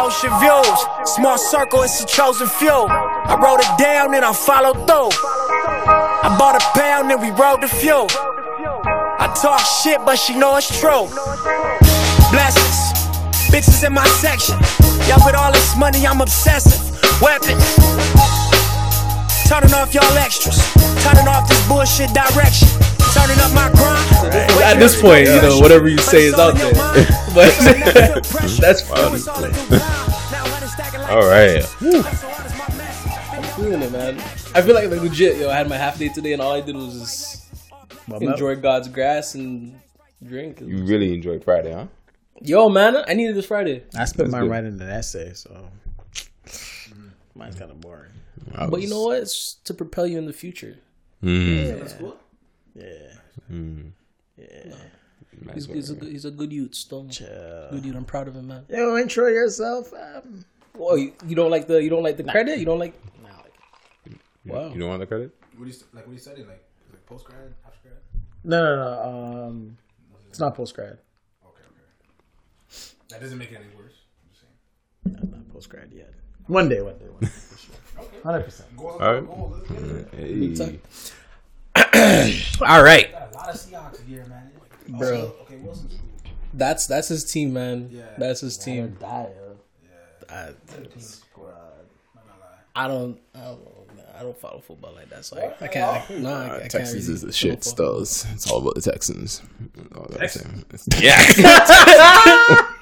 Ocean views, small circle, it's a chosen few. I wrote it down and I followed through. I bought a pound and we rode the fuel. I talk shit, but she know it's true. Blessings, bitches in my section. Y'all with all this money, I'm obsessive. Weapons, turning off y'all extras, turning off this bullshit direction, turning up my grind. At this point, you know, whatever you say is out there. but that's funny. All right. I'm feeling it, man. I feel like, like legit, yo. I had my half day today, and all I did was just enjoy God's grass and drink. You really enjoyed Friday, huh? Yo, man, I needed this Friday. I spent That's mine good. writing an essay, so mine's kind of boring. I But you know what? It's to propel you in the future. Mm. Yeah, He's, he's, a, good- he's a good youth, still. Good youth. I'm proud of him, man. yo, intro yourself. Um, Oh, you, you don't like the you don't like the credit? You don't like? Wow. You don't want the credit? What do you like? What do you study? Like, like post grad, after grad? no, no, no. Um, it's not post grad. Okay, okay. That doesn't make it any worse. I'm just saying. Not post grad yet. One day, one day, one day. For sure. Hundred percent. All right. goals, let's get it. Hey. All right, Got a lot of Seahawks here, man. bro. Okay, Wilson's cool. That's that's his team, man. Yeah. That's his team. Die, I, Not. I don't. I don't. know. I don't follow football like that, so I, I can't. I, no, I, I can't Texas really is the shit football. still. It's all about the Texans. All that Texans? thing. Yeah.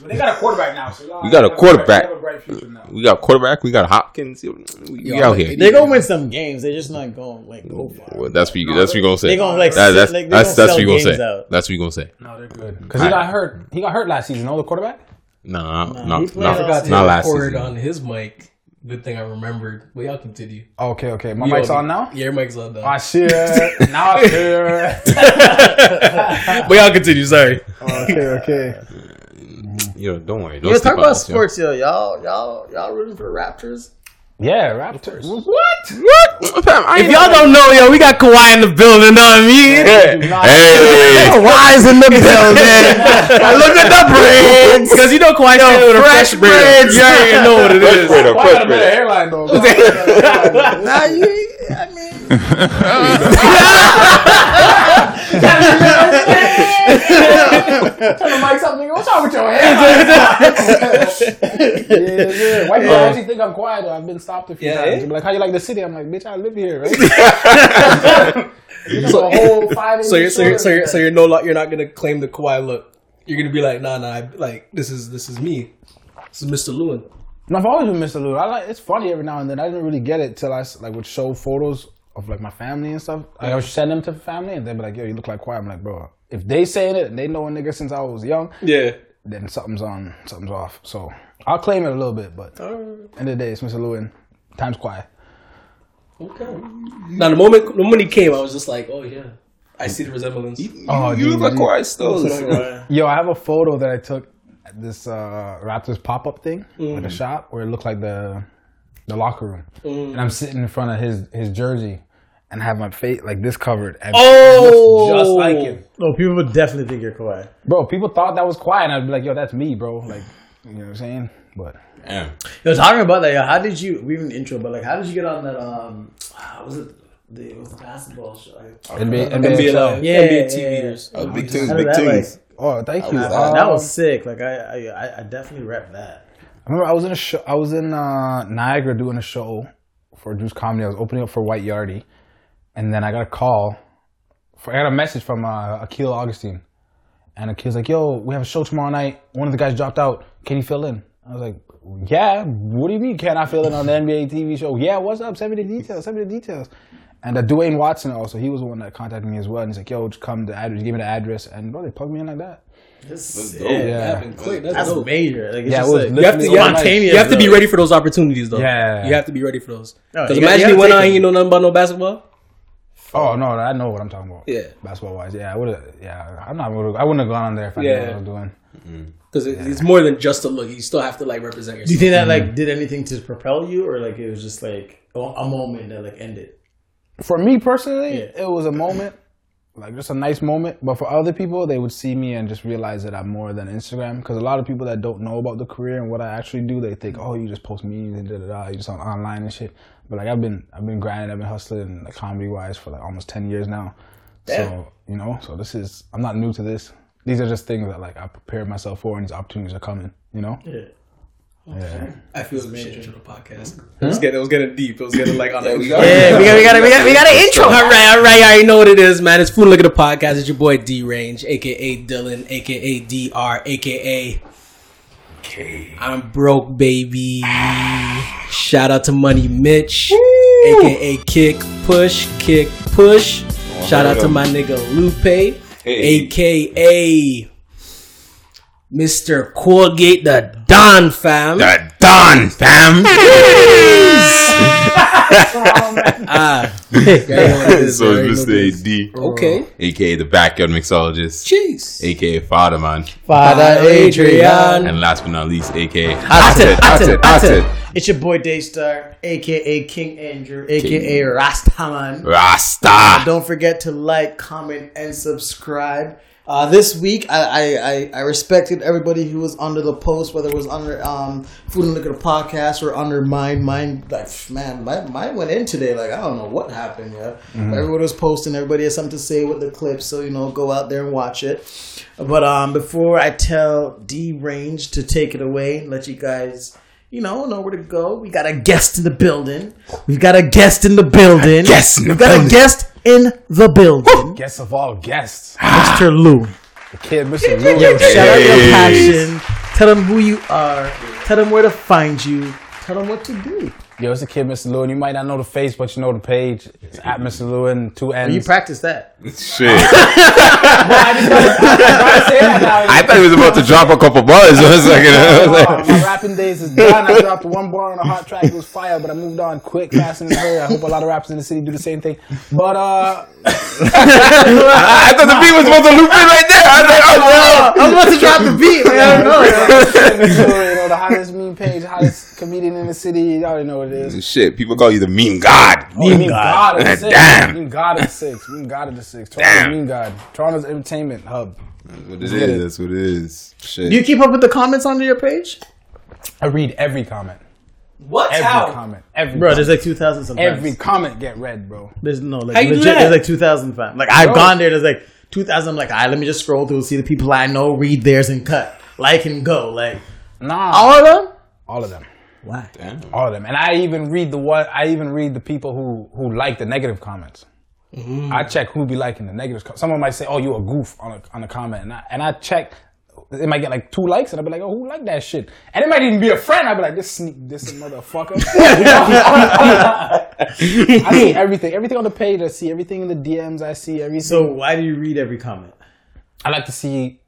But they got a quarterback now, so y'all We got a quarterback. Have a bright future now. we got quarterback. We got Hopkins. We, we Yo, out here. They're gonna win some games. They're just not gonna like go far. Well, that's what you. That's what you gonna say. They gonna like That- that's like, that's gonna that's what you sell gonna say. out. That's what you gonna say. No, they're good. Because he got hurt. He got hurt last season. No, the quarterback. Nah, he not played not, all Got to not last record season. on his mic. Good thing I remembered. But y'all continue. Okay, okay. My Yo, mic's on now. Yeah, your mic's on now. Ah shit. now I hear. but y'all continue. Sorry. Okay, okay. You know, don't worry. Don't Let's talk about sports, yo. Y'all, y'all, y'all rooting for Raptors? Yeah, Raptors. What? What? Fam, If y'all don't know, yo, we got Kawhi in the building. Know what I mean? Hey, Kawhi's in the building. Look at the braids. Because you know Kawhi staying with a fresh fresh braids. braids. You already know what it is. Wait up, Why got a wait better up. hairline though? Nah, you, I mean, Turn the mics up, nigga. What's wrong with your hair? yeah, yeah. Why do you actually think I'm quiet? Though? I've been stopped a few Yeah, times. eh? Like, how you like the city? I'm like, bitch, I live here, right? you know, a whole five So you're, so you're, so you're, so you're no, lo- you're not gonna claim the Kawhi look. You're gonna be like, nah, nah, I- like this is this is me. This is Mr. Lewinn. No, I've always been Mr. Lewinn. I like it's funny every now and then. I didn't really get it till I like would show photos of like my family and stuff. Like, I would send them to family and they'd be like, "Yo, you look like Kawhi." I'm like, bro, if they saying it and they know a nigga since I was young, Yeah. then something's on, something's off. So I'll claim it a little bit, but end of the day, it's Mr. Lewinn. Times quiet. Okay. Now the moment the moment he came, I was just like, oh yeah, I see the resemblance. Oh, you look like Kawhi still. Yo, I have a photo that I took at this uh, Raptors pop up thing Mm. at the shop where it looked like the the locker room, and I'm sitting in front of his his jersey, and have my face like this covered, and Oh, just like him. no, people would definitely think you're Kawhi. Bro, people thought that was quiet, and I'd be like, "Yo, that's me, bro." Like, you know what I'm saying? But Damn. Yo, talking about that, yo, how did you? We even intro, but like, how did you get on that? Um, was it the it was the basketball show? NBA, NBA, NBA show. Live. Yeah, NBA yeah, TV yeah. years. Oh, big How things, did big that, things. Oh, thank you. That, Um, that was sick. Like I, I, I- I definitely rep that. I remember I was in a show. I was in uh, Niagara doing a show for Juice Comedy. I was opening up for White Yardie, and then I got a call. For, I got a message from uh, Akil Augustine, and Akil's like, "Yo, we have a show tomorrow night. One of the guys dropped out. Can you fill in?" I was like, "Yeah. What do you mean? Can I fill in on the NBA TV show? Yeah. What's up? Send me the details. Send me the details." And uh, Dwayne Watson also, he was the one that contacted me as well. And he's like, "Yo, just come to the address." give me the address, and bro, they plugged me in like that. That's, Yeah, Yeah. happened quick. That's, that's dope. major. Like, it's Yeah, just it was like, You have to, you have, you have to be ready for those opportunities, though. Yeah. you have to be ready for those. Because you gotta- imagine you you went gotta on, and you know nothing about no basketball. Oh no, I know what I'm talking about. Yeah. basketball wise, yeah, I would have. Yeah, I'm not. Would've, I wouldn't have gone on there if I Yeah. knew what I was doing. Mm-hmm. Because it, it's more than just a look. You still have to like represent yourself. Do you think that mm-hmm. like did anything to propel you, or like it was just like a a moment that like ended? For me personally, Yeah. it was a moment, like just a nice moment. But for other people, they would see me and just realize that I'm more than Instagram. Because a lot of people that don't know about the career and what I actually do, they think, oh, you just post memes and da da da, you just on online and shit. But like I've been, I've been grinding, I've been hustling like comedy wise for like almost ten years now. So you know, so this is I'm not new to this. These are just things that like I prepared myself for, and these opportunities are coming. You know. Yeah. Yeah. I feel some shit intro to the podcast. It was getting, it was getting deep. It was getting like on the we yeah, got- we got, we got, we got, we got an intro. All right, all right, I already know what it is, man. It's Food Look at the Podcast. It's your boy D Range, aka Dylan, aka DR, aka I'm broke, baby. Shout out to Money Mitch, aka Kick Push, Kick Push. Shout out to my nigga Lupe, Hey. aka Mr. Colgate the Don fam. The Don fam. Ah, so yeah, it's Mr. AD, Okay. aka the backyard mixologist, Jeez. aka Father Man, Father Adrian. and last but not least, aka Atet, Atet, Atet. It's your boy Daystar, aka King Andrew, aka Rastaman. Rasta. Don't forget to like, comment, and subscribe. Uh, this week, I, I, I, respected everybody who was under the post, whether it was under um, Food and Liquor podcast or under mine. Mine, like man, mine, mine went in today. Like I don't know what happened. Yeah, everybody was posting. Everybody has something to say with the clips, so you know, go out there and watch it. But um, before I tell D Range to take it away, and let you guys. You know, know where to go. We got a guest in the building. We've got a guest in the building. the We've got building. a guest in the building. Guests of all guests, Mr. Lou. the kid, Mr. Lou. Shout out your passion. Tell them who you are. Tell them where to find you. Tell them what to do. Yo, it's the kid, Mr. Lewinn. You might not know the face, but you know the page. It's at Mr. Lewinn, two N's. You practice that. Shit. I I thought he was about to drop a couple bars. I was like, I was like- my rapping days is done. I dropped one bar on a hot track. It was fire, but I moved on quick, fast, and in hurry. I hope a lot of rappers in the city do the same thing. But uh, I thought the beat was supposed to loop in right there. I was like, oh no. I was about to drop the beat. Like, I don't know. Mr. Lewinn, you know the hottest meme page, hottest comedian in the city. You already know what it is. Shit, people call you the meme god. Oh, meme God of the six. Damn. Meme God of the six. Meme God of the six. Toronto's Damn. Meme God. Toronto's entertainment hub. That's what it get it. is. That's what it is. Shit. Do you keep up with the comments on your page? I read every comment. What? Every How? comment. Every Bro, comment. there's like 2,000 sometimes. every comment get read, bro. There's no, like, How you do legit, that? there's like 2,000 fans. Like, I've Bro. gone there, there's like 2,000. I'm like, all right, let me just scroll through, see the people I know, read theirs and cut. Like and go. Like, Nah, all of them? all of them. Why? Damn. all of them. And I even read the what I even read the people who who like the negative comments. Mm. I check who be liking the negative. co- Someone might say, "Oh, you a goof" on a on a comment, and I and I check. It might get like two likes, and I'll be like, "Oh, who like that shit?" And it might even be a friend. I'll be like, "This sneak, this motherfucker." I see everything, everything on the page. I see everything in the DMs. I see everything. So, why do you read every comment? I like to see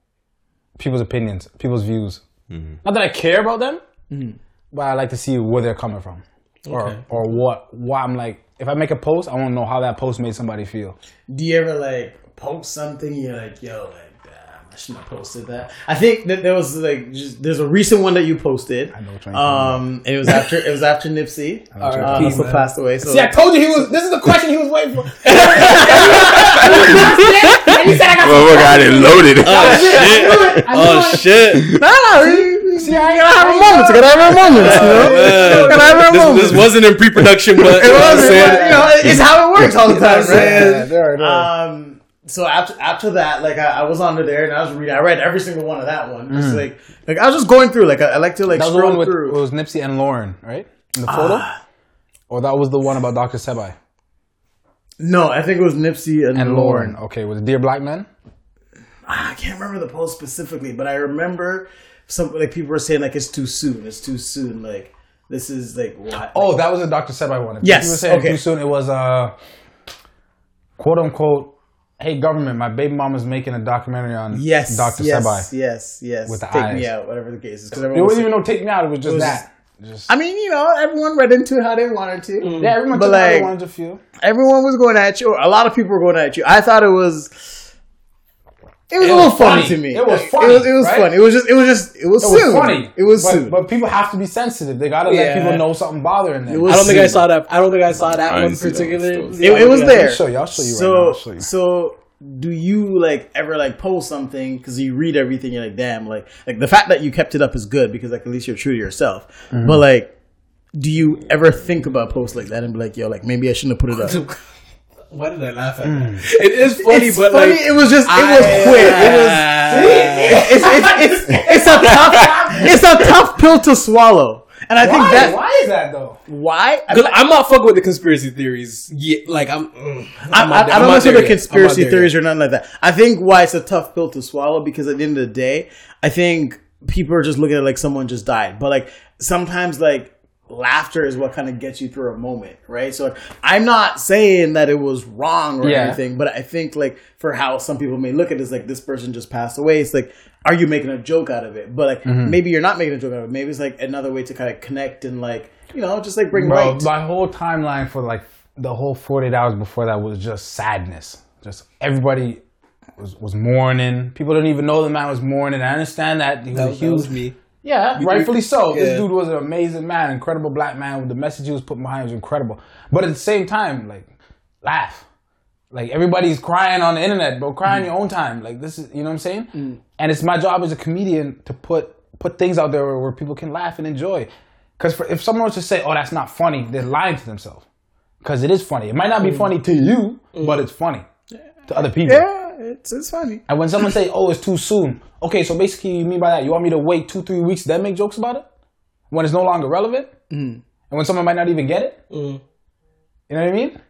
people's opinions, people's views. Mm-hmm. Not that I care about them, mm-hmm. but I like to see where they're coming from, or Okay. or what. Why I'm like, if I make a post, I want to know how that post made somebody feel. Do you ever like post something? You're like, yo, like, damn, I shouldn't have posted that. I think that there was like, just, there's a recent one that you posted. I know what you're talking Um, it was after it was after Nipsey. know what you're Uh, talking also passed away. So See, I told you he was. This is the question he was waiting for. Well, we got it loaded. Oh shit! Oh nah, see, I gotta have a moment. Gotta have a moment. You know, gotta have a This, moment. this wasn't in pre-production, but It you know was, saying? you know, it's how it works all the time, Yeah, right? there, there. Um. So after after that, like I, I was under there and I was reading. I read every single one of that one. Just like like I was just going through. Like I, I like to like Mm. that was the scroll one with through. it was Nipsey and Lauren, right? In the photo, or that was the one about Dr. Sebi no, I think it was Nipsey and, and Lauren. Lauren. Okay, was it Dear Black Man? I can't remember the post specifically, but I remember some like people were saying like it's too soon. It's too soon. Like this is like what? Oh, that was a Dr. Sebi one. If Yes, you were saying okay. too soon, it was uh, quote unquote. Hey government, my baby mama's making a documentary on yes, Dr. yes, Sebi. yes, yes. With the Take eyes. me out, whatever the case is. It everyone was wasn't even no take me out. It was just was that. Just, I mean, you know, everyone read into it how they wanted to. Mm-hmm. yeah, everyone but took like, like wanted to feel. everyone was going at you. Or a lot of people were going at you. I thought it was. It was It a little was funny, funny. to me. It was funny, It was, it was right? funny. It was just. It was just. It was It soon. was funny. It was but, soon. But people have to be sensitive. They gotta Yeah. let people know something bothering them. I don't think I saw that. I don't think I saw that I one didn't that one particularly. It, it was Yeah. there. I'll show you. I'll show you right so, now. I'll show you. so do you like ever like post something because you read everything you're like damn like like the fact that you kept it up is good because like at least you're true to yourself Mm-hmm. but like do you ever think about posts like that and be like yo like maybe i shouldn't have put it up Why did I laugh at that? It is funny, it's but funny like it was just it was I- quick it was it's, it's, it's, it's a tough it's a tough pill to swallow and i think Why? that Why is that though? why I- Because I'm not fucking with the conspiracy theories. Yeah, like I'm. mm, I, I'm I, not there- I I'm don't not mess with the conspiracy theories yet. or nothing like that. I think why it's a tough pill to swallow because at the end of the day, I think people are just looking at it like someone just died. But like sometimes like laughter is what kind of gets you through a moment, right? So like, I'm not saying that it was wrong or Yeah. anything, but I think like for how some people may look at this, like this person just passed away. It's like, are you making a joke out of it? But like Mm-hmm. maybe you're not making a joke out of it. Maybe it's like another way to kind of connect and like you know just like bring Bro, light. my whole timeline for like the whole 48 hours before that was just sadness. Just everybody was was mourning. People didn't even know the man was mourning. I understand that he was That, a that was me. Yeah, rightfully so. Yeah. This dude was an amazing man, incredible black man. With the message he was putting behind was incredible. But at the same time, like, laugh. Like everybody's crying on the internet, bro. Cry Mm. your own time. Like this is, you know what I'm saying? And it's my job as a comedian to put put things out there where, where people can laugh and enjoy. Because if someone was to say, "Oh, that's not funny," they're lying to themselves. Because it is funny. It might not be funny to you, but it's funny to other people. Mm. yeah, it's it's funny. And when someone say, "Oh, it's too soon," okay, so basically you mean by that you want me to wait two, three weeks then make jokes about it when it's no longer relevant, Mm. and when someone might not even get it. You know what I mean?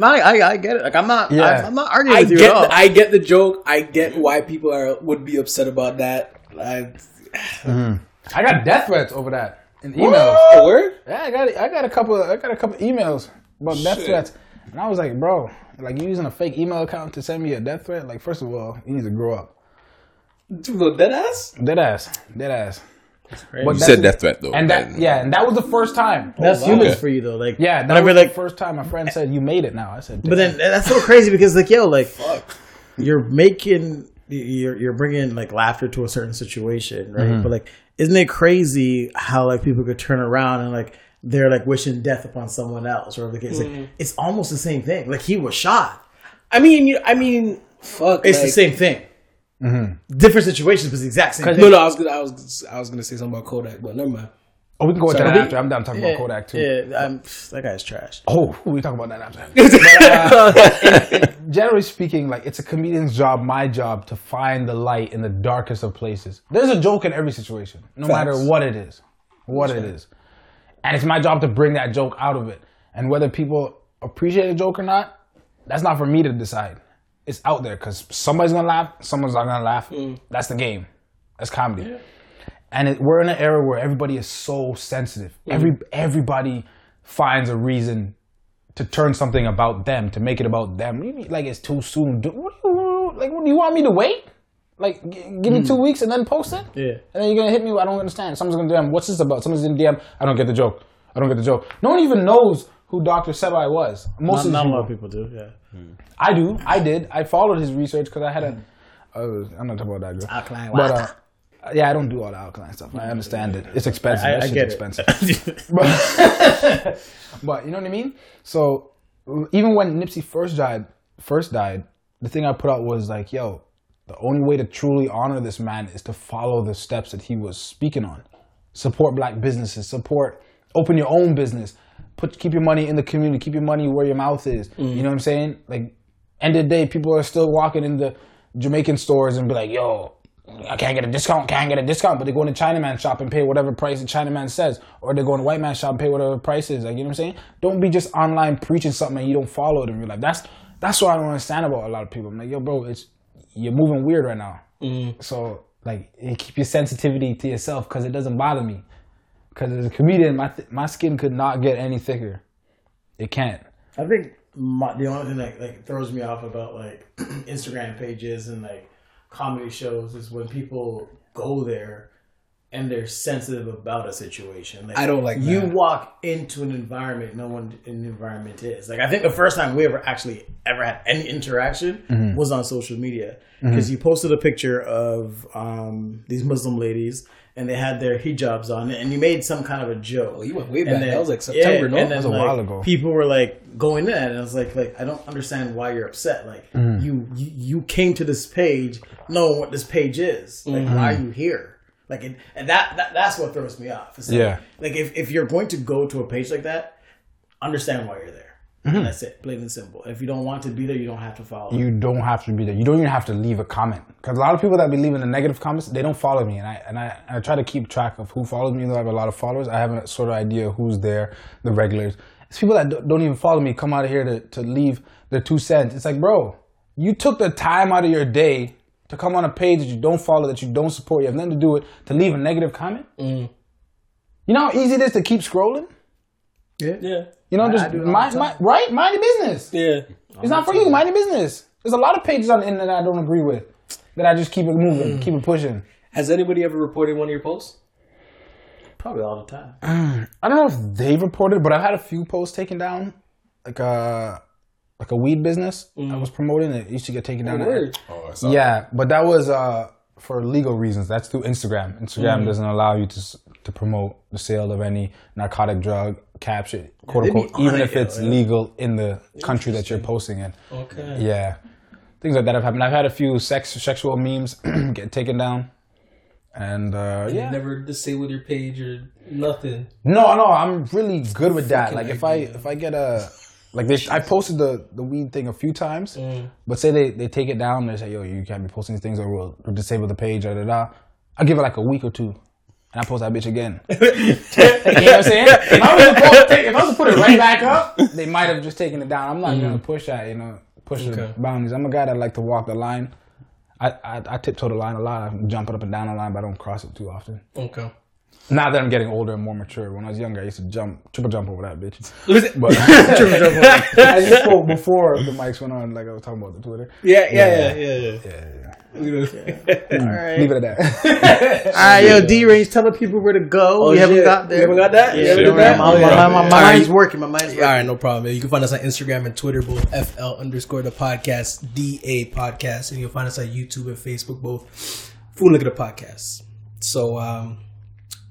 No, I, I, I get it. Like I'm not. Yeah. I, I'm not arguing I with you get, at all. the, I get the joke. I get why people are would be upset about that. I, I got death threats over that in emails. oh, word? Yeah, I got I got a couple I got a couple emails about death threats, and I was like, bro, like you using a fake email account to send me a death threat? Like, first of all, you need to grow up. Dude, dead ass. Dead ass, dead ass. But You said death threat though. and that yeah, and that was the first time. That's wow. humans Okay. for you though. Like Yeah, that was like. the first time my friend said you made it. Now I said, But then that's so crazy because like yo, like Fuck. you're making you're you're bringing like laughter to a certain situation, right? Mm-hmm. But like, isn't it crazy how like people could turn around and like they're like wishing death upon someone else or the case? Mm-hmm. Like, it's almost the same thing. Like he was shot. I mean, you, I mean, fuck. It's the same thing. Mm-hmm. Different situations, but it's the exact same thing. No, no, I was gonna, I was, I was gonna say something about Kodak, but never mind. oh, we can go with Sorry. that after. I'm done talking Yeah, about Kodak too. Yeah, I'm, that guy's trash. Oh, we talk about that after. But, uh, generally speaking, like it's a comedian's job, my job, to find the light in the darkest of places. There's a joke in every situation, no Facts. matter what it is, what it is, and it's my job to bring that joke out of it. And whether people appreciate the joke or not, that's not for me to decide. It's out there because somebody's gonna laugh, someone's not gonna laugh. Mm. That's the game. That's comedy. And it, we're in an era where everybody is so sensitive. Mm. Every everybody finds a reason to turn something about them, to make it about them. Like it's too soon. Do, what do you like? What, do you want me to wait? Like, g- give me two weeks and then post it? Yeah. And then you're gonna hit me. with, I don't understand. Someone's gonna DM. What's this about? Someone's in DM. I don't get the joke. I don't get the joke. No one even knows who Dr. Sebi was. Most Not, of these not a people. lot of people do. Yeah. I do. I did. I followed his research because I had a. Uh, I'm not talking about that girl. Alkaline But water. uh, yeah, I don't do all the alkaline stuff. I understand it. It's expensive. I, That I shit's get expensive. it. But, but you know what I mean. So even when Nipsey first died, first died, the thing I put out was like, "Yo, the only way to truly honor this man is to follow the steps that he was speaking on. Support black businesses. Support. Open your own business. Put keep your money in the community. Keep your money where your mouth is. You mm. know what I'm saying? Like, end of the day, people are still walking in the Jamaican stores and be like, "Yo." I can't get a discount, can't get a discount, but they go in the Chinaman shop and pay whatever price the Chinaman says, or they go in the white man shop and pay whatever price is. Like you know what I'm saying? Don't be just online preaching something and you don't follow it in real life. That's that's what I don't understand about a lot of people. I'm like, yo, bro, it's you're moving weird right now. Mm. So like, keep your sensitivity to yourself because it doesn't bother me. Because as a comedian, my th- my skin could not get any thicker. It can't. I think my, the only thing that like throws me off about like Instagram pages and like comedy shows is when people go there and they're sensitive about a situation. Like I don't like you that. walk into an environment no one in the environment is. Like I think the first time we ever actually ever had any interaction was on social media because you posted a picture of um, these Muslim ladies and they had their hijabs on, and you made some kind of a joke. Oh, you went way back. then- that was like September, no? and That was a like, while ago. People were like going in, and I was like, like I don't understand why you're upset. Like Mm-hmm. you, you, you came to this page knowing what this page is. Like Mm-hmm. why are you here? Like and, and that, that that's what throws me off. Like, Yeah. Like if if you're going to go to a page like that, understand why you're there. Mm-hmm. That's it, plain and simple. If you don't want to be there, you don't have to follow. you don't have to be there. You don't even have to leave a comment because a lot of people that be leaving the negative comments, they don't follow me, and I and I, I try to keep track of who follows me. Though I have a lot of followers, I have a sort of idea who's there, the regulars. It's people that don't even follow me come out of here to, to leave their two cents. It's like, bro, you took the time out of your day to come on a page that you don't follow, that you don't support, you have nothing to do with, to leave a negative comment. Mm. You know how easy it is to keep scrolling. Yeah. Yeah. You know, just I do it all mind, mind, right, mind your business. Yeah. It's not for you. Mind your business. There's a lot of pages on the internet I don't agree with. That I just keep it moving, mm. keep it pushing. Has anybody ever reported one of your posts? Probably all the time. I don't know if they've reported, but I've had a few posts taken down. Like a like a weed business I was promoting. It used to get taken down. Word. Oh, I saw Yeah, but that was uh, for legal reasons. That's through Instagram. Instagram doesn't allow you to to promote the sale of any narcotic drug, capture, quote they be unquote, even if it's legal in the country that you're posting in. Okay. Yeah, things like that have happened. I've had a few sex sexual memes get taken down, and uh, You yeah. never disable your page or nothing. No, no, I'm really good with that. Like if I if I get a like they, I posted the the weed thing a few times, mm. but say they, they take it down, they say yo you can't be posting these things or we'll, we'll disable the page or da da. I give it like a week or two, and I post that bitch again. you know what I'm saying? If I was to take, if I was to put it right back up, they might have just taken it down. I'm not gonna mm-hmm. push that, you know, push Okay. the boundaries. I'm a guy that like to walk the line. I, I I tiptoe the line a lot. I'm jumping up and down the line, but I don't cross it too often. Okay. Now that I'm getting older and more mature, when I was younger, I used to jump, triple jump over that bitch. But, But I just spoke before the mics went on, like I was talking about the Twitter. yeah, yeah, yeah, yeah, yeah. Yeah, All right. Leave it at that. All right, yo, D range, tell the people where to go. Oh, we haven't shit. got there. You haven't got that? You Yeah, haven't yeah, got that? My, my, my, my, All mind's right. working. My mind's All working. right, no problem. You can find us on Instagram and Twitter, both FL underscore the podcast, DA podcast, and you'll find us on YouTube and Facebook, both Food Look at the Podcast. So, um,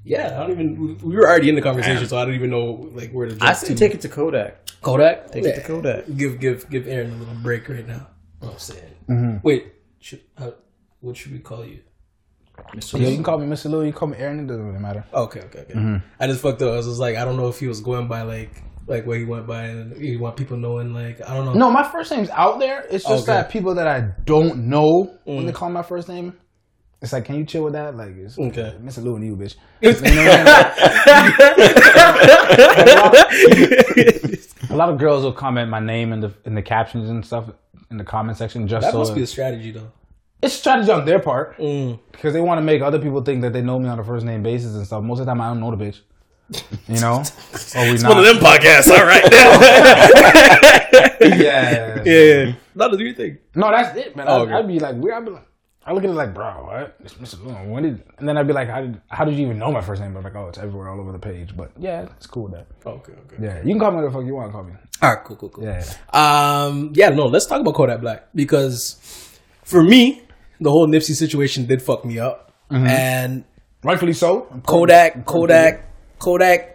yeah, I don't even, we- we were already in the conversation, so I don't even know like where to jump I say to. take it to Kodak. Kodak? Take it to Kodak. Give, give, give Aaron a little break right now. Oh, I'm saying. Mm-hmm. Wait, should, how, what should we call you? yeah, you can call me Mr. Lou, you can call me Aaron, it doesn't really matter. Okay, okay, okay. Mm-hmm. I just fucked up. I was just like, I don't know if he was going by like like where he went by, and he want people knowing like I don't know. No, my first name's out there. It's just Okay. that people that I don't know when they call my first name, it's like, can you chill with that? Like, it's Okay. Mr. Lou and you, bitch. You know what I mean? a lot of girls will comment my name in the in the captions and stuff in the comment section just that so must be a strategy though. it's strategy on their part Mm. because they want to make other people think that they know me on a first name basis and stuff. Most of the time, I don't know the bitch. You know, or we not. One of them podcasts, all right. Yeah. yeah, not do your thing. No, that's it, man. Oh, I'd, okay. I'd be like, weird. I'd be like, I look at it like, bro, what? It's Mr. Lou. When did? And then I'd be like, how did, how did you even know my first name? I'm like, oh, it's everywhere, all over the page. But yeah, it's cool that. Okay, okay. Yeah, you can call me whatever the fuck you want to call me. All right, cool, cool, cool. Yeah, yeah. Um, yeah, no, let's talk about Kodak Black because for me, the whole Nipsey situation did fuck me up, and rightfully so. Kodak, Kodak, Kodak.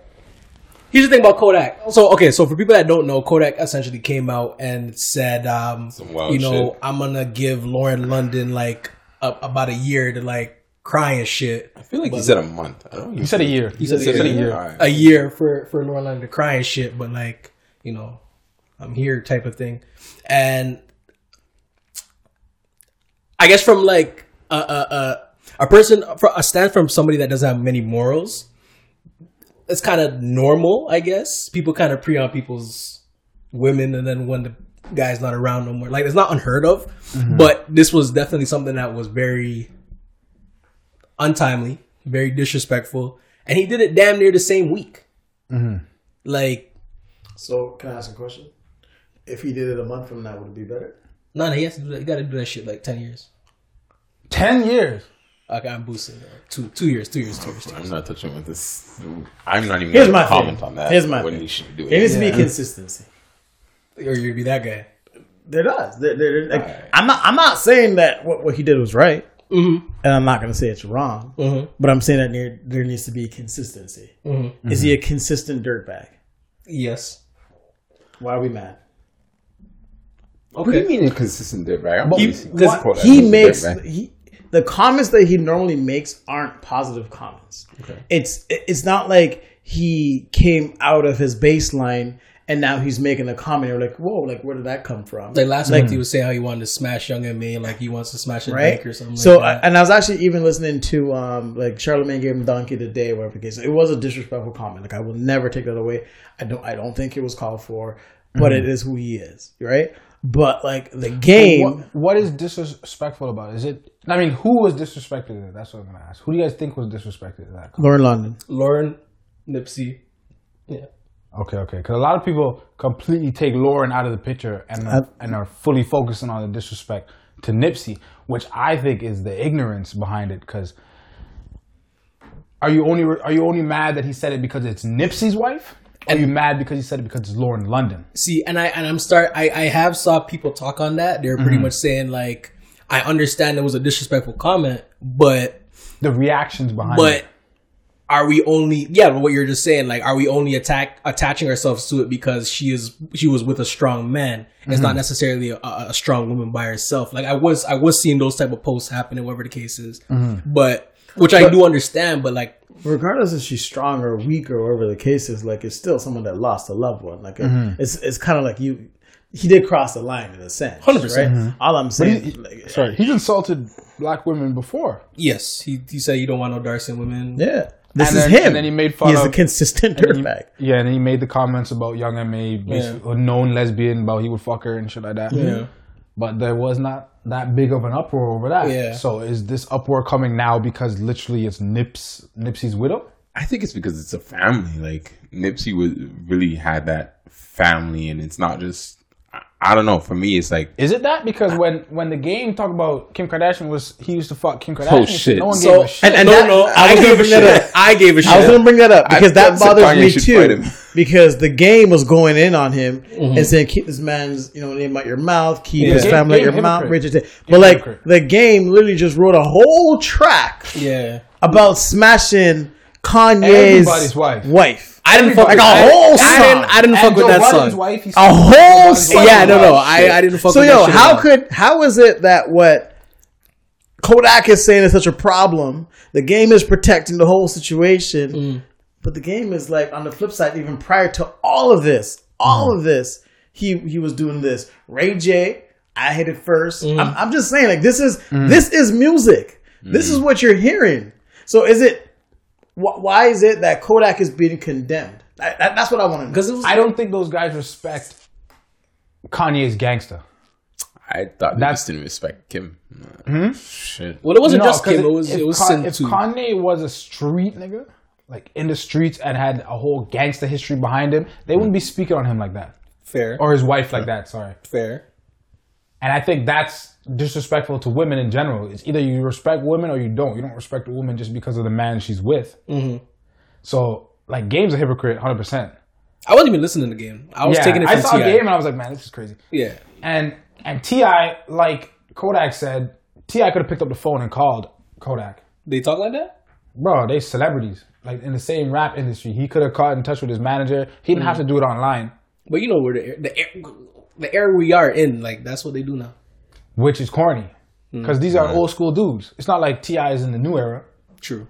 Here's the thing about Kodak. So, okay, so for people that don't know, Kodak essentially came out and said, um, you know, shit. I'm gonna give Lauren London like a, about a year to like cry and shit. I feel like he said a month. I don't You said a year. He said, said a year. All right. a year for for Lauren London to cry and shit, but like you know, I'm here type of thing, and I guess from like a a a, a person for a stand from somebody that doesn't have many morals, it's kind of normal, I guess. People kind of pre on people's women, and then when the guy's not around no more, like it's not unheard of, mm-hmm. but this was definitely something that was very untimely, very disrespectful, and he did it damn near the same week. Mm-hmm. Like, So, can I ask a question? If he did it a month from now, would it be better? no, no, he has to do that. You got to do that shit like ten years. Ten years. Okay, I'm boosting. Two, two years, two years, two years. Two years. I'm not touching with this. I'm not even Here's going my comment thing. on that. Here's my when thing. he should do There needs it. to be consistency. Or you'd be that guy. There does. There, there, like, I'm not. I'm not saying that what, what he did was right. Mm-hmm. and I'm not going to say it's wrong, but I'm saying that there there needs to be consistency. Is he a consistent dirtbag? Yes. Why are we mad? What do you mean inconsistent dirtbag? I've He, always seen because he makes he the comments that he normally makes aren't positive comments. It's it's not like he came out of his baseline and now he's making a comment. You're like, whoa, like where did that come from? Like last week, he was saying how he wanted to smash Young M.A, like he wants to smash a right? bank or something. so, like that. and I was actually even listening to um like Charlemagne gave him donkey today, whatever the case. It was a disrespectful comment. Like I will never take that away. I don't I don't think it was called for, but it is who he is, right? But like the game, What, what is disrespectful about? it? Is it? I mean, who was disrespected? in it? That's what I'm gonna ask. Who do you guys think was disrespected in that? Lauren London. Lauren, Nipsey, yeah. Okay, okay. Because a lot of people completely take Lauren out of the picture and are, and are fully focusing on the disrespect to Nipsey, which I think is the ignorance behind it. Because are you only are you only mad that he said it because it's Nipsey's wife? Or are you mad because he said it because it's Lauren London? See, and I and I'm start. I I have saw people talk on that. They're pretty mm-hmm. much saying like, I understand it was a disrespectful comment, but The reactions behind but it. Are we only yeah what you're just saying like are we only attack attaching ourselves to it because she is she was with a strong man? It's not mm-hmm. necessarily a, a strong woman by herself. Like i was i was seeing those type of posts happening whatever the case is. Mm-hmm. But which i do understand but like regardless if she's strong or weak or whatever the case is, like it's still someone that lost a loved one. Like uh, mm-hmm. it's it's kind of like you, he did cross the line in a sense, 100%. Right? All I'm saying, like, Sorry, he's insulted black women before. yes he, he said you don't want no dark skinned women. Yeah, this And is then- him. and then he made fun He is a consistent dirtbag. yeah, and he made the comments about Young M.A. basically a known lesbian, about he would fuck her and shit like that. Yeah. But there was not that big of an uproar over that. Yeah. So is this uproar coming now because literally it's Nips Nipsey's widow? I think it's because it's a family. Like Nipsey was really had that family, and it's not just. I, I don't know. For me, it's like Is it that? Because when when the game talked about Kim Kardashian was he used to fuck Kim Kardashian, Oh, shit. no one so gave a shit. and- and no that- no I i, was gonna gave a bring shit up. i gave a shit I was gonna bring that up I because that bothers me too. Because the game was going in on him mm-hmm. and saying, "Keep this man's you know name out your mouth, keep Yeah. his Game- family out your mouth." Richard, but like hypocrite. the game literally just wrote a whole track yeah about smashing Kanye's Everybody's wife. wife. I didn't fuck Like with a I- whole I, song. didn't i didn't And fuck with that Budden's song wife, A whole song. yeah no no I. I didn't fuck So with yo, that shit at how could how is it that what Kodak is saying is such a problem? The game is protecting the whole situation, Mm. but the game is like on the flip side. Even prior to all of this, all Mm. of this, he he was doing this. Ray J, I hit it 1st Mm. I'm, I'm just saying, like this is this is music. This is what you're hearing. So is it? Wh- why is it that Kodak is being condemned? I, that, that's what I want to know. because it was I don't think those guys respect Kanye's gangster. I thought they That's- just didn't respect Kim. Hmm? Shit. well it wasn't No, just 'cause Kim, it was if it was Ka- Sin if too. Kanye was a street nigga, like in the streets and had a whole gangster history behind him, they wouldn't be speaking on him like that. fair Or his wife like that, sorry. fair And I think that's disrespectful to women in general. It's either you respect women or you don't. You don't respect a woman just because of the man she's with. Mm-hmm. So, like, Game's a hypocrite, 100%. I wasn't even listening to the game. I was yeah, taking it I saw T.I. Game and I was like, man, this is crazy. Yeah. And and Ti, like Kodak said, Ti could have picked up the phone and called Kodak. They talk like that? Bro, they celebrities. Like in the same rap industry, he could have got in touch with his manager. He didn't have to do it online, But you know where the the the era we are in, like that's what they do now. which is corny. Because these are mm. old school dudes. It's not like Ti is in the new era. True.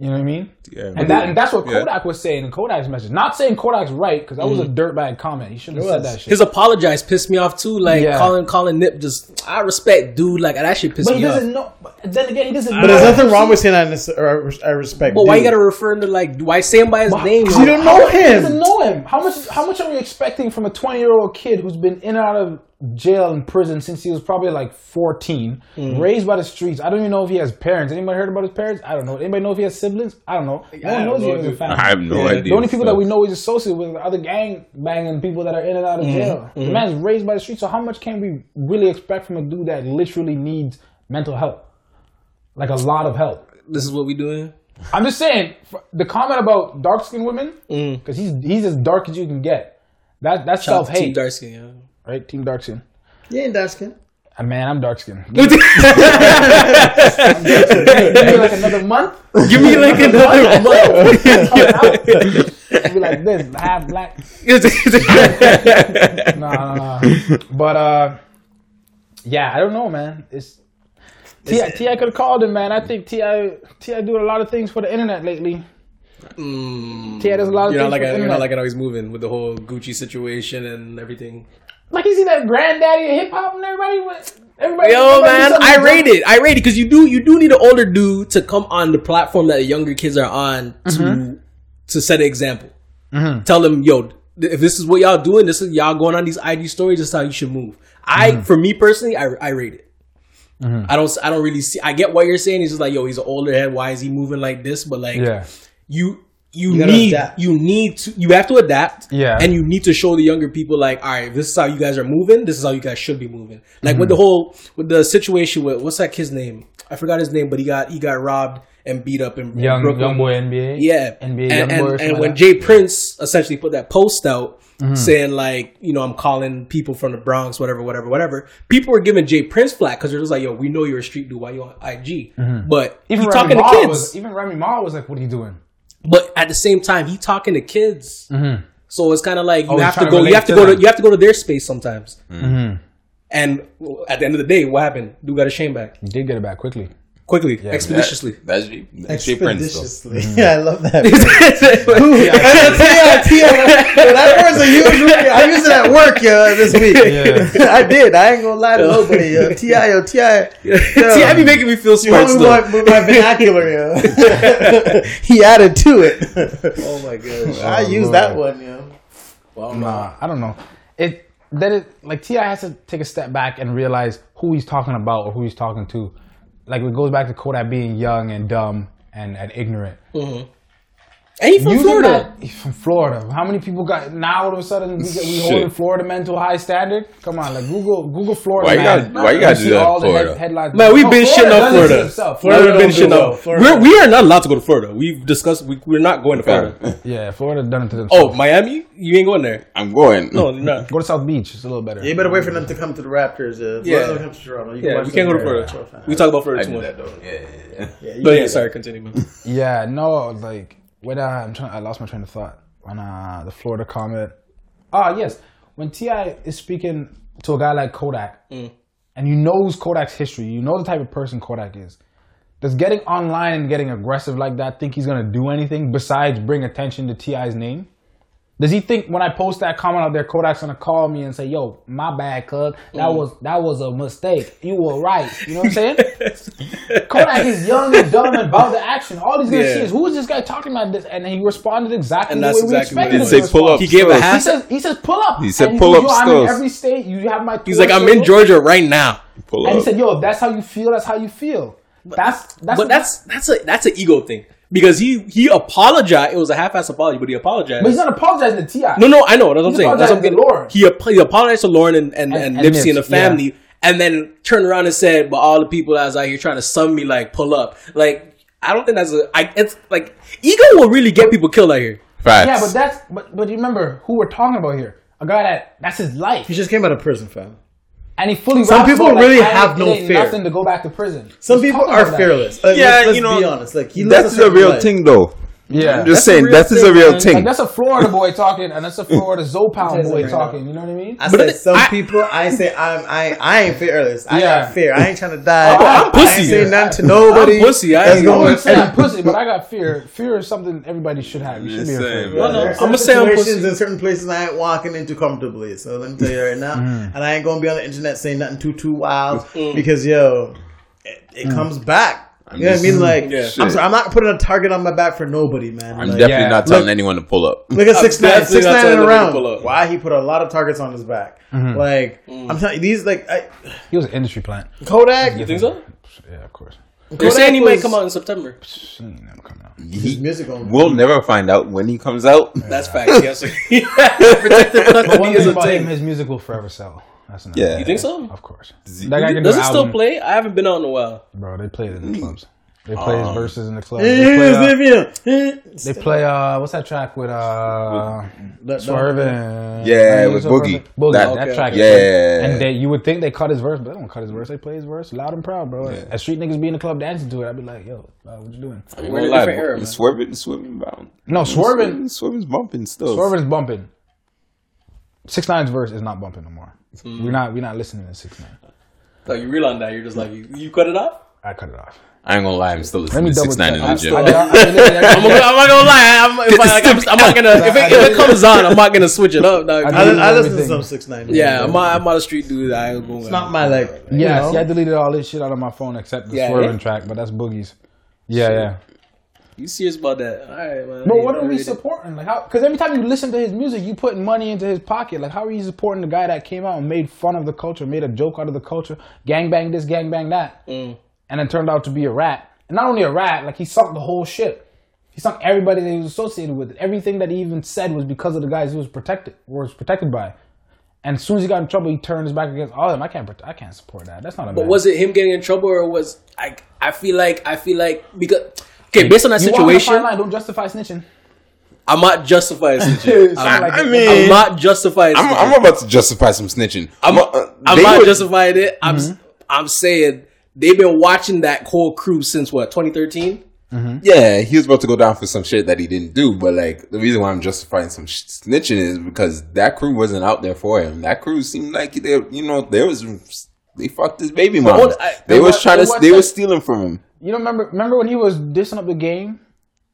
You know what I mean? Yeah. And that and that's what Yeah. Kodak was saying in Kodak's message. Not saying Kodak's right because that was a mm. dirtbag comment. He shouldn't have said that shit. His apologize pissed me off too. Like Yeah. calling calling Nip just I respect dude. Like that shit pissed off. but he doesn't know. But then again, he doesn't. But there's nothing wrong with saying I, nece- or I respect. But why you gotta refer to like why say him by his name? you don't know He him. doesn't know him. How much? How much are we expecting from a 20 year old kid who's been in and out of jail and prison since he was probably like 14, Mm-hmm. raised by the streets? I don't even know if he has parents. Anybody heard about his parents? I don't know. Anybody know if he has siblings? I don't know. No one knows no he has a family. I have no Yeah. idea. The only people that we know he's associated with are other gang banging people that are in and out of Mm-hmm. jail. The man's raised by the streets, so how much can we really expect from a dude that literally needs mental help? Like a lot of help. This is what we doing. I'm just saying the comment about dark skinned women Mm. because he's he's as dark as you can get. That that's Shout out self to Team hate, Darsky, yeah. Right? Team dark skin. You ain't dark skin. Uh, Man, I'm dark skinned. Give me like another month. Give me like another month. Be like this, half black. No, no, no. But uh, yeah, I don't know, man. It's Ti. Ti could have called him, man. I think Ti. Ti doing a lot of things for the internet lately. Ti does a lot of You're things not like for the you're internet. not liking how he's moving with the whole Gucci situation and everything. Like you see that granddaddy of hip hop and everybody went. Everybody, Yo, everybody man, I to rate it. I rate it because you do you do need an older dude to come on the platform that the younger kids are on to mm-hmm. to set an example. Mm-hmm. Tell them, yo, if this is what y'all doing, this is y'all going on these IG stories. This is how you should move. I, mm-hmm. for me personally, I, I rate it. I don't I don't really see. I get what you're saying. He's just like, yo, he's an older head. Why is he moving like this? But like, Yeah. you you, gotta need adapt. you need to you have to adapt Yeah. and you need to show the younger people like all right this is how you guys are moving this is how you guys should be moving like Mm-hmm. with the whole with the situation with what's that kid's name i forgot his name but he got he got robbed and beat up in Young Brooklyn. young boy NBA. yeah NBA and, young and, boy. or and when jay prince essentially put that post out Mm-hmm. saying like you know i'm calling people from the bronx whatever whatever whatever people were giving jay prince flack because they're just like yo we know you're a street dude why you on ig but even he Remy talking to kids was even Remy Ma was like, "What are you doing?" But at the same time, he talking to kids, mm-hmm. so it's kind of like you Oh, have to trying to go. You have to to go to. You have to go to their space sometimes. Mm-hmm. And at the end of the day, what happened? Dude got his shame back He did get it back quickly. Quickly, expeditiously. That, that's J- that's J Expeditiously. Mm-hmm. Yeah, I love that. yeah, that word's a huge word. I used it at work, yo, this week. Yeah. I did. I ain't gonna lie to nobody, yo. Ti, yo, Ti. See, I be making me feel You smart helped me my, with my vernacular, yo. he added to it. Oh my gosh. I oh, used that one, yo. Nah, I don't know. It then it like Ti has to take a step back and realize who he's talking about or who he's talking to. Like it goes back to Kodak being young and dumb and, and ignorant. Mm-hmm. And he from Using Florida. that- he's from Florida. How many people got now? All of a sudden, we, get, we holding Florida men to a high standard. Come on, like Google, Google Florida. Why you man. gotta- why you gotta do that, all the Florida? headlines. Man, we've No, been shitting on does it Florida. Florida, Florida been shitting go. on. Florida We're, don't we are not allowed to go to Florida. We've discussed. We, we're not going to Florida. Yeah, Florida done it to themselves. Oh, Miami? You ain't going there. I'm going. No, you're. Go to South Beach. It's a little better. You better wait for them to come to the Raptors. Uh, Yeah. Come to Toronto. You Yeah, watch we can't go to Florida. We talk about Florida too much. though. Yeah, yeah, yeah. Yeah, But yeah, sorry, continue. man. Yeah, no, like when uh, I'm trying, I lost my train of thought on uh, the Florida comment. Ah, yes, when Ti is speaking to a guy like Kodak, Mm. and you knows Kodak's history, you know the type of person Kodak is. Does getting online and getting aggressive like that think he's gonna do anything besides bring attention to Ti's name? Does he think when I post that comment out there, Kodak's gonna call me and say, "Yo, my bad, cuz that Mm. was that was a mistake. You were right." You know what I'm saying? Kodak is young and dumb and about the action. All he's gonna Yeah. see is who is this guy talking about this, and he responded exactly And the that's way we exactly what expected he him to Say pull respond. up He gave a half- He says he says pull up. He said And pull goes, up Yo, I'm in every state. You have my. He's like, I'm in. Georgia right now. Pull And he said, "Yo, if that's how you feel, that's how you feel." That's that's. But that's that's a that's an ego thing because he he apologized. It was a half-ass apology, but he apologized. But he's not apologizing to Ti. no, no, I know. That's what I'm saying. That's what I'm to getting. Lauren. He, ap- he apologized to Lauren and and, and, And- and Nipsey and the Nips, yeah. family, and then turned around and said, "But all the people that's out here trying to sum me like pull up." Like I don't think that's a. I, it's like ego will really get people killed out here. Facts. Yeah, but that's but but you remember who we're talking about here? A guy that that's his life, He just came out of prison, fam. And he fully. Some people about, like, really I have no fear. Nothing to go back to prison. Some He's people are fearless. Like, Yeah, let's, let's you know, be honest. Like he that's the real life. thing though. Yeah, I'm just That's a saying, real that is a real man. thing. Like that's a Florida boy talking, and that's a Florida Zopound boy right talking. You know what I mean? I But said the- some I- people. I say I'm. I I ain't fearless. I Yeah. got fear. I ain't trying to die. Oh, I'm I pussy. ain't saying nothing to nobody. I'm pussy. I ain't I going- wouldn't say I'm pussy, but I got fear. Fear is something everybody should have. You should be afraid. saying, of. no, I'ma say I'm situations pussy. in certain places I ain't walking into comfortably. So let me tell you right now, Mm-hmm. and I ain't gonna be on the internet saying nothing too too wild Mm. because yo, it, it comes back. You know what I mean? Like, Yeah. I'm, sorry, I'm not putting a target on my back for nobody, man. I'm Like, definitely Yeah. not telling Look- anyone to pull up. Look at six nine, definitely six not nine telling and around. Why he put a lot of targets on his back? Like Mm. I'm telling you, these like I, He was an industry plant. Kodak. You think so? Yeah, of course. They're saying he might come out in September. She ain't never coming out. He, music on. we'll never find out when he comes out. That's fact. Yes. Protected But one custody is thing a about him, his music will forever sell. That's enough. Yeah. You think so? Of course. he- That guy can Does an it still play? I haven't been out in a while. Bro, they play it in the clubs. They play his Um, verses in the club. They play, uh, They they play uh, what's that track with uh, Swervin? Yeah, Right, with what's Boogie. up, Boogie. That- That, Okay. track. Yeah. crazy. And they, you would think they cut his verse, but they don't cut his verse. They play his verse loud and proud, bro. As street niggas be in the club dancing to it, I'd be like, yo, uh, what you doing? I ain't We're in gonna a lie, different era, but man. Swerving, swerving bound. No, Swervin, Swerving's bumping still. Swervin's bumping. Six Nine's verse is not bumping no more. Mm. We're not, we're not listening to Six Nine. So you realize that you're just like you, you cut it off. I cut it off. I ain't gonna lie, I'm still listening to double Six Nine in check. the I- gym. I- I- I- I'm, gonna, I'm not gonna lie. I'm, if, I, like, I'm, I'm not gonna if it, if it comes on, I'm not gonna switch it up. dog. I I, deleted I listen to everything. some six nine. yeah, I'm not, I'm not a street dude. I ain't going. It's not my like. you Yeah, know. see, I deleted all this shit out of my phone except the Yeah, Swervin yeah? track, but that's Boogie's. Yeah, yeah. You serious about that? All right, man. But what are we supporting? Like how? Because every time you listen to his music, you put money into his pocket. Like how are you supporting the guy that came out and made fun of the culture, made a joke out of the culture, gang bang this, gang bang that, Mm. and then turned out to be a rat? And not only a rat, like he sunk the whole ship. He sunk everybody that he was associated with. Everything that he even said was because of the guys he was protected, was protected by. And as soon as he got in trouble, he turned his back against all of them. I can't, I can't support that. That's not a. But was it him getting in trouble, or was I? I feel like I feel like because okay, based on that You walk fine situation, line, don't justify snitching. I'm not justifying snitching. I'm, like I mean- I'm not justifying. I'm, snitching. I'm about to justify some snitching. I'm, uh, I'm not would- justifying it. I'm I'm saying they've been watching that whole crew since what 2013. Yeah, he was about to go down for some shit that he didn't do, but like the reason why I'm justifying some sh- snitching is because that crew wasn't out there for him. That crew seemed like they, you know, there was they fucked his baby mom. what- I- They was what- trying to, they that- was stealing from him. You know, remember remember when he was dissing up the game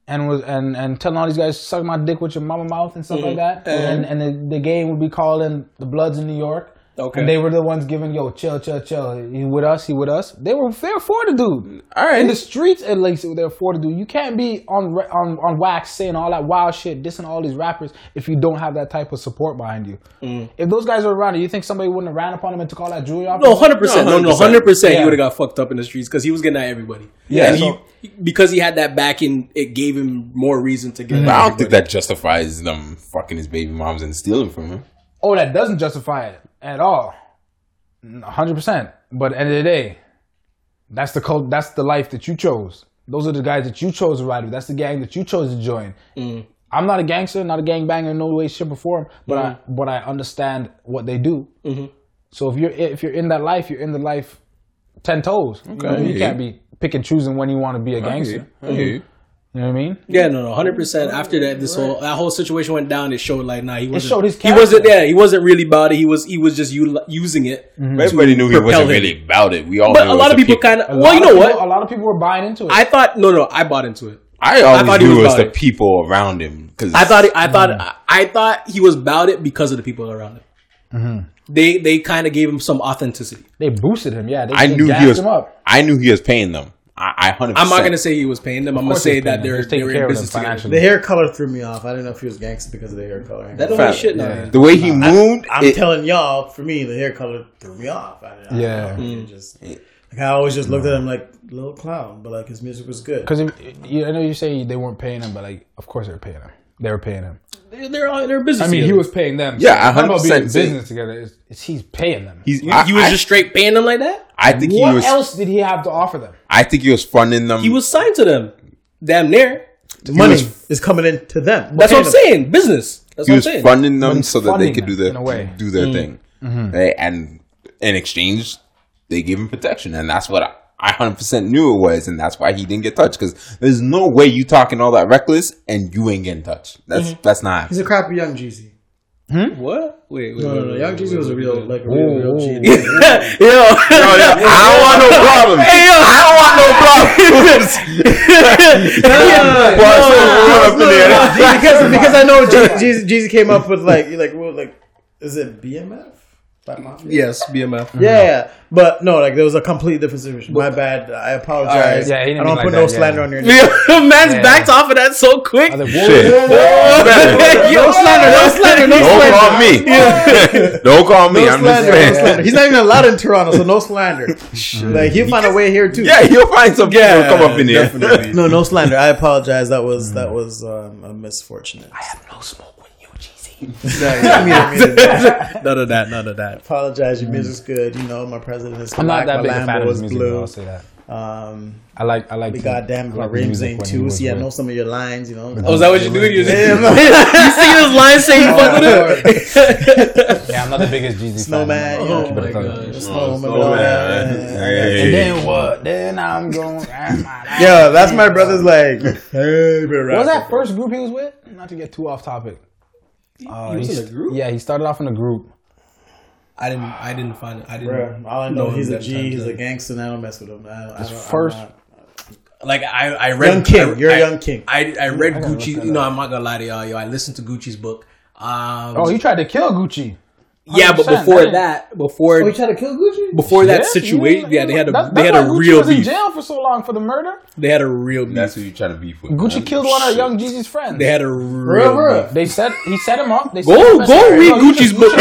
and was and, and telling all these guys suck my dick with your mama mouth and stuff like mm-hmm. that, uh-huh. and and the, the game would be calling the Bloods in New York. Okay. And they were the ones giving yo chill, chill, chill. He with us, he with us. They were they were for the dude. All right. In the streets, at least they were for the dude. You can't be on on on wax saying all that wild shit, dissing all these rappers if you don't have that type of support behind you. Mm. If those guys were around, you think somebody wouldn't have ran upon him and took all that jewelry off? No, hundred percent. No, no, 100%. hundred percent. He would have got fucked up in the streets because he was getting at everybody. Yeah, and so- he because he had that backing, it gave him more reason to get. Mm. But at I don't think that justifies them fucking his baby moms and stealing from him. Oh, that doesn't justify it at all. hundred percent. But at the end of the day, that's the cult. That's the life that you chose. Those are the guys that you chose to ride with. That's the gang that you chose to join. Mm. I'm not a gangster, not a gangbanger in no way, shape, or form. But I, mm. but I understand what they do. Mm-hmm. So if you're if you're in that life, you're in the life ten toes. You, know, you can't be pick and choosing when you want to be a gangster. I hear you. You know what I mean? Yeah, no, no, hundred percent. After that, this whole that whole situation went down. It showed like, nah, he wasn't. showed his he wasn't. character. Yeah, he wasn't really about it. He was. He was just u- using it. Mm-hmm. Everybody knew he wasn't him. really about it. We all But knew a lot of the people kind of. Well, you know people- what? A lot of people were buying into it. I thought. No, no, I bought into it. I always thought he knew was it was about the it. people around him because I thought. I thought. I, I thought he was about it because of the people around him. Mm-hmm. They they kind of gave him some authenticity. they boosted him. Yeah, they, I they knew he was. him up. I knew he was paying them. I, I hundred. I'm not gonna say he was paying them. I'm gonna say that them. they're taking they were care in of business together. financially. The hair color threw me off. I didn't know if he was gangster because of the hair color. That don't Fact. mean shit. Yeah. the way he moved. I'm it- telling y'all, for me, the hair color threw me off. I, I, Yeah. I, mm. it just like I always just looked at him like little clown, but like his music was good. Because you, I know you say they weren't paying him, but like, of course they're paying him. They were paying him. They're they're, all, they're business. I mean, he was paying them. Yeah, it's not about being in 100% business together. It's, it's he's paying them. He's. He, I, he was I- just straight paying them like that. I think what he was. else did he have to offer them? I think he was funding them. He was signed to them. Damn near. Money was- is coming in to them. That's what I'm them. saying. Business. That's he what I'm was saying. funding them he's so that they funding could do them, their in a way. do their mm. thing, mm-hmm. Right? and in exchange, they gave him protection, and that's what I. I 100% knew it was, and that's why he didn't get touched. Because there's no way you talking all that reckless and you ain't getting touched. That's mm-hmm. that's not. He's a crappy young Jeezy. Hmm? What? Wait, wait, No, no, wait, no. wait, Young Jeezy was a real, like a real, real G. yo, I don't want no problems. Hey, yo, I don't want no problems. No, no, no, because because I know Jeezy, Jeezy, Jeezy came up with like like what like is it BMF? Black Mafia? Yes, BMF. Yeah, yeah, but no, like there was a complete different situation. My bad. I apologize. Yeah, he didn't I don't mean put like no that, yeah. slander on your name. Man's Yeah. backed off of that so quick. I was like, Shit. Yo, slander, no slander, no slander. Don't slander. call me. Don't call me. No I'm just slander, no slander. He's not even allowed in Toronto, so no slander. like he'll find a way here too. Yeah, you'll find some Yeah, come up in here. No, no slander. I apologize. That was that was um, a misfortunate. I have No smoke with you, Jeezy. None None of that, none of that. Apologize. Your music's good. You know, my president is I'm not that my big a fan of his music. though, blue. I'll say that. Um, I like I like the goddamn I like the music Rimzing when he too. See, I know some of your lines. You know. Oh, is that what you're doing? You're singing those lines saying fuck with it? Yeah, I'm not the biggest Jeezy Snowman, fan. yo. Keep it my a. God. Snowman, Snowman. yeah. Hey. And then what? Then I'm going. Yo, that's my brother's like. Hey, What was that first group he was with? Not to get too off topic. Uh, He was he's- in a group? Yeah, he started off in a group. I didn't. I didn't find it. I didn't. Bro, all I know, him he's a that G, time, he's so- a gangster, and I don't mess with him. I, I don't, I'm first- not- Like I, I read Young King, I, you're a I- young king. I, I read gotta Gucci. You know. I'm not gonna lie to y'all. Yo, I listened to Gucci's book. Um, Oh, he tried to kill Gucci. Yeah, but before man. that, before Oh, he tried to kill Gucci? before that Yeah, situation, he- yeah, they had a That's- they had that's a why Gucci real was in jail for so long for the murder. They had a real beef. That's who you trying to beef with. Gucci man. killed one of Young Jeezy's friends. They had a real Bro, beef. They set he set him up. They Go- him go read No, Gucci's should- book,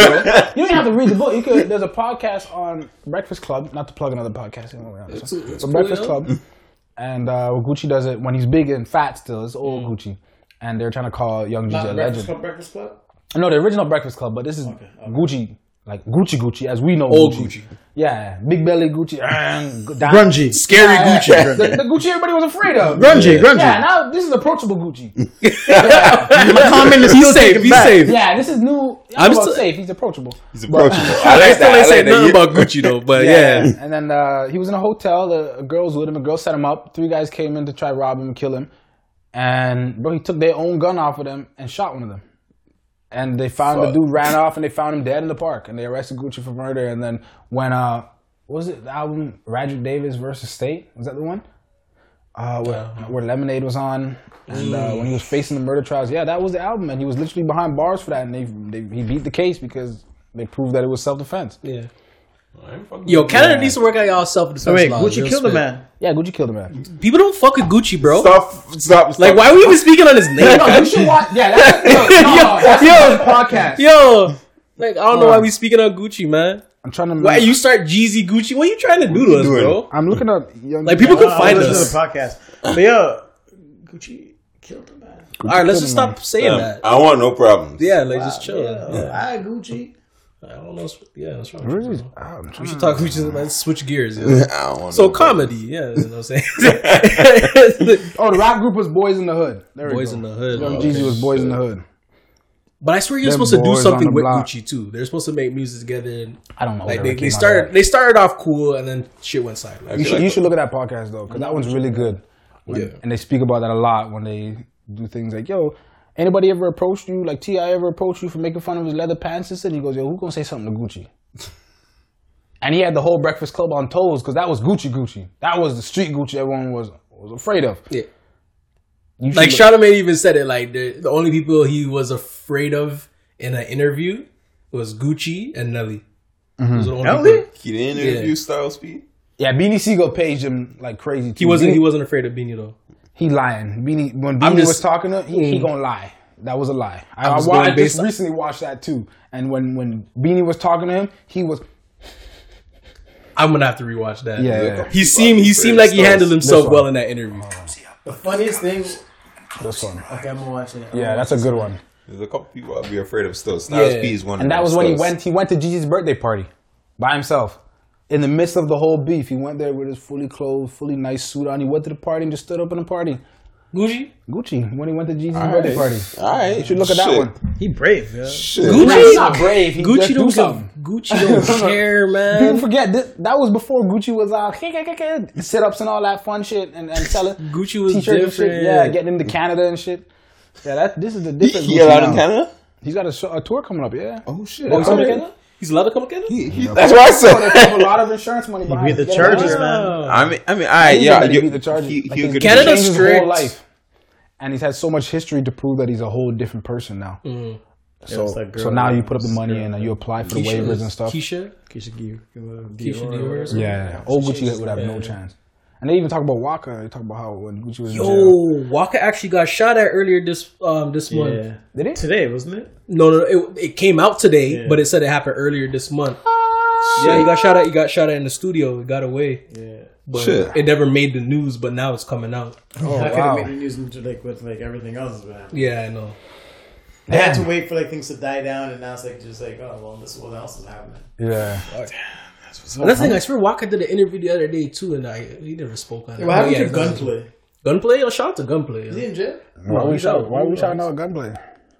You, you don't have to read the book. You could. There's a podcast on Breakfast Club. Not to plug another podcast. you know, It's- It's, it's a cool, Breakfast yeah. Club, and uh, Gucci does it when he's big and fat. Still, it's old Gucci, and they're trying to call Young Jeezy a legend. Breakfast Club? No, the original Breakfast Club, but this is Gucci, like Gucci Gucci as we know Old Gucci. Gucci. Yeah, big belly Gucci. and down- Grungy. Scary Yeah, Gucci. yeah. The, the Gucci everybody was afraid of. Grungy, grungy. Yeah, now this is approachable Gucci. Comment is Be still safe. taken Be back. safe. Yeah, this is new. I'm I'm about still- safe. He's approachable. He's approachable. I I like still that. ain't I saying like that. nothing You- about Gucci though, but yeah. And then uh, he was in a hotel. The girls with him. A girl set him up. Three guys came in to try to rob him and kill him. And bro, he took their own gun off of them and shot one of them. And they found Fuck. the dude ran off and they found him dead in the park. And they arrested Gucci for murder. And then when uh, was it the album Radric Davis versus State? Was that the one? Uh, where, where Lemonade was on, and uh, when he was facing the murder trials, yeah, that was the album, and he was literally behind bars for that, and they, they he beat the case because they proved that it was self defense. Yeah. I ain't fucking Yo, Canada Yeah. needs to work out y'all self defense wait, laws. Gucci real killed the spit. man. Yeah, Gucci killed a man. People don't fuck with Gucci, bro. Stop, stop, stop. Like, why are we even speaking on his name? No, you should watch. Yeah, that's, no, no, that's yo. a podcast. Yo, like I don't know why we speaking on Gucci, man. I'm trying to. Why you start Jeezy Gucci? What are you trying to do to us, doing? bro? I'm looking up. Young Like people can I'll find listen us. to the podcast. But yo, Gucci killed the man. All right, let's just him, man. stop saying Um, that. I want no problems. Yeah, like just chill. Yeah, I Gucci. I don't know. Yeah, that's wrong. Where is? We should talk. We should let's switch gears. Yeah. I don't So no comedy, yeah, you know what I'm saying. Oh, the rap group was Boys in the Hood. There we Boys go. in the Hood. Young oh, Okay. Jeezy was Boys in the Hood. But I swear you're Them supposed to do something with block. Gucci too. They're supposed to make music together. And, I don't know. like they, they started they started off cool and then shit went sideways. You feel should, like you should look at that podcast though, because that one's really good. When- Yeah. And they speak about that a lot when they do things like, "Yo, anybody ever approached you? Like T.I. ever approached you for making fun of his leather pants and shit?" He goes, "Yo, who gonna say something to Gucci?" and he had the whole Breakfast Club on toes because that was Gucci Gucci. That was the street Gucci everyone was was afraid of. Yeah. You Like look- Charlamagne even said it. Like the, the only people he was afraid of in an interview was Gucci and Nelly. Mm-hmm. Those are the only Nelly? people- He didn't interview Yeah. Styles P. yeah, Beanie Sigel paged him like crazy. He wasn't. He wasn't afraid of Beanie though. He lying. Beanie when Beanie just- was talking to him, he, he gonna lie. That was a lie. I, I'm I, just I just based on- recently watched that too. And when when Beanie was talking to him, he was I'm gonna have to rewatch that. Yeah, yeah, yeah. He seemed. He seemed like he handled himself well in that interview. The funniest thing. this one. Okay, I'm gonna watch it. Yeah, that's a good one. There's a couple people I'd be afraid of still. Styles Yeah. P is one. And that was when he went. He went to Gigi's birthday party by himself. In the midst of the whole beef, he went there with his fully clothed, fully nice suit on. He went to the party and just stood up in the party. Gucci. Gucci when he went to Gigi's All birthday right. party. All right, You should look at that Shit. one. He brave, yeah. Shit. Gucci? Nah, he's not brave. He Gucci just do don't something. give, Gucci don't care, People man. forget that, that was before Gucci was uh sit ups and all that fun shit and, and selling Gucci was t-shirts and shit. different. Yeah, getting into Canada and shit. Yeah, that this is the He, different. he Gucci allowed now. in Canada? He's got a, a tour coming up. Yeah. Oh shit! Oh, he's All coming to Canada? He's allowed to come to Canada? He- he- That's what I So they said. have a lot of insurance money behind. beat the it. Charges, man. I mean, I mean, all right, He's yeah, gonna you, beat the charges. He, Like, he a he's good Canada's changed his strict. whole life, and he's had so much history to prove that he's a whole different person now. So, it's that so now you uh, put up the money girl, and uh, you apply for the Keisha- waivers and stuff. Keisha? Keisha Gier. Keisha Dior or something? Yeah, old Gucci would have no chance. And they even talk about Waka. They talk about how when Gucci was in jail. Yo, Waka actually got shot at earlier this um this month. Yeah. Did it? Today, wasn't it? No, no, it, it came out today, Yeah. but it said it happened earlier this month. Yeah, he got shot at. He got shot at in the studio. He got away, Yeah. but Shit. it never made the news. But now it's coming out. Oh, I could wow. have made the news like with like everything else, man. Yeah, I know. They had to wait for like things to die down, and now it's like just like, oh well, this is what else is happening. Yeah. Another thing, I swear Waka did an interview the other day too, and I he never spoke on it. What happened Oh, yeah, to gunplay? Gunplay? Oh, shout out to gunplay. Is he in jail? Why we we shout? don't. Why we We shouting don't. out gunplay?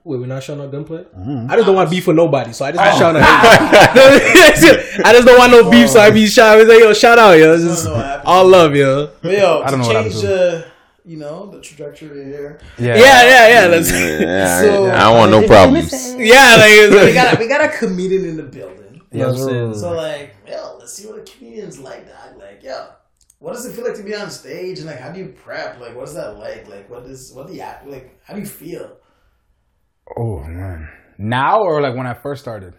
Wait, we're not showing out gunplay? Mm-hmm. I just don't want beef with nobody, so I just Oh. be shouting out. I just don't want no beef, so I be shouting. Like, yo, shout out, yo. It's just know what all love, yo. But yo, I don't know to what happened change to the, you know, the trajectory here. Yeah, Yeah, yeah, yeah. Let's, Yeah, So- I don't want no problems. yeah, like, it's We got a, we got a comedian in the building. You know what I'm saying? So like, yo, let's see what a comedian's like, dog. Like, yo, what does it feel like to be on stage? And like, how do you prep? Like, what's that like? Like, what is what do you act like? How do you feel? Oh man. Now or like when I first started?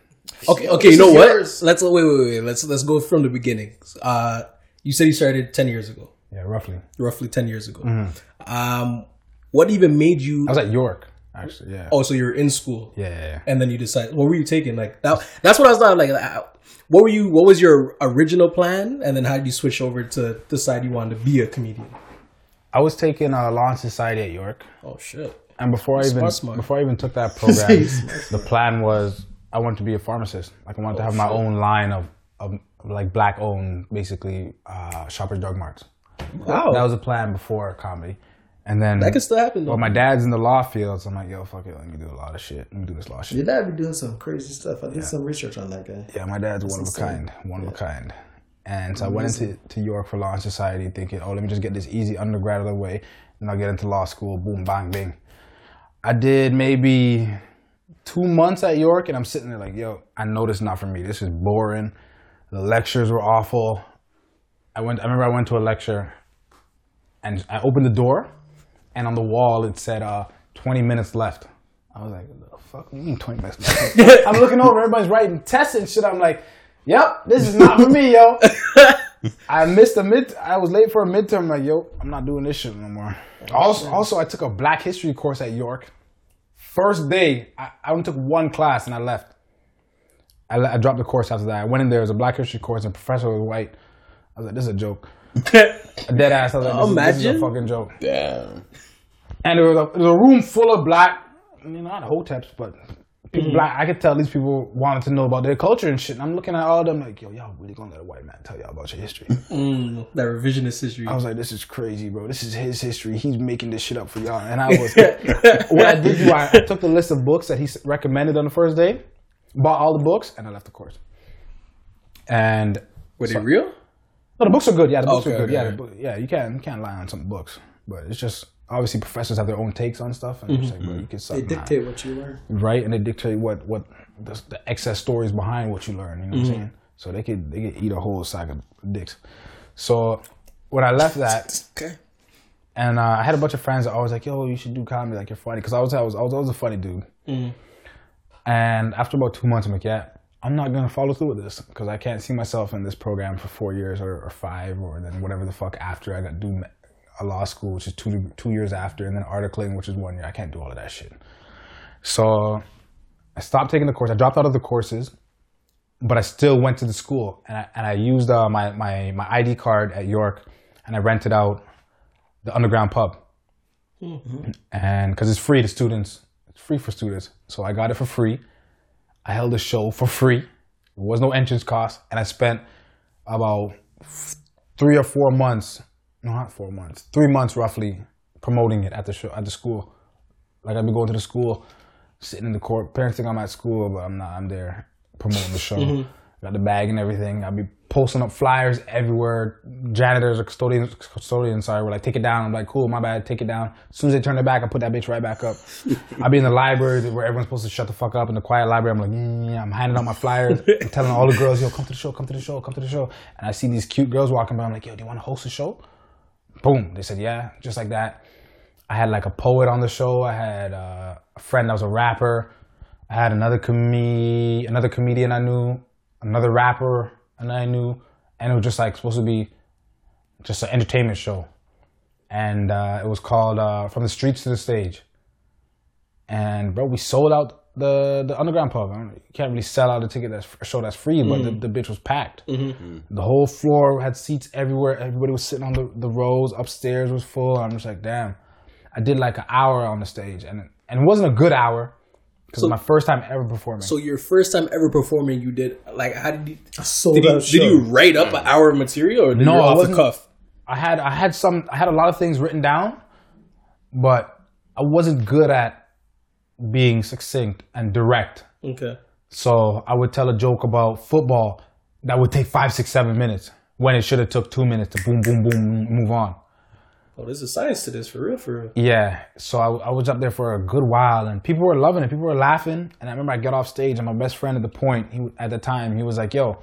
Okay, okay. You know what? yours. Let's wait, wait, wait. Let's let's go from the beginning. Uh, you said you started ten years ago, Yeah, roughly. roughly ten years ago. Mm-hmm. Um, what even made you? I was at York, actually. Yeah. Oh, so you're in school, Yeah, yeah, yeah. and then you decide. What were you taking? Like that? That's what I was thought. Like, uh, what were you? What was your original plan? And then how did you switch over to decide you wanted to be a comedian? I was taking a law and society at York, Oh shit! and before I even Smart, smart. before I even took that program, the plan was I wanted to be a pharmacist. Like I wanted to have my own line of, of like black owned, basically uh, Shoppers Drug Marts. Wow, That was a plan before comedy, and then that could still happen. Though. Well, my dad's in the law field, so I'm like, yo, fuck it, let me do a lot of shit. Let me do this law shit. Your dad be doing some crazy stuff. I did some research on that guy. Yeah, my dad's one of a kind, one of a kind. And so I went into to York for Law and Society thinking, oh, let me just get this easy undergrad out of the way, and I'll get into law school. Boom, bang, bing. I did maybe two months at York, and I'm sitting there like, yo, I know this is not for me. This is boring. The lectures were awful. I went. I remember I went to a lecture, and I opened the door, and on the wall it said, uh, 20 minutes left. I was like, the fuck you mean 20 minutes left? I'm looking over, everybody's writing tests and shit. I'm like, yep, this is not for me, yo. I missed a mid. I was late for a midterm. Like, yo, I'm not doing this shit no more. Also, also, I took a Black History course at York. First day, I, I only took one class and I left. I, I dropped the course after that. I went in there. It was a Black History course, and professor was white. I was like, "This is a joke." A dead ass. I was like, this, is, this is a Imagine. fucking joke." Damn. And there was a, there was a room full of black, I mean, not hoteps, but people black. I could tell these people wanted to know about their culture and shit. And I'm looking at all of them like, yo, y'all really gonna let a white man tell y'all about your history? Mm, that revisionist history. I was like, this is crazy, bro. This is his history. He's making this shit up for y'all. And I was, what I did do, I, I took the list of books that he recommended on the first day, bought all the books, and I left the course. And Were they real? No, the books are good. Yeah, the books Okay, are good. okay, yeah, book, yeah. You can't you can't lie on some books, but it's just obviously professors have their own takes on stuff, and it's like, mm-hmm. bro, you can suck They my- dictate what you learn. right? And they dictate what what the, the excess stories behind what you learn. You know what I'm mm-hmm. saying? So they could they could eat a whole sack of dicks. So when I left that, Okay. and uh, I had a bunch of friends that always like, "Yo, you should do comedy. Like you're funny." Because I was I was I was always a funny dude. Mm-hmm. And after about two months, I'm like, "Yeah, I'm not gonna follow through with this because I can't see myself in this program for four years or, or five or then whatever the fuck after I got do a law school, which is two two years after, and then articling, which is one year. I can't do all of that shit. So I stopped taking the course. I dropped out of the courses, but I still went to the school and I, and I used uh, my, my, my ID card at York and I rented out the underground pub. And because it's free to students, it's free for students. So I got it for free. I held a show for free. There was no entrance cost. And I spent about three or four months, no, not four months, three months roughly promoting it at the show, at the school. Like I'd be going to the school, sitting in the court. Parents think I'm at school, but I'm not. I'm there promoting the show. Mm-hmm. Got the bag and everything. I'll be posting up flyers everywhere. Janitors or custodians, custodians, sorry, were like, take it down. I'm like, cool, my bad, take it down. As soon as they turn it back, I put that bitch right back up. I'll be in the library where everyone's supposed to shut the fuck up in the quiet library. I'm like, yeah. I'm handing out my flyers. I'm telling all the girls, yo, come to the show, come to the show, come to the show. And I see these cute girls walking by. I'm like, yo, do you want to host a show? Boom. They said, yeah, just like that. I had like a poet on the show. I had uh, a friend that was a rapper. I had another com- another comedian I knew, another rapper and I knew, and it was just like supposed to be just an entertainment show, and uh, it was called uh, From the Streets to the Stage. And bro, we sold out the the underground pub. I don't- You can't really sell out a ticket that's a show that's free, but the, the bitch was packed. The whole floor had seats everywhere. Everybody was sitting on the, the rows. Upstairs was full. I'm just like, damn. I did like an hour on the stage, and and it wasn't a good hour because So- my first time ever performing. So your first time ever performing, you did like how did you sold did you, did you write up an hour of material or did No, off the cuff? I had I had some I had a lot of things written down, but I wasn't good at being succinct and direct. Okay. So I would tell a joke about football that would take five, six, seven minutes when it should have took two minutes to boom, boom, boom, move on. Oh, there's a science to this for real, for real. Yeah. So I, I was up there for a good while, and people were loving it. People were laughing, and I remember I got off stage, and my best friend at the point, he at the time, he was like, "Yo,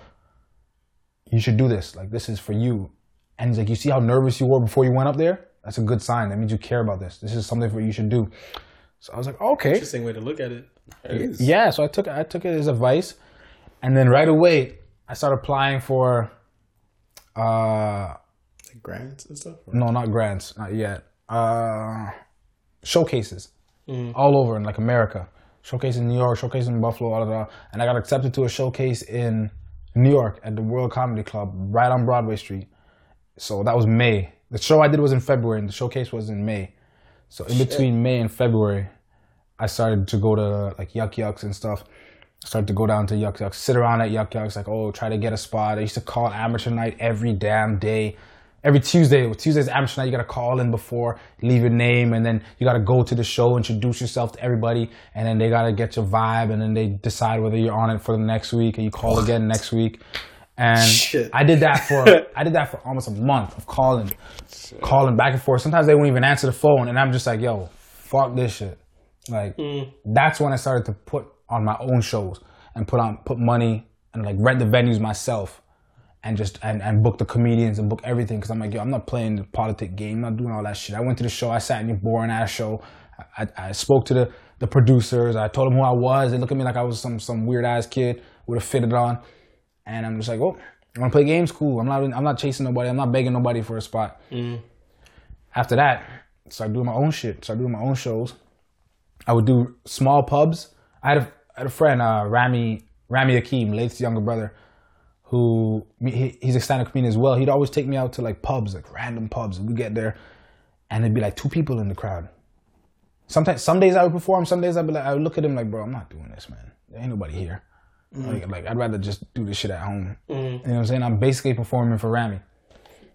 you should do this. Like this is for you." And he's like, "You see how nervous you were before you went up there? That's a good sign. That means you care about this. This is something for you should do." So I was like, "Okay." Interesting way to look at it. Yeah, so I took I took it as advice, and then right away I started applying for, uh, Like grants and stuff. no, not grants, not yet. Uh, showcases all over in like America. Showcase in New York, showcase in Buffalo, all of that. And I got accepted to a showcase in New York at the World Comedy Club, right on Broadway Street. So that was May. The show I did was in February, and the showcase was in May. So in between May and February, I started to go to like Yuk Yuk's and stuff. I started to go down to Yuk Yuk's, sit around at Yuk Yuk's, like, oh, try to get a spot. I used to call amateur night every damn day. Every Tuesday, Tuesday's amateur night, you gotta call in before, leave your name, and then you gotta go to the show, introduce yourself to everybody, and then they gotta get your vibe, and then they decide whether you're on it for the next week, and you call again next week. And Shit. I did that for I did that for almost a month of calling, calling back and forth. Sometimes they won't even answer the phone, and I'm just like, yo, fuck this shit. Like hmm. that's when I started to put on my own shows and put on put money and like rent the venues myself and just and, and book the comedians and book everything because I'm like yo I'm not playing the politic game I'm not doing all that shit. I went to the show I sat in your boring ass show. I, I, spoke to the the producers I told them who I was. They looked at me like I was some some weird ass kid with a fitted on. And I'm just like oh I want to play games? Cool. I'm not I'm not chasing nobody. I'm not begging nobody for a spot. After that started doing my own shit started doing my own shows. I would do small pubs. I had a, I had a friend, uh, Rami Rami Akeem, Lath's younger brother, who he, he's a stand-up comedian as well. He'd always take me out to like pubs, like random pubs. We get there, and it'd be like two people in the crowd. Sometimes, some days I would perform. Some days I'd be like, I would look at him like, bro, I'm not doing this, man. There ain't nobody here. Mm. Like, like, I'd rather just do this shit at home. Mm. You know what I'm saying? I'm basically performing for Rami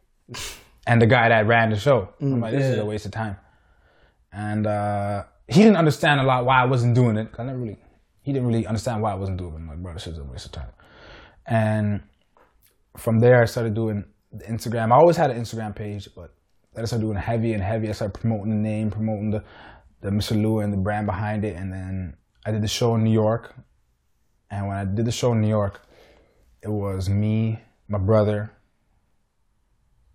and the guy that ran the show. Mm, I'm like, this is a waste of time. And uh, he didn't understand a lot why I wasn't doing it. I never really, he didn't really understand why I wasn't doing it. I'm like, bro, this is a waste of time. And from there, I started doing the Instagram. I always had an Instagram page, but I started doing heavy and heavy. I started promoting the name, promoting the, the Mr. Lewinn the brand behind it. And then I did the show in New York. And when I did the show in New York, it was me, my brother,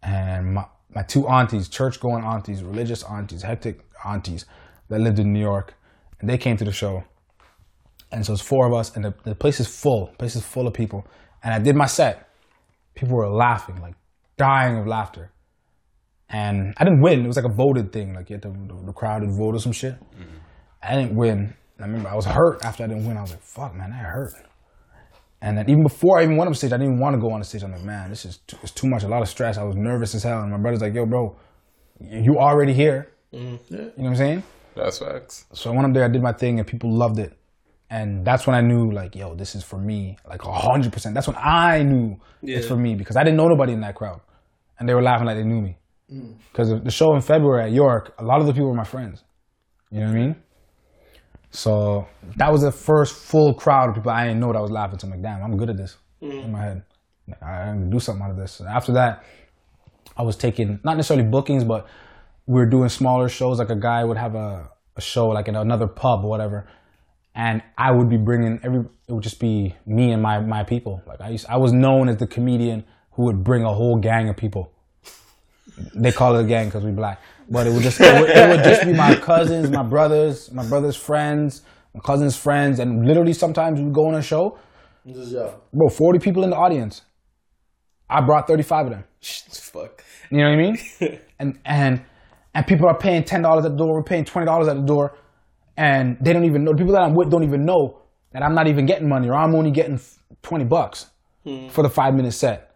and my, my two aunties, church going aunties, religious aunties, hectic aunties that lived in New York. And they came to the show. And so it's four of us, and the, the place is full. The place is full of people. And I did my set. People were laughing, like dying of laughter. And I didn't win. It was like a voted thing. Like you had to, the, the crowd would vote or some shit. Mm-hmm. I didn't win. I remember I was hurt after I didn't win. I was like, fuck, man, that hurt. And then even before I even went on stage, I didn't even want to go on the stage. I'm like, man, this is too, it's too much, a lot of stress. I was nervous as hell. And my brother's like, yo, bro, you already here. Mm-hmm. You know what I'm saying? That's facts. So I went up there, I did my thing, and people loved it. And that's when I knew, like, yo, this is for me, like hundred percent. That's when I knew it's for me because I didn't know nobody in that crowd, and they were laughing like they knew me. Mm. Because the show in February at York, a lot of the people were my friends. You know what I mean? So that was the first full crowd of people I didn't know that was laughing. So I'm like, damn, I'm good at this mm. in my head. Like, gonna do something out of this. And after that, I was taking not necessarily bookings, but we were doing smaller shows. Like a guy would have a, a show like in another pub or whatever, and I would be bringing every. It would just be me and my my people. Like I used, I was known as the comedian who would bring a whole gang of people. They call it a gang because we black, but it would just it would, it would just be my cousins, my brothers, my brothers' friends, my cousins' friends, and literally sometimes we go on a show, yo. bro, forty people in the audience. I brought thirty five of them. Shit, fuck. You know what I mean? and and and people are paying ten dollars at the door. We're paying twenty dollars at the door, and they don't even know. The people that I'm with don't even know that I'm not even getting money, or I'm only getting twenty bucks hmm. for the five minute set.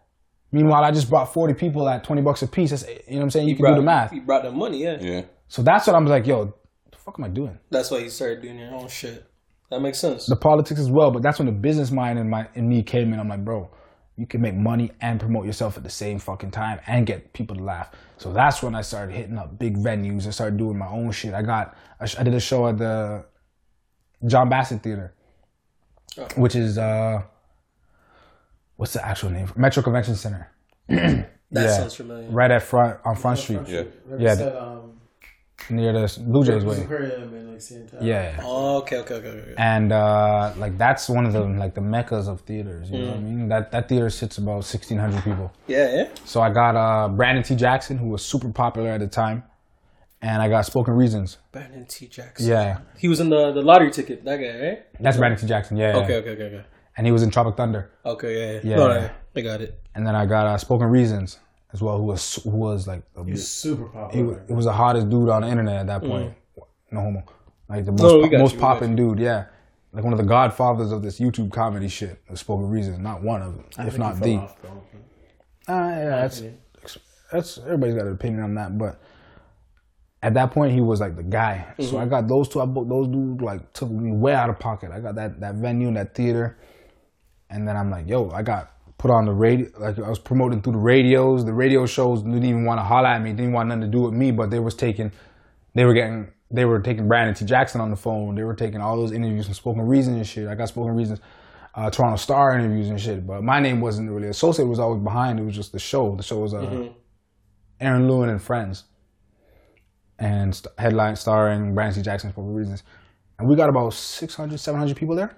Meanwhile, I just brought forty people at twenty bucks a piece. That's, you know what I'm saying? You can do the math. You brought the money, yeah. Yeah. So that's what I'm like, yo, the fuck am I doing? That's why you started doing your own shit. That makes sense. the politics as well. But that's when the business mind in my in me came in. I'm like, bro, you can make money and promote yourself at the same fucking time and get people to laugh. So that's when I started hitting up big venues. I started doing my own shit. I got I, sh- I did a show at the John Bassett Theater, which is uh, what's the actual name? Metro Convention Center. that yeah. sounds familiar. Right at front on Front Street, Yeah. Yeah, Said, um, near the Blue Jays way. Aquarium and like Santa. Yeah. Oh, okay, okay, okay, okay. and uh, like that's one of the like the meccas of theaters. You know what I mean? That that theater sits about sixteen hundred people. Yeah, yeah. So I got uh, Brandon T. Jackson, who was super popular at the time, and I got Spoken Reasons. Brandon T. Jackson. Yeah, He was in the, the lottery ticket. That guy, right? that's Brandon T. Jackson. Yeah, yeah. Okay, okay, okay, okay. and he was in Tropic Thunder. Okay, yeah, yeah. Yeah. No, no, I got it. And then I got uh, Spoken Reasons as well, who was who was like a, He's super popular. was, he was the hottest dude on the internet at that point. No homo, like the most Mm. No, we most you, we got popping dude. Yeah, like one of the godfathers of this YouTube comedy shit. The Spoken Reasons, not one of them, I if think not he the. fell off, though. Uh, yeah, that's that's everybody's got an opinion on that, but at that point he was like the guy. So I got those two. I booked those dudes like took me way out of pocket. I got that that venue, and that theater, and then I'm like, yo, I got put on the radio. Like I was promoting through the radios. The radio shows didn't even want to holler at me. Didn't want nothing to do with me, but they was taking, they were getting. They were taking Brandon T. Jackson on the phone. They were taking all those interviews and Spoken Reasons and shit. I got Spoken Reasons, uh, Toronto Star interviews and shit. But my name wasn't really associated. It was always behind. It was just the show. The show was uh, Aaron Lewinn and Friends, and st- headline starring Brandon T. Jackson for reasons. And we got about 600, 700 people there.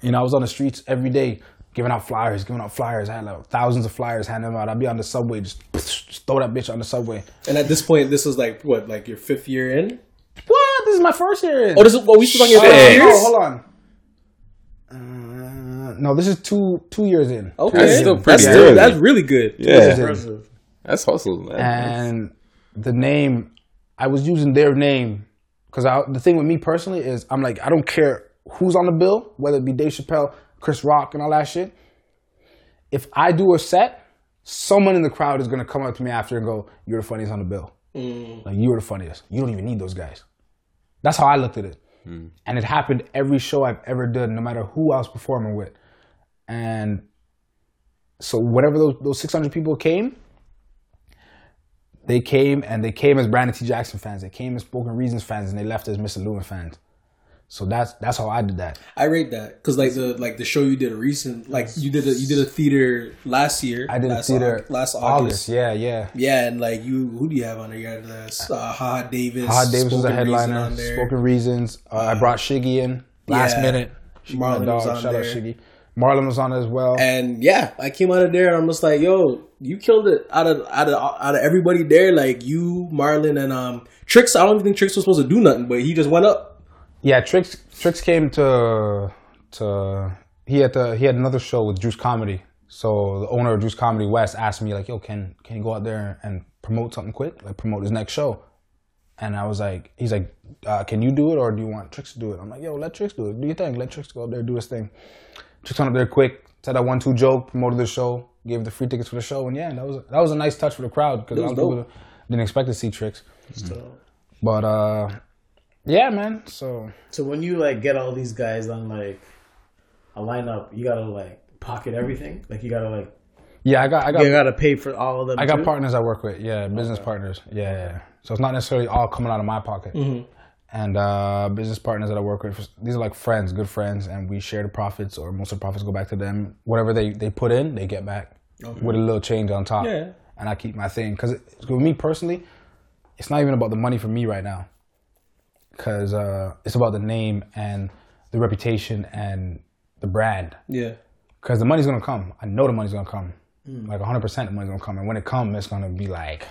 You know, I was on the streets every day giving out flyers, giving out flyers. I had like thousands of flyers handing them out. I'd be on the subway, just, just throw that bitch on the subway. And at this point, this was like what, like your fifth year in? What? This is my first year. in. Oh, this is what we still talking Oh, about. Six. years? no, hold on. Uh, no, this is two two years in. Okay, That's still that's, pretty still, early. that's really good. Yeah, Impressive. that's hustle, man. and the name I was using their name because the thing with me personally is I'm like I don't care who's on the bill, whether it be Dave Chappelle, Chris Rock, and all that shit. If I do a set, someone in the crowd is gonna come up to me after and go, "You're the funniest on the bill. Mm. Like you were the funniest. You don't even need those guys." That's how I looked at it, mm. and it happened every show I've ever done, no matter who I was performing with, and so whatever those those 600 people came, they came and they came as Brandon T. Jackson fans. They came as Spoken Reasons fans, and they left as Mr. Lewinn fans. So that's that's how I did that. I rate that because like the like the show you did a recent like you did a you did a theater last year. I did a theater Au- last August. August. Yeah, yeah. Yeah, and like you, who do you have on there? You had this uh, Ha Davis. Hot Davis was a headliner. there. Spoken Reasons. Uh, I brought Shiggy in last Yeah. minute. Shiggy Marlon dog. was on Shout out. Shiggy. Marlon was on as well. And yeah, I came out of there and I'm just like, yo, you killed it out of out of out of everybody there. Like you, Marlon, and um Tricks. I don't even think Tricks was supposed to do nothing, but he just went up. Yeah, Tricks Trix came to to he had to he had another show with Juice Comedy. So the owner of Juice Comedy West asked me like, "Yo, can can you go out there and promote something quick? Like promote his next show?" And I was like, "He's like, uh, can you do it or do you want Tricks to do it?" I'm like, "Yo, let Tricks do it. Do your thing. Let Trix go out there do his thing." Trix went up there quick, said that one two joke, promoted the show, gave the free tickets for the show, and yeah, that was that was a nice touch for the crowd because a lot of was people didn't expect to see Trix. But uh, yeah, man. So So when you like get all these guys on like a lineup, you gotta like pocket everything. Like you gotta like yeah, I got I got you gotta pay for all of them. I got too? partners I work with, yeah, business partners, yeah, yeah. So it's not necessarily all coming out of my pocket. And uh, business partners that I work with, these are like friends, good friends, and we share the profits, or most of the profits go back to them. Whatever they, they put in, they get back with a little change on top. Yeah. And I keep my thing because with me personally, it's not even about the money for me right now, because uh, it's about the name and the reputation and the brand Yeah. because the money's gonna come. I know the money's gonna come. Like 100 percent the money's gonna come, and when it comes, it's gonna be like,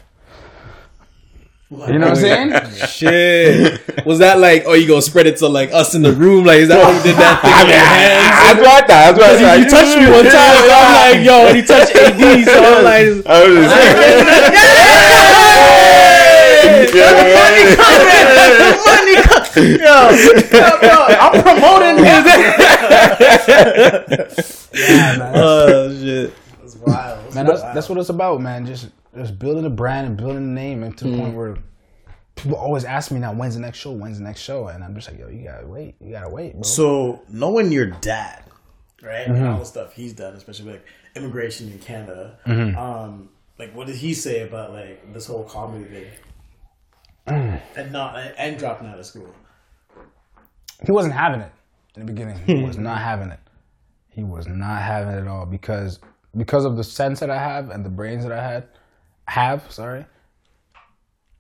you know what I'm saying? Shit. was that like, oh, you gonna spread it to like us in the room? Like, is that how you did that thing with your hands? I brought that. That's what I said. You touched me one time, I'm like, yo, he touched AD, so I'm like, I was just I'm promoting oh shit. It's wild. man. That's, that's what it's about, man. Just just building a brand and building a name, and to the point where people always ask me now, when's the next show? When's the next show? And I'm just like, yo, you gotta wait. You gotta wait, bro. So knowing your dad, right, Mm-hmm. and all the stuff he's done, especially like immigration in Canada, Mm-hmm. um, like what did he say about like this whole comedy thing, Mm. and not and dropping out of school? he wasn't having it in the beginning. He was not having it. He was not having it at all because because of the sense that I have and the brains that I had have, sorry,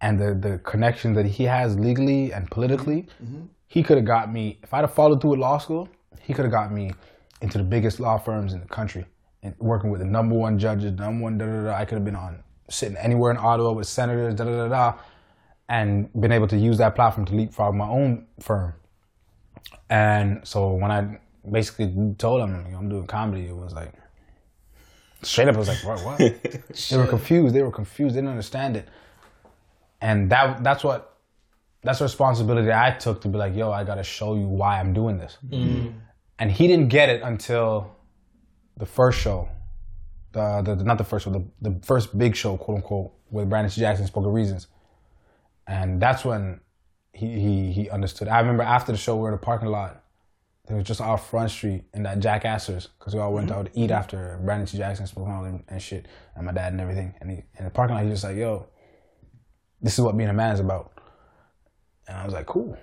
and the the connection that he has legally and politically, mm-hmm. Mm-hmm. he could have got me if I'd have followed through with law school, he could have got me into the biggest law firms in the country and working with the number one judges, number one da da da. I could have been on sitting anywhere in Ottawa with senators, da da da da, and been able to use that platform to leapfrog my own firm. And so when I basically told them I'm doing comedy, it was like straight up. I was like, what? What? they were confused. They were confused. They didn't understand it. And that that's what that's the responsibility I took to be like, yo, I got to show you why I'm doing this. Mm. And he didn't get it until the first show, the, the not the first show, the, the first big show, quote unquote, with Brandon. Jackson, Spoken Reasons. And that's when he, he he understood. I remember after the show, we were in the parking lot. It was just off Front Street in that Jack Astor's because we all went out to eat after Brandon T. Jackson spoke on and, and shit, and my dad and everything. And he, in the parking lot, he was just like, "Yo, this is what being a man is about." And I was like, "Cool,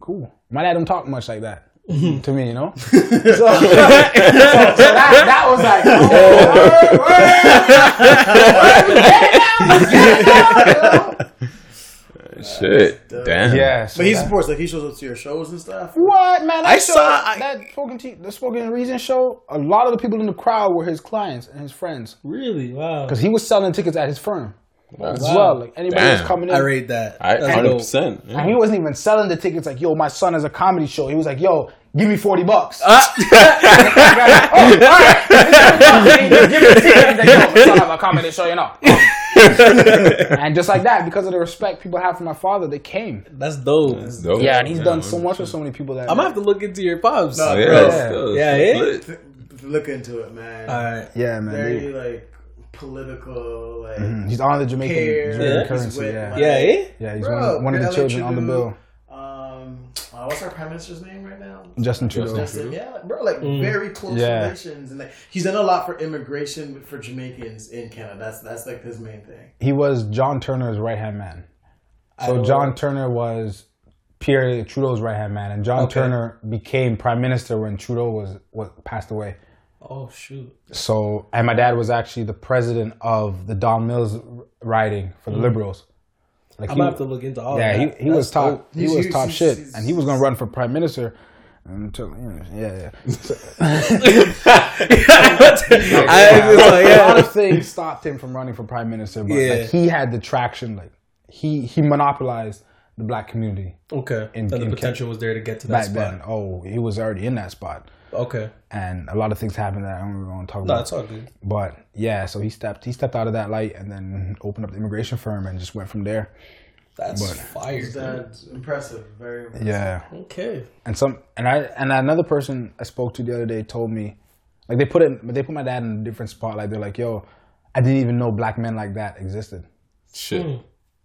cool." My dad don't talk much like that to me, you know. so, so, so that, that was like, oh, word, word. Shit. Damn. yeah. so But he that- supports like he shows up to your shows and stuff. What man? That I show, saw- I- that spoken T- the spoken reason show. A lot of the people in the crowd were his clients and his friends Really? Wow. because he was selling tickets at his firm as well. Like anybody was coming in, I rate that. I That's hundred dope. percent. and he wasn't even selling the tickets. Like, yo, my son has a comedy show. He was like, yo, give me forty bucks. Ah. oh, all right. Give me the ticket. Like, yo, my son have a comedy show, you know. Um, and just like that, because of the respect people have for my father, they came. That's dope. Dope. Yeah, and he's done so much for so many people that I'm gonna have to look into your pops. No, Oh, yeah. bro. that's- that's Yeah, yeah. Look into it, man. All right. yeah, man. Very they- like political, like Mm, He's on the Jamaican. Jamaican He's currency. with, Yeah, like, Yeah, eh? yeah. He's Bro, one, one of the children on the bill. Uh, what's our prime minister's name right now? Justin Trudeau. Justin, yeah, bro, like very close Yeah. relations, and like he's done a lot for immigration for Jamaicans in Canada. That's that's like his main thing. He was John Turner's right hand man. So don't- John Turner was Pierre Trudeau's right hand man, and John Okay. Turner became prime minister when Trudeau was, was passed away. Oh shoot. So, and my dad was actually the president of the Don Mills riding for the Liberals. Like I'm he- gonna have to look into all yeah, that. he, he was That's top. dope. He was he's- top he's- shit, he's- and he was gonna run for prime minister. Until you know, yeah, yeah. I was like, a lot of things stopped him from running for prime minister, but Yeah. like he had the traction. Like he he monopolized the black community Okay. In- and the in potential was there to get to that spot. then. Oh, he was already in that spot, Okay. and a lot of things happened that I don't really want to talk No, about. it's all good. But yeah, so he stepped he stepped out of that light and then opened up the immigration firm and just went from there. That's But- fire. That's impressive. Very impressive. Yeah, Okay. and some and I and another person I spoke to the other day told me, like they put it they put my dad in a different spot. Like they're like, yo, I didn't even know black men like that existed. Shit. Hmm.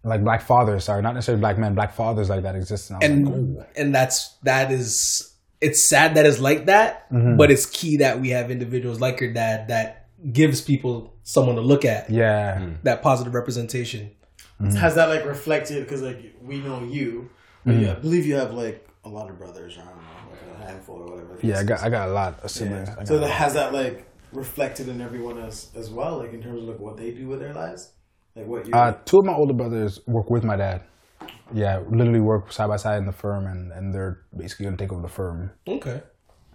Like black fathers, sorry, not necessarily black men, black fathers like that existed. And, I was like, And and that's that is it's sad that it's like that, Mm-hmm. but it's key that we have individuals like your dad that gives people someone to look at. yeah, That positive representation. Has that like reflected? Because like we know you, Mm-hmm. yeah, I believe you have like a lot of brothers. or I don't know, like a handful or whatever. yeah, I got I got a lot of siblings. I got So that, has that like reflected in everyone else as well, like in terms of like what they do with their lives, like what you. Uh, two of my older brothers work with my dad. Yeah, literally work side by side in the firm, and, and they're basically gonna take over the firm Okay.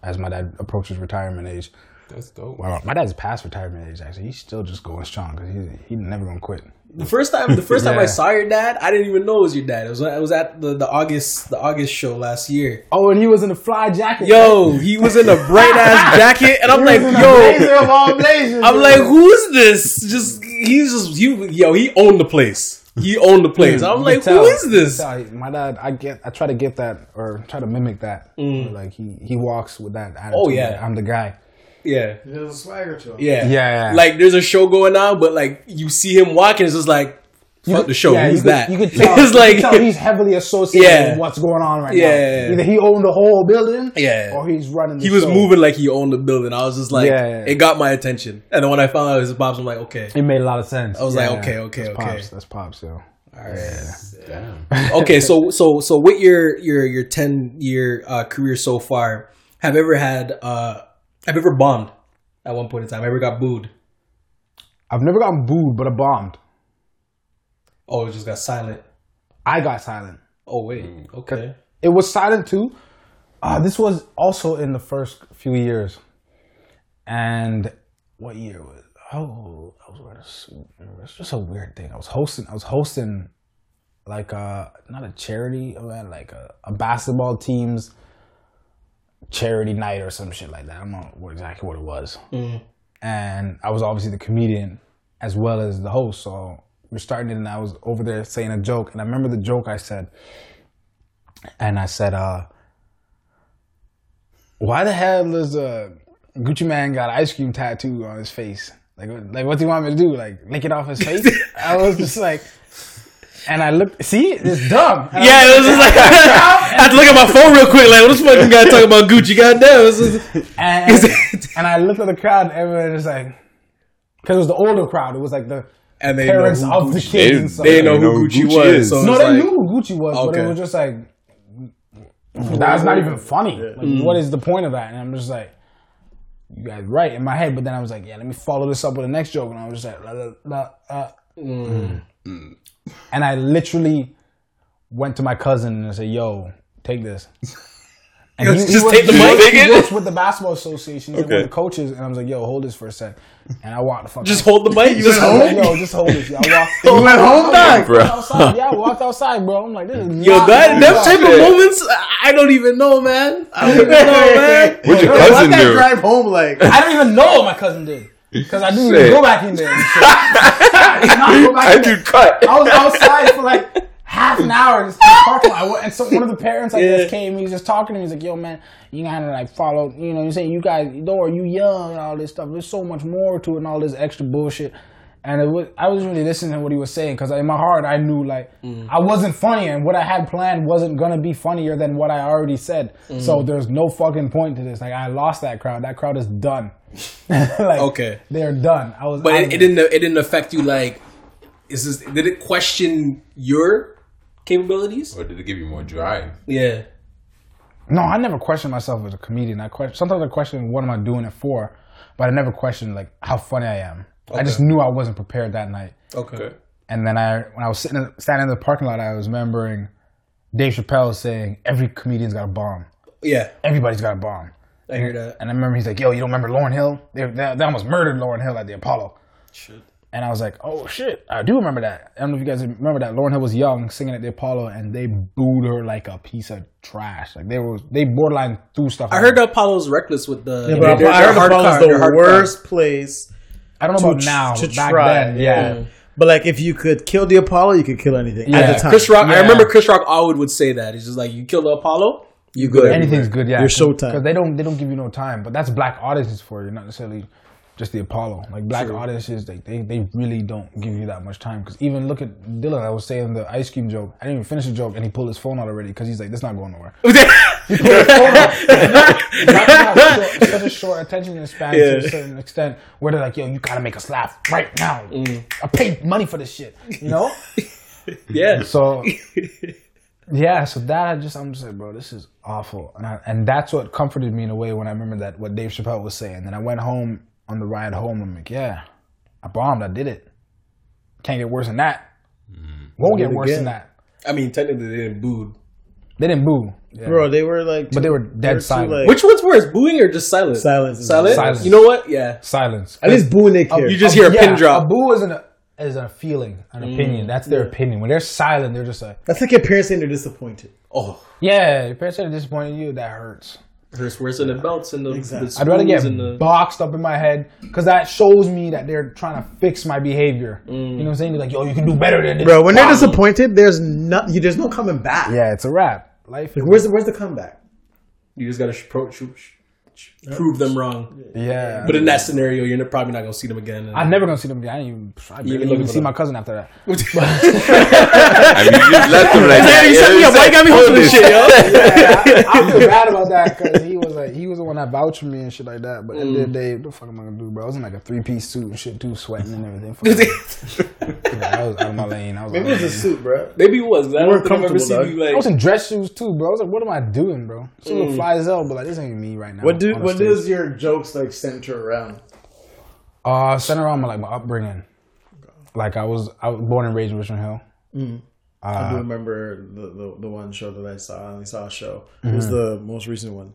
as my dad approaches retirement age. That's dope. Well, my dad's past retirement age. Actually, he's still just going strong because he's he's never gonna quit. The first time, the first time I saw your dad, I didn't even know it was your dad. It was I was at the, the August the August show last year. Oh, and he was in a fly jacket. Yo, he was in a bright ass jacket, and I'm like, yo, blazers. I'm like, who's this? Just he's just you, yo. He owned the place. He owned the place. I'm like, can tell- is this? you can tell, My dad, I get, I try to get that or try to mimic that. Like he he walks with that attitude. Mm. Oh, yeah. I'm the guy. Yeah, There's a swagger to him. yeah, Yeah, yeah. Like there's a show going on, but like you see him walking, it's just like fuck the show. Yeah, Who's you could, that? You could tell. it's you like could tell he's heavily associated Yeah. with what's going on right Yeah, now. yeah, yeah. Either he owned the whole building, Yeah. or he's running. The he was show. moving like he owned the building. I was just like, Yeah, yeah. it got my attention. And then when I found out it was pops, I'm like, okay, It made a lot of sense. I was like, okay, okay, that's okay. Pops, that's pops, yo. Damn. okay. So so so with your your your ten year uh, career so far, have ever had uh have ever bombed at one point in time? Ever got booed? I've never gotten booed, but I bombed. Oh, it just got silent. I got silent. Oh wait, okay. It was silent too. Uh, this was also in the first few years. And what year was? Oh, I was wearing a suit. It's just a weird thing. I was hosting. I was hosting, like a not a charity event, like a, a basketball team's charity night or some shit like that. I don't know what, exactly what it was. And I was obviously the comedian as well as the host. So we're starting it, and I was over there saying a joke. And I remember the joke I said and I said, uh, why the hell does uh, Gucci Mane got ice cream tattoo on his face? Like, what- like, what do you want me to do? Like, lick it off his face? I was just like, and I looked, see, it's dumb. And I Yeah, it was just like I had to look at my phone real quick. Like, what this fucking guy talking about Gucci? Goddamn! Just- and, and I looked at the crowd, and everyone was like, because it was the older crowd. It was like the and they parents know who of the kids They- and stuff. They know who know who Gucci, Gucci was. is. So No, they like- knew who Gucci was, but it was just like that's not even funny. Like, what is the point of that? And I'm just like, you guys right in my head. But then I was like, yeah, let me follow this up with the next joke, and I was just like, la, la, la, uh, mm. and I literally went to my cousin and I said, yo, take this. And Just was- take the mic. works- He it? works with the basketball association, he's Okay. with the coaches, and I was like, "Yo, hold this for a sec." And I walked the fuck. Just out. hold the mic. You just hold like, it. Yo, just hold this. I walked. You went home, dog. Bro. outside. Yeah, I walked outside, bro. I'm like, this is Yo, not that my type of moments, I don't even know, man. I don't even know, man. What'd your Yo, What's cousin that do? drive home like? I don't even know what my cousin did because I didn't Shit. even go back in there. And shit. I did not go back I in there. do cut. I was outside for like half an hour in the parking lot. And so one of the parents I Yeah. guess came. He was just talking to me. He's like, "Yo, man, you gotta like follow. You know, you saying you guys, though, are you young and all this stuff. There's so much more to it and all this extra bullshit." And it was, I was really listening to what he was saying because in my heart I knew like mm-hmm. I wasn't funny and what I had planned wasn't gonna be funnier than what I already said. Mm-hmm. So there's no fucking point to this. Like I lost that crowd. That crowd is done. like, Okay. they're done. I was, But it, it didn't. It didn't affect you. Like, is this? Did it question your capabilities? Or did it give you more drive? Yeah. No, I never questioned myself as a comedian. I question sometimes I question what am I doing it for, but I never questioned like how funny I am. I just knew I wasn't prepared that night. Okay. And then I, when I was sitting in, standing in the parking lot, I was remembering Dave Chappelle saying every comedian's got a bomb. Yeah, Everybody's got a bomb. I hear that. And I remember he's like, "Yo, you don't remember Lauryn Hill? They, they, they almost murdered Lauryn Hill at the Apollo." Shit. And I was like, "Oh shit, I do remember that." I don't know if you guys remember that. Lauryn Hill was young, singing at the Apollo, and they booed her like a piece of trash. Like they were, they borderline threw stuff. I at heard her. the Apollo's reckless with the. Yeah, their- but their I heard hard Apollo's card, their the hard worst place I don't know to, about now, to but back try. then, yeah. Mm. But like, if you could kill the Apollo, you could kill anything Yeah. at the time. Chris Rock. I remember Chris Rock always would say that. He's just like, "You kill the Apollo, you good." Anything's good, yeah. You're Showtime. because they don't they don't give you no time. But that's black audiences for you, not necessarily just the Apollo. Like black audiences, they, they they really don't give you that much time. Because even look at Dylan. I was saying the ice cream joke. I didn't even finish the joke, and he pulled his phone out already because he's like, "This not going nowhere." Black people have short- such a short attention span to a certain extent, where they're like, "Yo, you gotta make us laugh right now. I paid money for this shit," you know. yeah. So yeah, so that I just I'm just like, bro, this is awful, and I, and that's what comforted me in a way when I remember that what Dave Chappelle was saying. Then I went home on the ride home. I'm like, yeah, I bombed. I did it. Can't get worse than that. Won't get Did it worse than that. I mean, technically they didn't boo. They didn't boo, Yeah. Bro, they were like, but they were dead too, silent. like- Which one's worse, booing or just silence? Silence is Silent. Silence. You know what? Yeah. Silence. At least booing they care. You just hear a yeah, pin drop. A boo isn't a is a feeling, an Mm. opinion. That's their opinion. When they're silent, they're just like, That's like your parents saying they're disappointed. Oh, yeah, your parents are disappointed in you. That hurts. Hurts worse than the belts and the. Exactly. the I'd rather get the. boxed up in my head because that shows me that they're trying to fix my behavior. Mm. You know what I'm saying? They're like, yo, you can do better than this. Bro, when they're disappointed, there's no, there's no coming back. yeah, it's a wrap. Life. Like, where's the, where's the comeback? You just gotta sh- pro- sh- prove them wrong. Yeah. But in that scenario, you're probably not gonna see them again. And- I'm never gonna see them again. I didn't even, I even didn't looking even see them. my cousin after that. I mean, you just left him like that. you set me up. Why you got me holding this shit, yo? yeah, I, I feel bad about that because he was like he was the one that vouched for me and shit like that. But at the end of the day, what the fuck am I gonna do, bro? I was in like a three piece suit and shit too, sweating and everything. Yeah, I was out of my lane. I was, Maybe like, it was a suit, bro. Maybe it was. 'cause I You don't think I've ever comfortable, seen dog. you I was in dress shoes too, bro. I was like, what am I doing, bro? So mm. fly as hell, but like this ain't me right now. What do what does your jokes like center around? Uh, center around my like my upbringing. Like I was, I was born and raised in Richmond Hill. I do remember the, the the one show that I saw. I only saw a show. It was the most recent one.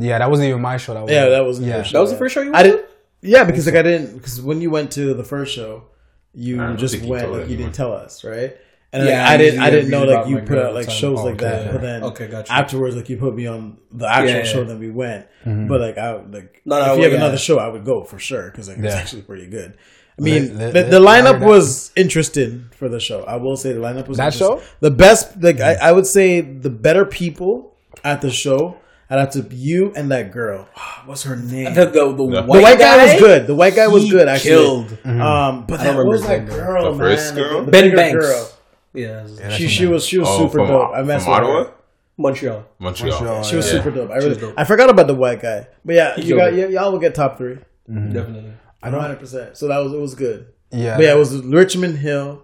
Yeah, that wasn't even my show. That was Yeah, that wasn't yeah. your show. That was the first show you I didn't. Yeah, because like I didn't because when you went to the first show, you just went like you didn't tell us, right? And Yeah, like, I I didn't. I didn't know like you put out like time. shows like Okay. that. But then Okay, gotcha. afterwards, like you put me on the actual Yeah, show. yeah. Then we went. Mm-hmm. But like I would, like No, no, if you have yeah. another show, I would go for sure because like it's actually pretty good. I mean, Lit- the, lit- the lit. I heard lineup was interesting for the show. I will say the lineup was That interesting. show? The best, like I, mm. I would say, the better people at the show. I'd have to you and that girl. What's her name? The, the, the, white, The white guy, was good. The white guy was good. Actually, killed. Mm-hmm. Um, but that was that girl, The man. first the- girl? the Ben Banks. Girl. Yeah, She she was she was Oh, super from, dope. I uh, messed from with Ottawa? her. Montreal. Montreal. Montreal, She was Yeah. super dope. I really dope. I forgot about the white guy, but yeah, you got y- y'all will get top three. Mm-hmm. Definitely. I know, hundred percent. So that was it was good. Yeah, But yeah, it was Richmond Hill,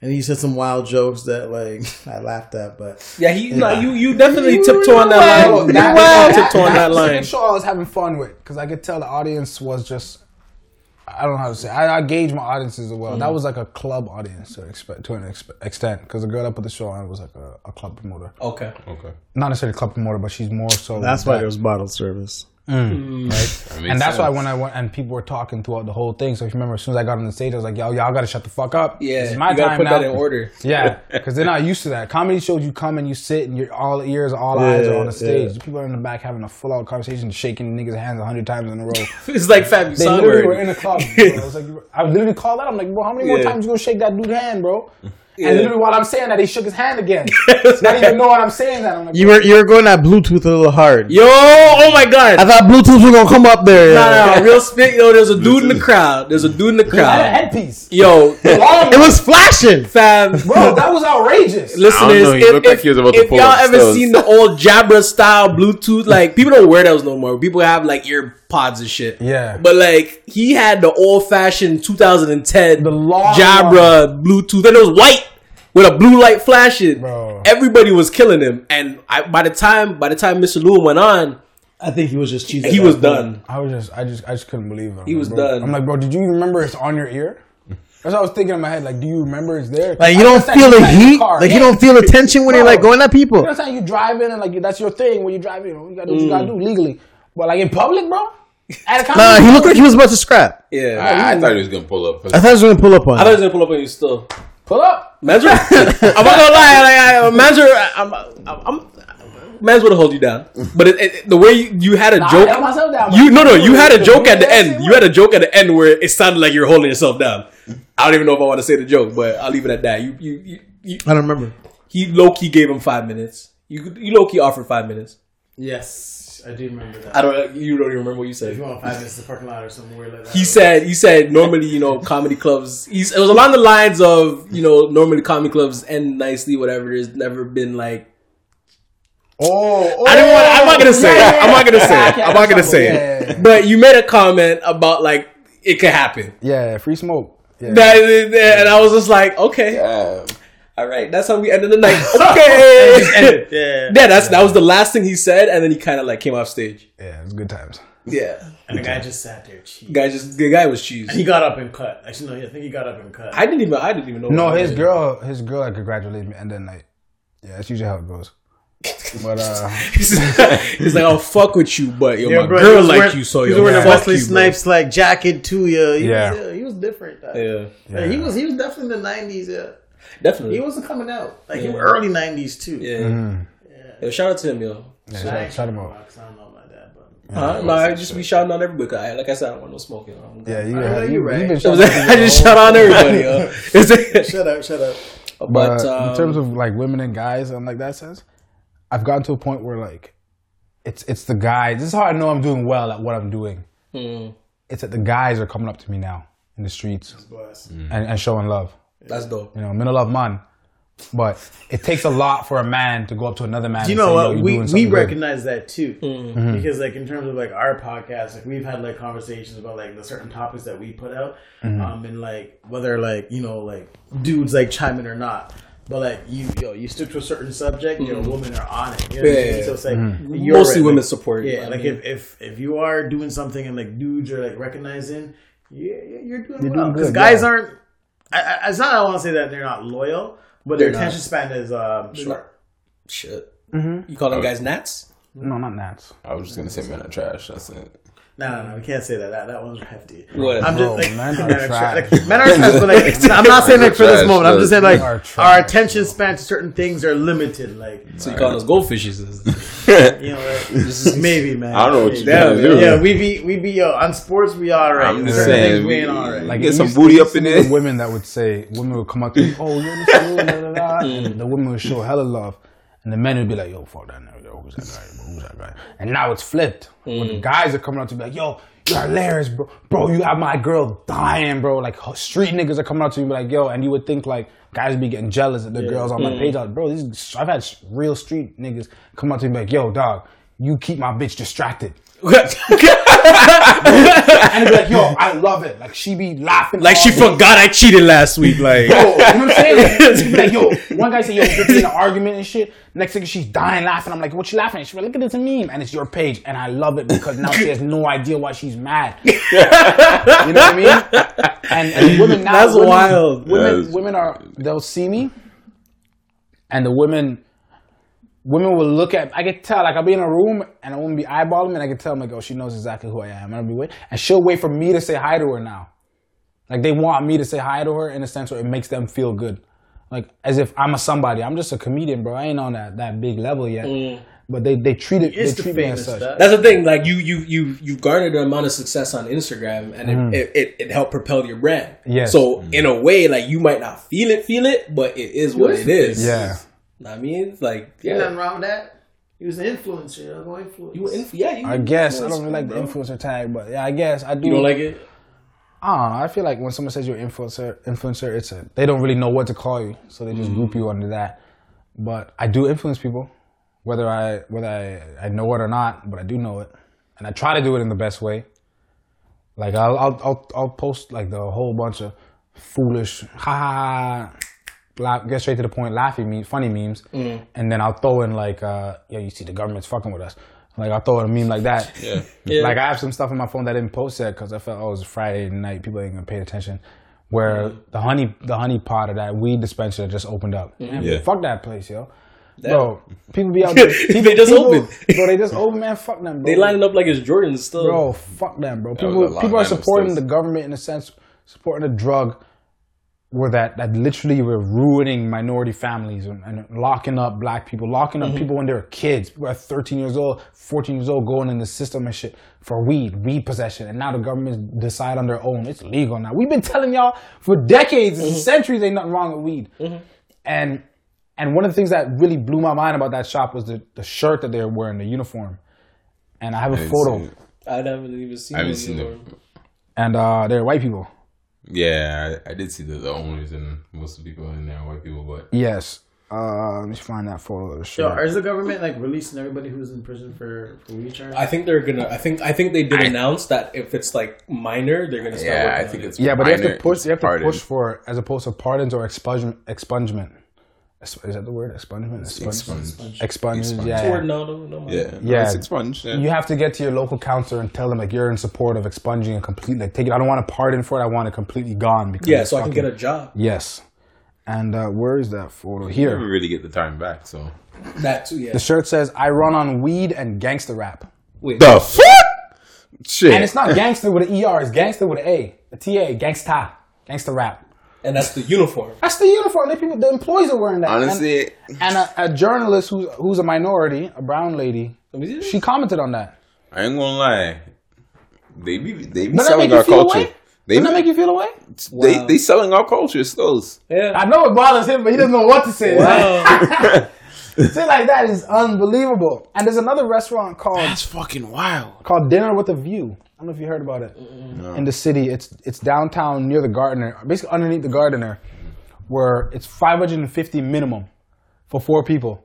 and he said some wild jokes that like I laughed at. But Yeah, he. No, you you definitely tiptoe on that line. that- Well, that- tiptoe on that that's the line. show I was having fun with because I could tell the audience was just. I don't know how to say. I, I gauge my audiences as well. Mm. That was like a club audience to, expe- to an expe- extent because the girl that put the show on was like a, a club promoter, Okay. Okay. not necessarily a club promoter, but she's more so. that's why that. there was bottle service. Mm. Mm. That and makes that's why when I went and people were talking throughout the whole thing. So if you remember, as soon as I got on the stage, I was like, "Yo, y'all got to shut the fuck up. Yeah, this is my you gotta time put now." that in order. Yeah, because they're not used to that. Comedy shows you come and you sit and you're all ears, all eyes are on the stage. yeah. People are in the back having a full out conversation, shaking niggas' hands a hundred times in a row. It's like Fab. You They literally where- were in a club. Bro. I was like, I literally called out. I'm like, bro, how many more times you gonna shake that dude's hand, bro? Yeah. And literally while I'm saying that, he shook his hand again. not even knowing I'm saying that. I'm like, You were you were going at Bluetooth a little hard. Yo, oh my god. I thought Bluetooth was gonna come up there. Nah, nah, real spit. Yo, there's a dude in the crowd. There's a dude in the I had a crowd. headpiece. Yo, It was flashing. fam. bro, that was outrageous. Listeners, know, he if, like if, he was about to pull y'all ever stones. seen the old Jabra style Bluetooth, like people don't wear those no more. People have like ear pods and shit. Yeah. But like he had the old fashioned 2010 The long Jabra Bluetooth, and it was white with a blue light flashing. Bro. Everybody was killing him, and I, by the time by the time Mr. Lewinn went on, I think he was just cheesing. he was done. I was just, I just, I just couldn't believe it. I'm He was bro- done. I'm like, bro, did you remember it's on your ear? That's what I was thinking in my head. Like, do you remember it's there? Like you I don't feel you the got in your heat. car. Like you don't feel the tension when you're like going at people. You know what I'm saying? You drive in and like that's your thing when you drive in. You gotta do what you gotta do mm. legally. But like in public, bro. At a Nah, comedy he looked like he was about to scrap. Yeah, I, I thought he was gonna pull up. I thought he was gonna pull up on. I thought he was gonna pull up on you still. pull up. Man's I'm not gonna lie, like I, uh, Man's I'm, I'm, I'm Man's would have hold you down, but it, it, the way you, you had a Nah, I joke, held myself down, you no no, you had a joke at the end. You had a joke at the end where it sounded like you were holding yourself down. I don't even know if I want to say the joke, but I'll leave it at that. You you, you, you I don't remember. he low key gave him five minutes. You you low key offered five minutes. Yes, I do remember that. I don't you don't even remember what you said. You want five minutes in the parking lot or something weird like that. he said he said normally you know comedy clubs he's, it was along the lines of you know normally comedy clubs end nicely whatever there's never been like Oh, I didn't want I'm not gonna oh. say Yeah, it yeah, I'm not gonna say I it can't I'm not gonna say it yeah, yeah. but you made a comment about like it could happen Yeah, free smoke. Yeah. that, and I was just like okay Yeah. All right that's how we ended the night okay yeah. yeah that's that was the last thing he said and then he kind of like came off stage yeah, it's good times. yeah And the guy just sat there. Cheese. guy just the guy was cheese He got up and cut. Actually, no, I think he got up and cut. I didn't even I didn't even know No, his was. girl, his girl, like congratulated me and then like. Yeah, that's usually how it goes. But uh, He's like, "I'll fuck with you, but yo, Yeah, my bro, girl like wearing- you, so he was yo, wearing a fuck Wesley you. Snipes like jacket too. Yeah, he Yeah. was, yeah, he was different. Yeah, Yeah, he was he was definitely in the nineties. Yeah, definitely. he wasn't coming out like he Yeah. was early nineties too. yeah. Yo, shout out to him, yo. yeah, shout, shout him out. I don't know about that, but Huh? No, I just be shouting on everybody. 'cause I, like I said, I don't want no smoking. I'm- Yeah, you, I know you, you're you right. been I shouting out people just shout whole- on everybody, yo. Is it- shut up, shut up. but But um, in terms of like women and guys and like that sense, I've gotten to a point where like it's it's the guys. This is how I know I'm doing well at what I'm doing. It's that the guys are coming up to me now in the streets and, and showing love. That's dope. You know, middle of man. But it takes a lot for a man to go up to another man. you and know say, what? Yo, we we something good. recognize that too, Mm-hmm. because like in terms of like our podcast, like we've had like conversations about like the certain topics that we put out, Mm-hmm. um, and like whether like you know like dudes like chime in or not. But like you, yo, you stick to a certain subject, you know, women are on it. You know what I mean? Yeah. So it's like Mm-hmm. you're Mostly right, women like- support. Yeah, I like mean, if, if if you are doing something and like dudes are like recognizing, yeah, yeah, you're doing You're well. Because guys yeah. aren't. I, I, it's not. I want to say that they're not loyal, but their They're not. attention span is um, short. shit. You call them guys gnats? No, not Nats. I was just gonna say men are trash. That's it. No, no, no, we can't say that. That that one's hefty. What? I'm Bro, just like men are men are trash. Like, men are trash, but like I'm not saying like for this moment. I'm just saying like are our trash. attention span to certain things are limited. Like So you call us goldfishes? you know, like, maybe man. I don't know what you're trying to do. Yeah, we be we be yo on sports. We all right. I'm just Certain saying, things we we- ain't all right. Like Get some booty up in be there. the Women that would say, women would come up to me, oh, you're this dude, da, da, da, and the women would show hella love. And the men would be like, yo, fuck that nigga, yo, who's that guy, who's that guy? And now it's flipped. When the mm. guys are coming up to me like, yo, you're hilarious, bro. Bro, you have my girl dying, bro. Like, street niggas are coming up to me like, yo, and you would think like, guys be getting jealous that the girls on my mm. page. Like, bro, these, I've had real street niggas come up to me like, yo, dog, you keep my bitch distracted. And they'd be like, yo, I love it. Like, she be laughing. like she all day. forgot I cheated last week. Like Yo, you know what I'm saying? She'd be like, yo, one guy said, yo, we're in an argument and shit. Next thing she's dying laughing. I'm like, what you laughing at? She's like, look at this meme. And it's your page. And I love it because now she has no idea why she's mad. you know what I mean? And, and women now. That's women, wild. Women, That is- women are, they'll see me. And the women, women will look at, I can tell, like I'll be in a room and a woman be eyeballing me and I can tell, like, oh, she knows exactly who I am. And I'll be waiting. And she'll wait for me to say hi to her now. Like they want me to say hi to her in a sense where it makes them feel good. Like as if I'm a somebody. I'm just a comedian, bro. I ain't on that, that big level yet. But they, they treat it it's they the me famous as such. stuff. that's the thing. Like you you you you garnered an amount of success on Instagram, and Mm-hmm. it, it, it it helped propel your brand. Yes. So in a way, like you might not feel it, feel it, but it is what it is. Yeah. I mean, it's like Ain't yeah, nothing wrong with that. He was an influencer. You know, go influence. you inf- yeah. You, I guess I don't really like the influencer tag, but yeah, I guess I do. You don't like it? I don't know. I feel like when someone says you're influencer, influencer, it's a they don't really know what to call you, so they just group mm. you under that. But I do influence people, whether I whether I, I know it or not, but I do know it, and I try to do it in the best way. Like I'll I'll I'll, I'll post like the whole bunch of foolish ha ha ha. Laugh, get straight to the point, laughing me, funny memes, and then I'll throw in like, uh, "Yo, you see, the government's fucking with us." Like I'll throw in a meme like that. Yeah. Yeah. Like I have some stuff on my phone that I didn't post yet because I felt oh it was Friday night, people ain't gonna pay attention. Where the honey, the honey pot of that weed dispenser just opened up. Man, Yeah. Fuck that place, yo. Bro, people be out there. People, They just people- opened. Bro, they just open, man. Fuck them, bro. They lining up like it's Jordan still. Bro, fuck them, bro. People, people are supporting the government in a sense, supporting the drug where that, that literally were ruining minority families and, and locking up black people, locking Mm-hmm. up people when they were kids, people at 13 years old, 14 years old, going in the system and shit for weed, weed possession. And now the government decide on their own. It's legal now. We've been telling y'all for decades, Mm-hmm. centuries, ain't nothing wrong with weed. And and one of the things that really blew my mind about that shop was the, the shirt that they were wearing, the uniform. And I have a photo. I haven't even seen. I haven't seen anymore. it. And uh, they're white people. Yeah, I, I did see the, the owners and most of the people in there are white people, but Yes. Uh, let me find that photo of the Yo, shirt. is the government like releasing everybody who's in prison for for weed charges? I think they're gonna. I think. I think they did announce that if it's like minor, they're gonna start. yeah, I think it. it's yeah, but they have to push. They have to pardon. push for as opposed to pardons or expungement. Expungement. Is is that the word? Expungement. Expungement. Expunge. Expungement. Expunge. Yeah. Or no, no, no. more. Yeah, Yeah. it's expunged. Yeah. You have to get to your local counselor and tell them like you're in support of expunging and completely like take it. I don't want a pardon for it. I want it completely gone because Yeah, it's so I can get a job. yes. And uh, where is that photo? Here. You never really get the time back, so That too. Yeah. The shirt says, "I run on weed and gangster rap." Wait. the fuck shit. And it's not gangster with an ER, it's gangster with an A. A TA, gangsta. Gangster rap. And that's the uniform. That's the uniform. The people, the employees are wearing that. honestly, and, and a, a journalist who's who's a minority, a brown lady, Let me see this. she commented on that. I ain't gonna lie. They be they be Doesn't selling our culture. away? They Doesn't that make you feel away? they Wow. they selling our culture. It's those. Yeah. I know it bothers him, but he doesn't know what to say. Wow. Shit like that is unbelievable. And there's another restaurant called That's fucking wild. called Dinner with a View. I don't know if you heard about it. In the city, it's it's downtown near the Gardiner, basically underneath the Gardiner, where it's 550 minimum for four people.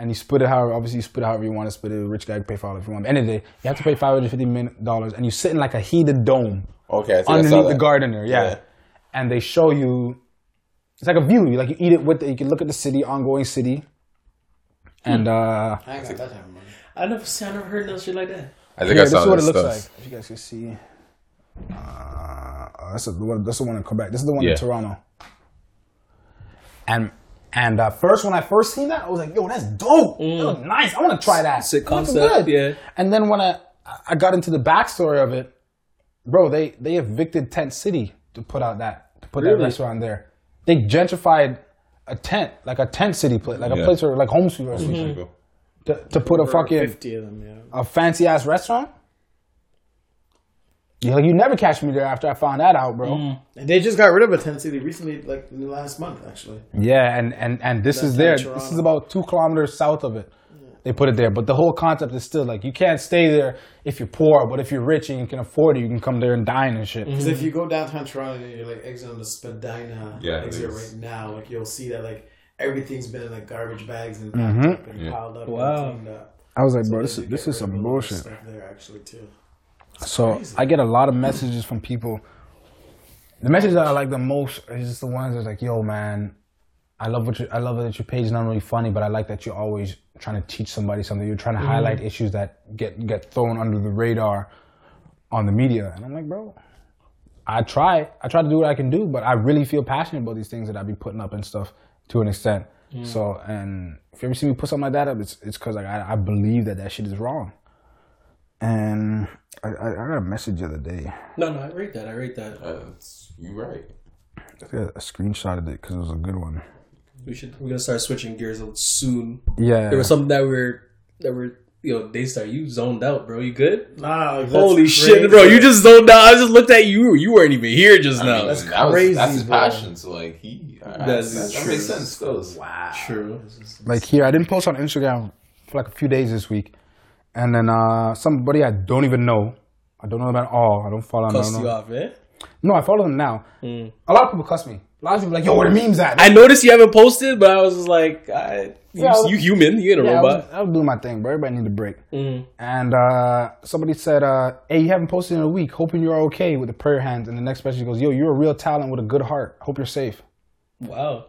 And you split it however, obviously you split it however you want to split it. A rich guy can pay for all if you want. But end of the day, you have to pay 550 dollars, and you sit in like a heated dome Okay, I think I underneath the Gardiner, yeah. Yeah. And they show you, it's like a view. You like you eat it with, the, you can look at the city, ongoing city, and uh, I ain't got that type of money. I never, see, I never heard no shit like that. I think here, I this saw is what it looks stuff. like. If you guys can see, uh, that's the one. That's the one in Quebec. This is the one Yeah. in Toronto. And and uh, first, when I first seen that, I was like, "Yo, that's dope. That looks nice. I want to try that." Sick That looks concept, yeah. And then when I I got into the backstory of it, bro, they they evicted Tent City to put out that to put that Really? restaurant there. They gentrified a tent, like a tent city place, like a place where like home sweet or Mm-hmm. Shit, to, to put a fucking fifty of them. Yeah. a fancy ass restaurant. Yeah, like you never catch me there after I found that out, bro. Mm. And they just got rid of a tent city recently, like in the last month, actually. Yeah, and and and this is That's there. This is about two kilometers south of it. They put it there, but the whole concept is still like you can't stay there if you're poor, but if you're rich and you can afford it, you can come there and dine and shit. Because if you go downtown Toronto and you're like exiting the Spadina Yeah, exit right now, like you'll see that like everything's been in like garbage bags and, Mm-hmm. packed up and piled up Wow. and cleaned up. I was like, So bro, this is this is some a lot bullshit. Stuff there actually too. So crazy. I get a lot of messages from people. The messages that I like the most is just the ones that's like, "Yo, man, I love what you, I love that your page is not really funny, but I like that you're always trying to teach somebody something. You're trying to highlight issues that get get thrown under the radar on the media." And I'm like, bro, I try, I try to do what I can do, but I really feel passionate about these things that I be putting up and stuff to an extent. So, and if you ever see me put something like that up, it's it's because like I, I believe that that shit is wrong. And I, I, I got a message the other day. No, no, I rate that. I rate that. Uh, it's- you right. I got a screenshot of it because it was a good one. We should. We're gonna start switching gears soon. Yeah. There was something that we're that we're. Yo, Daystar, you zoned out, bro. You good? Nah, Holy crazy. shit, bro! You just zoned out. I just looked at you. You weren't even here just I now. mean, that's that was- crazy, that's his bro. passion. So like he, uh, That's that, that true. makes sense. Still, wow. True. like here, I didn't post on Instagram for like a few days this week. And then uh somebody I don't even know. I don't know them at all. I don't follow them. I Cussed don't you know. off, eh? No, I follow them now. A lot of people cuss me. A lot of people like, yo, where the memes at? I noticed you haven't posted, but I was just like, I, you, Yeah, I was- you human. You ain't a yeah, I was, robot. I was doing my thing, bro. Everybody need a break. And uh, somebody said, uh, "Hey, you haven't posted in a week. Hoping you're okay." With the prayer hands, and the next message goes, "Yo, you're a real talent with a good heart. Hope you're safe." Wow.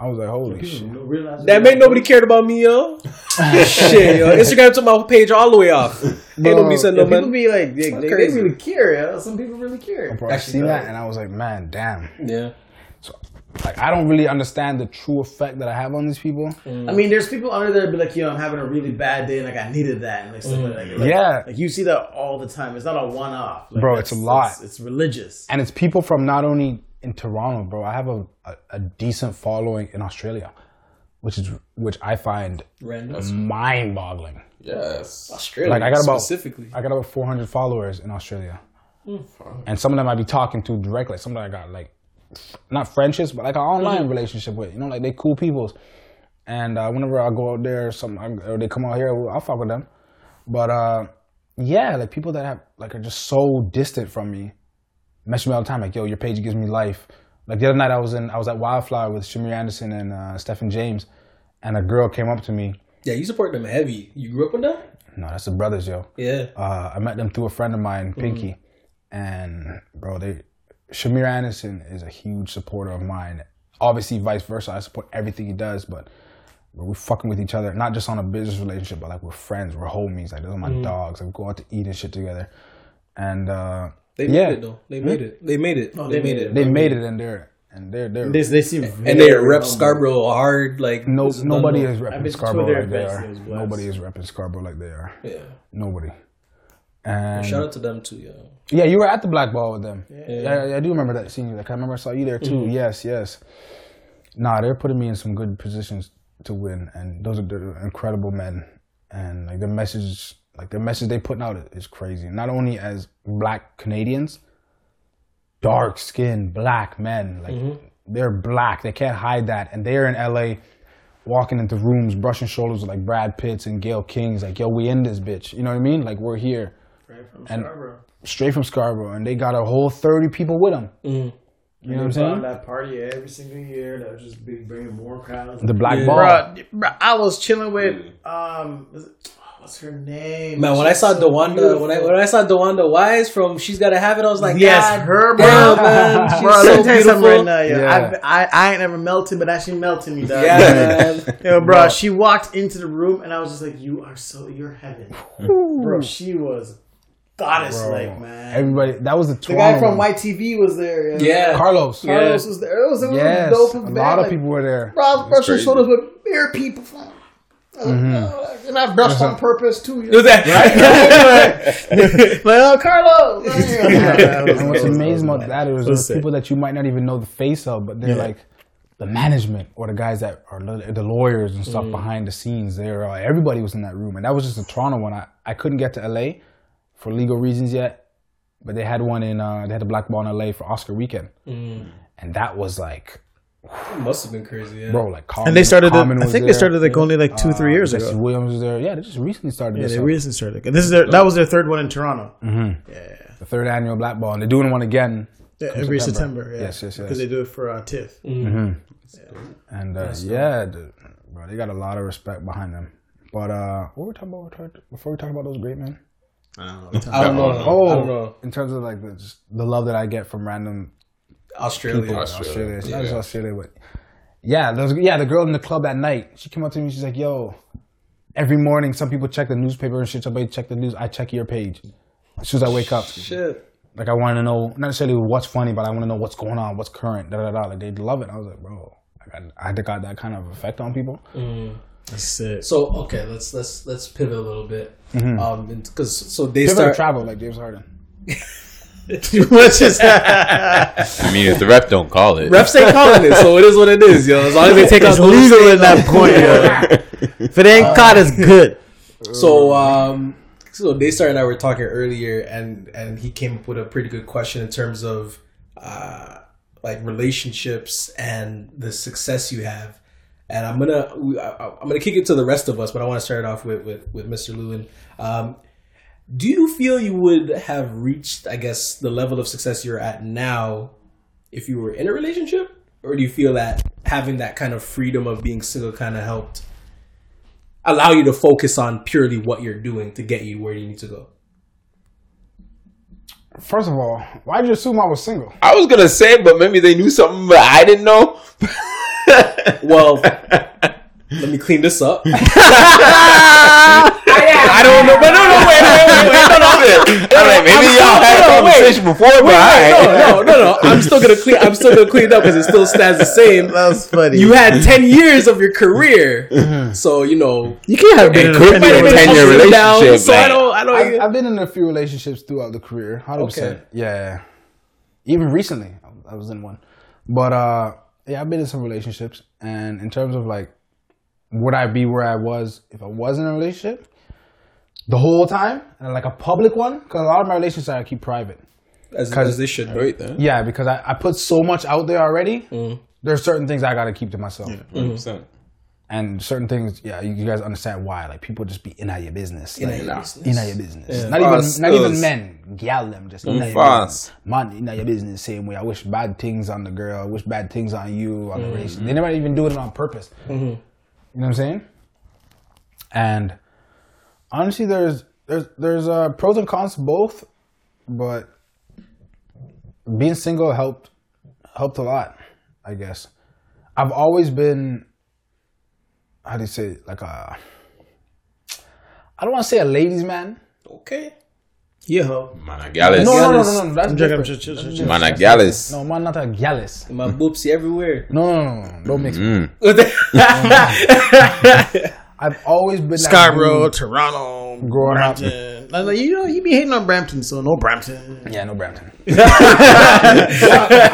I was like, "Holy shit!" That made nobody cared about me, yo. Shit, yo. Instagram took my page all the way off. Ain't nobody said Yeah, no people be like, they, they, they crazy. really care. Yeah? Some people really care. Bro, I seen that, and I was like, "Man, damn." Yeah. So like, I don't really understand the true effect that I have on these people. I mean, there's people under there be like, yo, I'm having a really bad day, and like I needed that, and like, stuff like, like Yeah. like you see that all the time. It's not a one off, like, Bro, it's a lot. It's, it's religious. and it's people from not only in Toronto, bro. I have a, a, a decent following in Australia, which is which I find mind-boggling. yes. Australia. Like I got about specifically. I got about 400 followers in Australia, hmm. and some of them I be talking to directly. Some of them I got like not friendships, but like an online relationship with. You know, like they cool peoples. And uh, whenever I go out there, some or they come out here, I'll fuck with them. But uh, yeah, like people that have like are just so distant from me, message me all the time. Like, yo, your page gives me life. Like the other night, I was in I was at Wildflower with Shamier Anderson and uh, Stephen James, and a girl came up to me. Yeah, you support them heavy. You grew up with them? No, that's the brothers, yo. Yeah. uh, I met them through a friend of mine, Pinky, and bro, they Shamier Anderson is a huge supporter of mine. Obviously, vice versa. I support everything he does, but we're fucking with each other, not just on a business relationship, but like we're friends, we're homies. Like those are my dogs. Like we go out to eat and shit together, and uh, They yeah, made it though. They made it. They made it. Oh, they, made it. they made it, and they're and they're they're They, they seem and they very rep humble. Scarborough hard. Like no nobody is I've repping Scarborough like they are. it was blessed. Nobody is repping Scarborough like they are. Yeah. Nobody. And Shout out to them too, yo. Yeah, you were at the Black Ball with them. Yeah, I, I do remember that seeing you. Like I remember I saw you there too. Mm-hmm. Yes, yes. Nah, they're putting me in some good positions to win, and those are incredible men. And like the message, like the message they putting out is crazy. Not only as Black Canadians, dark skinned Black men, like mm-hmm. they're Black. They can't hide that, and they're in LA walking into rooms, brushing shoulders with like Brad Pitts and Gayle Kings, like, yo, we in this bitch. You know what I mean? Like, we're here. And- Straight from Scarborough. And they got a whole 30 people with them. You know what I'm saying? That party every single year. That was just big, bringing more crowds. The Black Ball. Bruh, bruh, I was chilling with um, it- what's her name? Man, when I She's saw so DeWanda, when I when I saw DeWanda Wise from She's Gotta Have It, I was like, Yes, God her, damn, bro. man, she's Bro, so let me tell you something beautiful. right now, yo. Yeah. I, I, I ain't ever melted, but actually melting me, dog. Yeah, man. Yo, bro, she walked into the room and I was just like, "You are so, you're heaven, bro." She was goddess like, man. Everybody, that was the the Toronto guy from one. YTV was there. yo. Yeah. Carlos. Carlos was there. It was, it was Yes, a dope event. a event. lot of like, people were there. Bro, I was brushing crazy. shoulders with bare people. From, and I brushed on purpose too. Was that like, oh, Carlos. and what's amazing about that is there's sick. people that you might not even know the face of, but they're Yeah. like the management or the guys that are the the lawyers and stuff mm. behind the scenes. They're uh, everybody was in that room, and that was just a Toronto one. I, I couldn't get to LA for legal reasons yet, but they had one in uh, they had a black ball in LA for Oscar weekend, and that was like It must have been crazy. Yeah. bro, like Common, And they started. The, I was think they started like only like two, three years Jesse ago. Williams was there. Yeah, they just recently started Yeah, this. they up. recently started. And This is their. That was their third one in Toronto. Yeah the third annual black ball, and they're doing one again. Yeah, every September. yeah. Yes, yes, yes. Because they do it for uh, TIFF. And uh, yeah, dude, bro, they got a lot of respect behind them. But uh, what were we talking about before we talk about those great men? Uh, I don't know. Oh, I don't oh. know. in terms of like the, just the love that I get from random Australia. people Australia, Australia, It's not just yeah. Australia, but yeah, those yeah, the girl in the club at night. She came up to me. She's like, "Yo, every morning, some people check the newspaper and shit. Somebody check the news. I check your page as soon as I wake up. Shit. Like I want to know not necessarily what's funny, but I want to know what's going on, what's current. Da da da. Like they love it. I was like, bro, I got I got that kind of effect on people. Mm. That's it. So okay, let's let's let's pivot a little bit. Um, because so they Pivot start. travel like James Harden. What's just I mean, if the ref don't call it, Refs ain't calling it, so it is what it is, yo. As long as they take out it's those legal things at that point. yo. if it ain't caught, it's good. So um, so Daystar and I were talking earlier, and and he came up with a pretty good question in terms of uh like relationships and the success you have. And I'm gonna I, I'm gonna kick it to the rest of us, but I want to start it off with with, with Mr. Lewinn. Um, do you feel you would have reached, I guess, the level of success you're at now if you were in a relationship, or do you feel that having that kind of freedom of being single kind of helped allow you to focus on purely what you're doing to get you where you need to go? First of all, why did you assume I was single? I was gonna say, but maybe they knew something, but I didn't know. Well, let me clean this up. I don't know, but no, no, wait, wait, wait, wait, no, no, I'm like, maybe I'm y'all still- had a no, no, wait. conversation before, but Wait, I. no, no, no, no. I'm still gonna clean. I'm still gonna clean it up because it still stands the same. That's funny. You had ten years of your career, so you know you can't have been in a be a might 10 year ups and relationship. So I don't, I don't. I've, I've been in a few relationships throughout the career, hundred percent. Yeah, even recently, I was in one. But uh, yeah, I've been in some relationships, and in terms of like, would I be where I was if I was in a relationship the whole time, and like a public one? Because a lot of my relationships I keep private. as, as they should. be. Wait, then. Yeah, because I, I put so much out there already. Mm-hmm. There's certain things I got to keep to myself. 100%. And certain things, yeah, you, you guys understand why. Like people just be in your business. In like, your business. In your business. Not Fast even not even men. Gal them just in mm. your fast. business. Man, in your business same way. I wish bad things on the girl. I wish bad things on you, on the mm. race. They never even do it on purpose. Mm-hmm. You know what I'm saying? And honestly there's there's there's uh, pros and cons to both, but being single helped helped a lot, I guess. I've always been how do you say it? like a I don't want to say a ladies man. Okay. Yeah, ho. Managales. No, no, no, no, no, that's I'm joking. I'm different. Managales. No, man, not a gallus. My boopsy everywhere. No, no, no, no, don't mix. me. Mm. I've always been Scarborough, Toronto, growing up. Brampton. Like, you know, you be hating on Brampton, so no Brampton. Yeah, no Brampton. I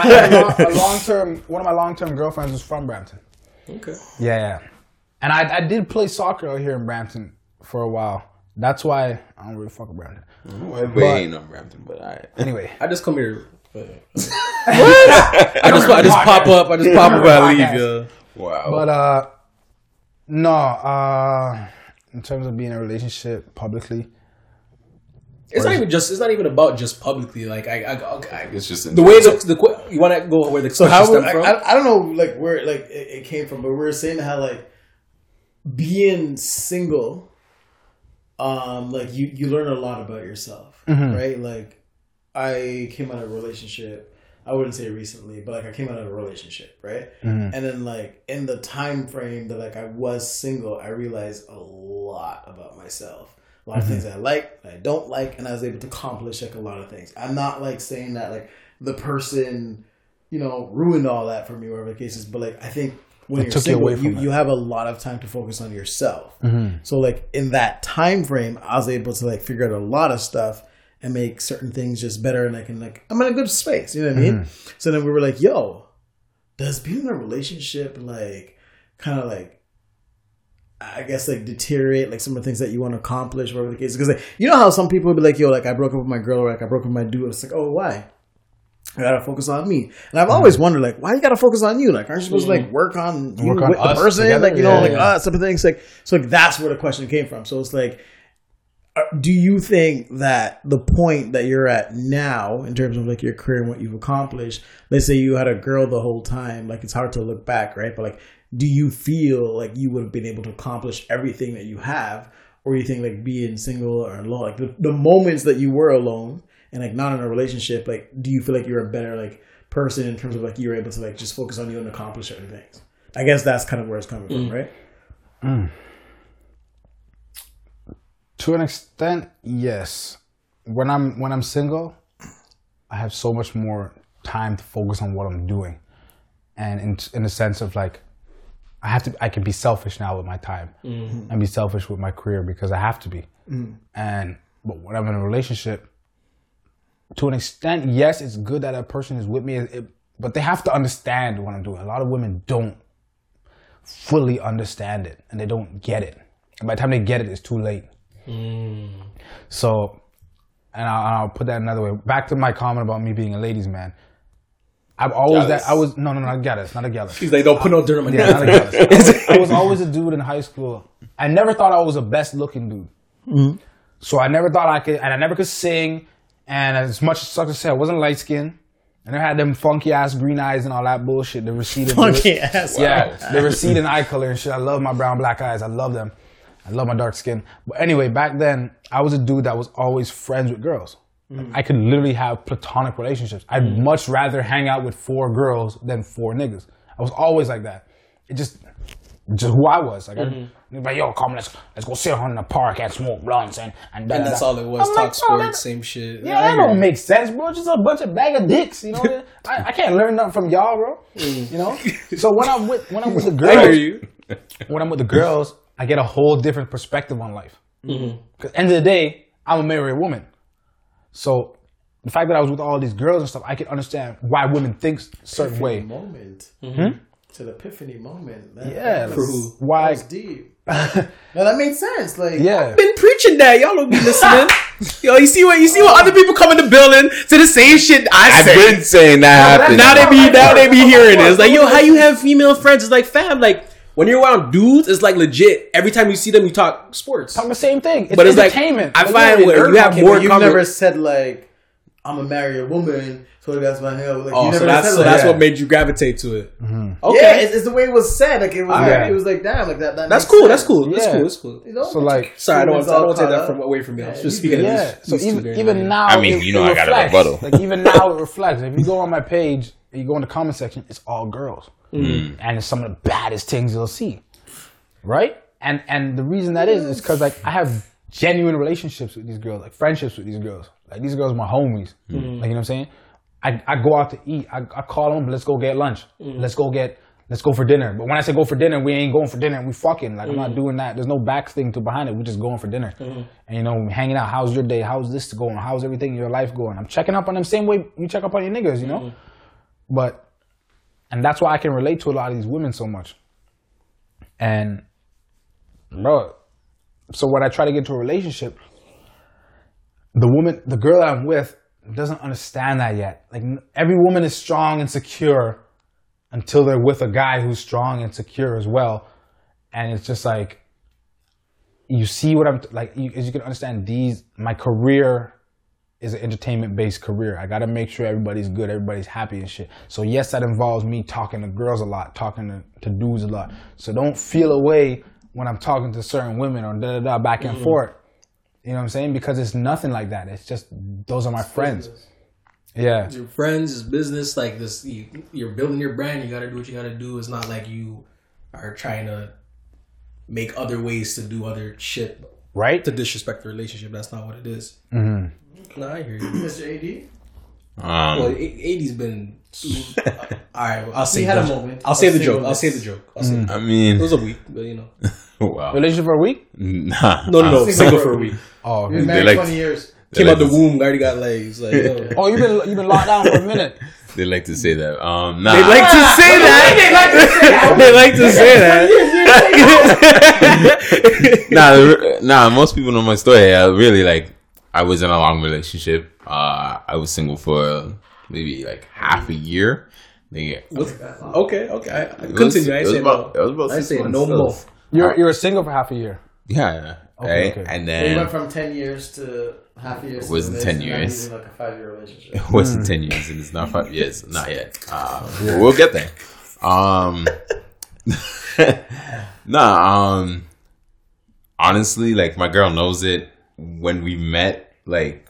had long, a long term. One of my long term girlfriends was from Brampton. Okay. Yeah, yeah. And I, I did play soccer out here in Brampton for a while. That's why I don't really fuck with Brampton. We ain't no Brampton, but I. Anyway, I just come here. what? I just I just pop up. I just pop up when I leave. Yeah. Wow. but uh, No, uh, in terms of being in a relationship publicly, It's not even just. It's not even about just publicly. Like I, I, I It's just the way the, the you want to go where the So question how stemmed I, from. I, I don't know like where like it, it came from, but we are saying how like being single, um, like you you learn a lot about yourself, mm-hmm. right? Like I came out of a relationship. I wouldn't say recently, but like I came out of a relationship, right? Mm-hmm. And then like in the time frame that like I was single, I realized a lot about myself. A lot of mm-hmm. things I like, I don't like, and I was able to accomplish like a lot of things. I'm not like saying that like the person, you know, ruined all that for me, or whatever the case is. But like I think when It you're you single, you, you, have a lot of time to focus on yourself. Mm-hmm. So like in that time frame, I was able to like figure out a lot of stuff and make certain things just better, and I can like I'm in a good space. You know what I mean? Mm-hmm. So then we were like, yo, does being in a relationship like kind of like I guess like deteriorate like some of the things that you want to accomplish, whatever the case. Because like, you know how some people would be like, "Yo, like I broke up with my girl, or like I broke up with my dude." It's like, oh, why? I gotta focus on me, and I've always wondered like, why you gotta focus on you? Like, aren't you supposed to like work on you Work on with the us person? together? Like, you know, Yeah, like yeah. uh, some of things. Like, so like that's where the question came from. So it's like, uh, do you think that the point that you're at now in terms of like your career and what you've accomplished let's say you had a girl the whole time like it's hard to look back right but like do you feel like you would have been able to accomplish everything that you have or do you think like being single or alone like the, the moments that you were alone and like not in a relationship like do you feel like you're a better like person in terms of like you're able to like just focus on you and accomplish certain things? I guess that's kind of where it's coming from mm. right? Mm. To an extent, yes. When I'm when I'm single, I have so much more time to focus on what I'm doing, and in in the sense of like, I have to I can be selfish now with my time, mm-hmm. and be selfish with my career because I have to be. Mm. And but when I'm in a relationship, to an extent, yes, it's good that a person is with me, it, but they have to understand what I'm doing. A lot of women don't fully understand it, and they don't get it. And by the time they get it, it's too late. Hmm. So, and I'll, I'll put that another way. Back to my comment about me being a ladies' man. I've always that I was no no no not jealous, not a jealous. He's like, don't put no dirt on my Yeah, not a jealous. I was, I was always a dude in high school. I never thought I was the best looking dude. Hmm. So I never thought I could, and I never could sing. And as much as sucks to say, I wasn't light skinned. And I had them funky ass green eyes and all that bullshit. The receding, Funky ass. yeah, the receding eye color and shit. I love my brown black eyes. I love them. I love my dark skin. But anyway, back then I was a dude that was always friends with girls. Mm. I could literally have platonic relationships. I'd mm. much rather hang out with four girls than four niggas. I was always like that. It just, just who I was. Like, mm-hmm. I, like yo, come, let's let's go sit on the park and smoke blunts and and, And that's all it was. I'm Talk like, sports, that- same shit. yeah, I that don't make sense, bro. Just a bunch of bag of dicks, you know. I, I can't learn nothing from y'all, bro. Mm. You know. So when I'm with when I'm with the girls, I hear you. when I'm with the girls, I get a whole different perspective on life. Mm-hmm. Because end of the day, I'm a married woman. So the fact that I was with all these girls and stuff, I can understand why women think certain way. moment hmm? mm-hmm. To the epiphany moment. That, Hmm? Yeah, that was, why? that was deep. no, that made sense. Like, Yeah, I've Been preaching that. Y'all don't be listening. Yo, you see what you see what other people come in the building to the same shit I I've say. been saying that happened. now they be now they be hearing it. It's like, yo, how you have female friends? It's like, fam, like when you're around dudes, it's like legit. Every time you see them, you talk sports. talking the same thing. It's But it's like, entertainment. I find where you have more you've never said like, I'm gonna marry a married woman, so that's my hell. Like, Oh, you so that's so like that's that. what made you gravitate to it. Mm-hmm. Okay, Yeah, it's, it's the way it was said. Like it was, like, Yeah. it was like damn, like that. that that's makes cool. That's cool. That's cool. That's cool. You know? So like, Sorry, I don't want to, I don't want to take that from away from you. I was Yeah, just speaking. good. of Yeah. these- So these two even even now, I mean, it- you know I got a reflects. rebuttal. Like even now, it reflects. If you go on my page, and you go in the comment section, it's all girls, Mm. and it's some of the baddest things you'll see, right? And and the reason that is is because like I have genuine relationships with these girls, like friendships with these girls. Like these girls are my homies. Mm. Like you know what I'm saying? I, I go out to eat. I, I call them. Let's go get lunch. Mm. Let's go get. Let's go for dinner. But when I say go for dinner, we ain't going for dinner. We fucking like I'm Mm. not doing that. There's no back thing to behind it. We just going for dinner. And you know, hanging out. How's your day? How's this going? How's everything in your life going? I'm checking up on them same way you check up on your niggas. You know. But and that's why I can relate to a lot of these women so much. And bro, so when I try to get into a relationship, the woman, the girl I'm with, doesn't understand that yet. Like every woman is strong and secure until they're with a guy who's strong and secure as well. and it's just like you see what I'm like. You, as you can understand, these my career is an entertainment based career. I got to make sure everybody's good, everybody's happy and shit. So yes, that involves me talking to girls a lot, talking to, to dudes a lot. So don't feel away when I'm talking to certain women or da da da back and mm. forth. You know what I'm saying? Because it's nothing like that. It's just those are my friends. Yeah. Your friends, it's business. Like this, you, you're building your brand. You got to do what you got to do. It's not like you are trying to make other ways to do other shit Right? to disrespect the relationship. That's not what it is. Mm-hmm. No, I hear you. Mr. AD. Um, Well, eighty's been. all right, well, I'll say had the a joke. moment I'll of say the joke. I'll say the joke. I'll say I mean, it was a week, but you know. Wow. Relationship for a week? Nah. No, no, no. Single Single for for a a week. Oh, Been okay. married like- 20 years. Came They out the like to- womb, already got legs. Like, oh, you've been you've been locked down for a minute. They like to say that. Um, nah. They like to say that. they like to say that. nah, nah. Most people know my story. I really like. I was in a long relationship. Uh, I was single for maybe like half a year. Like, okay, okay. I, I it was- continue. I it was say about- no. it was about I say months no more. You're you were single for half a year. Yeah, Okay, right. okay. And So you went from 10 years to half a year. It wasn't 10 years. like a five year relationship. it wasn't ten years, and it's not five years. Not yet. Uh, but We'll get there. Um, nah. Um, honestly, like my girl knows it. When we met, like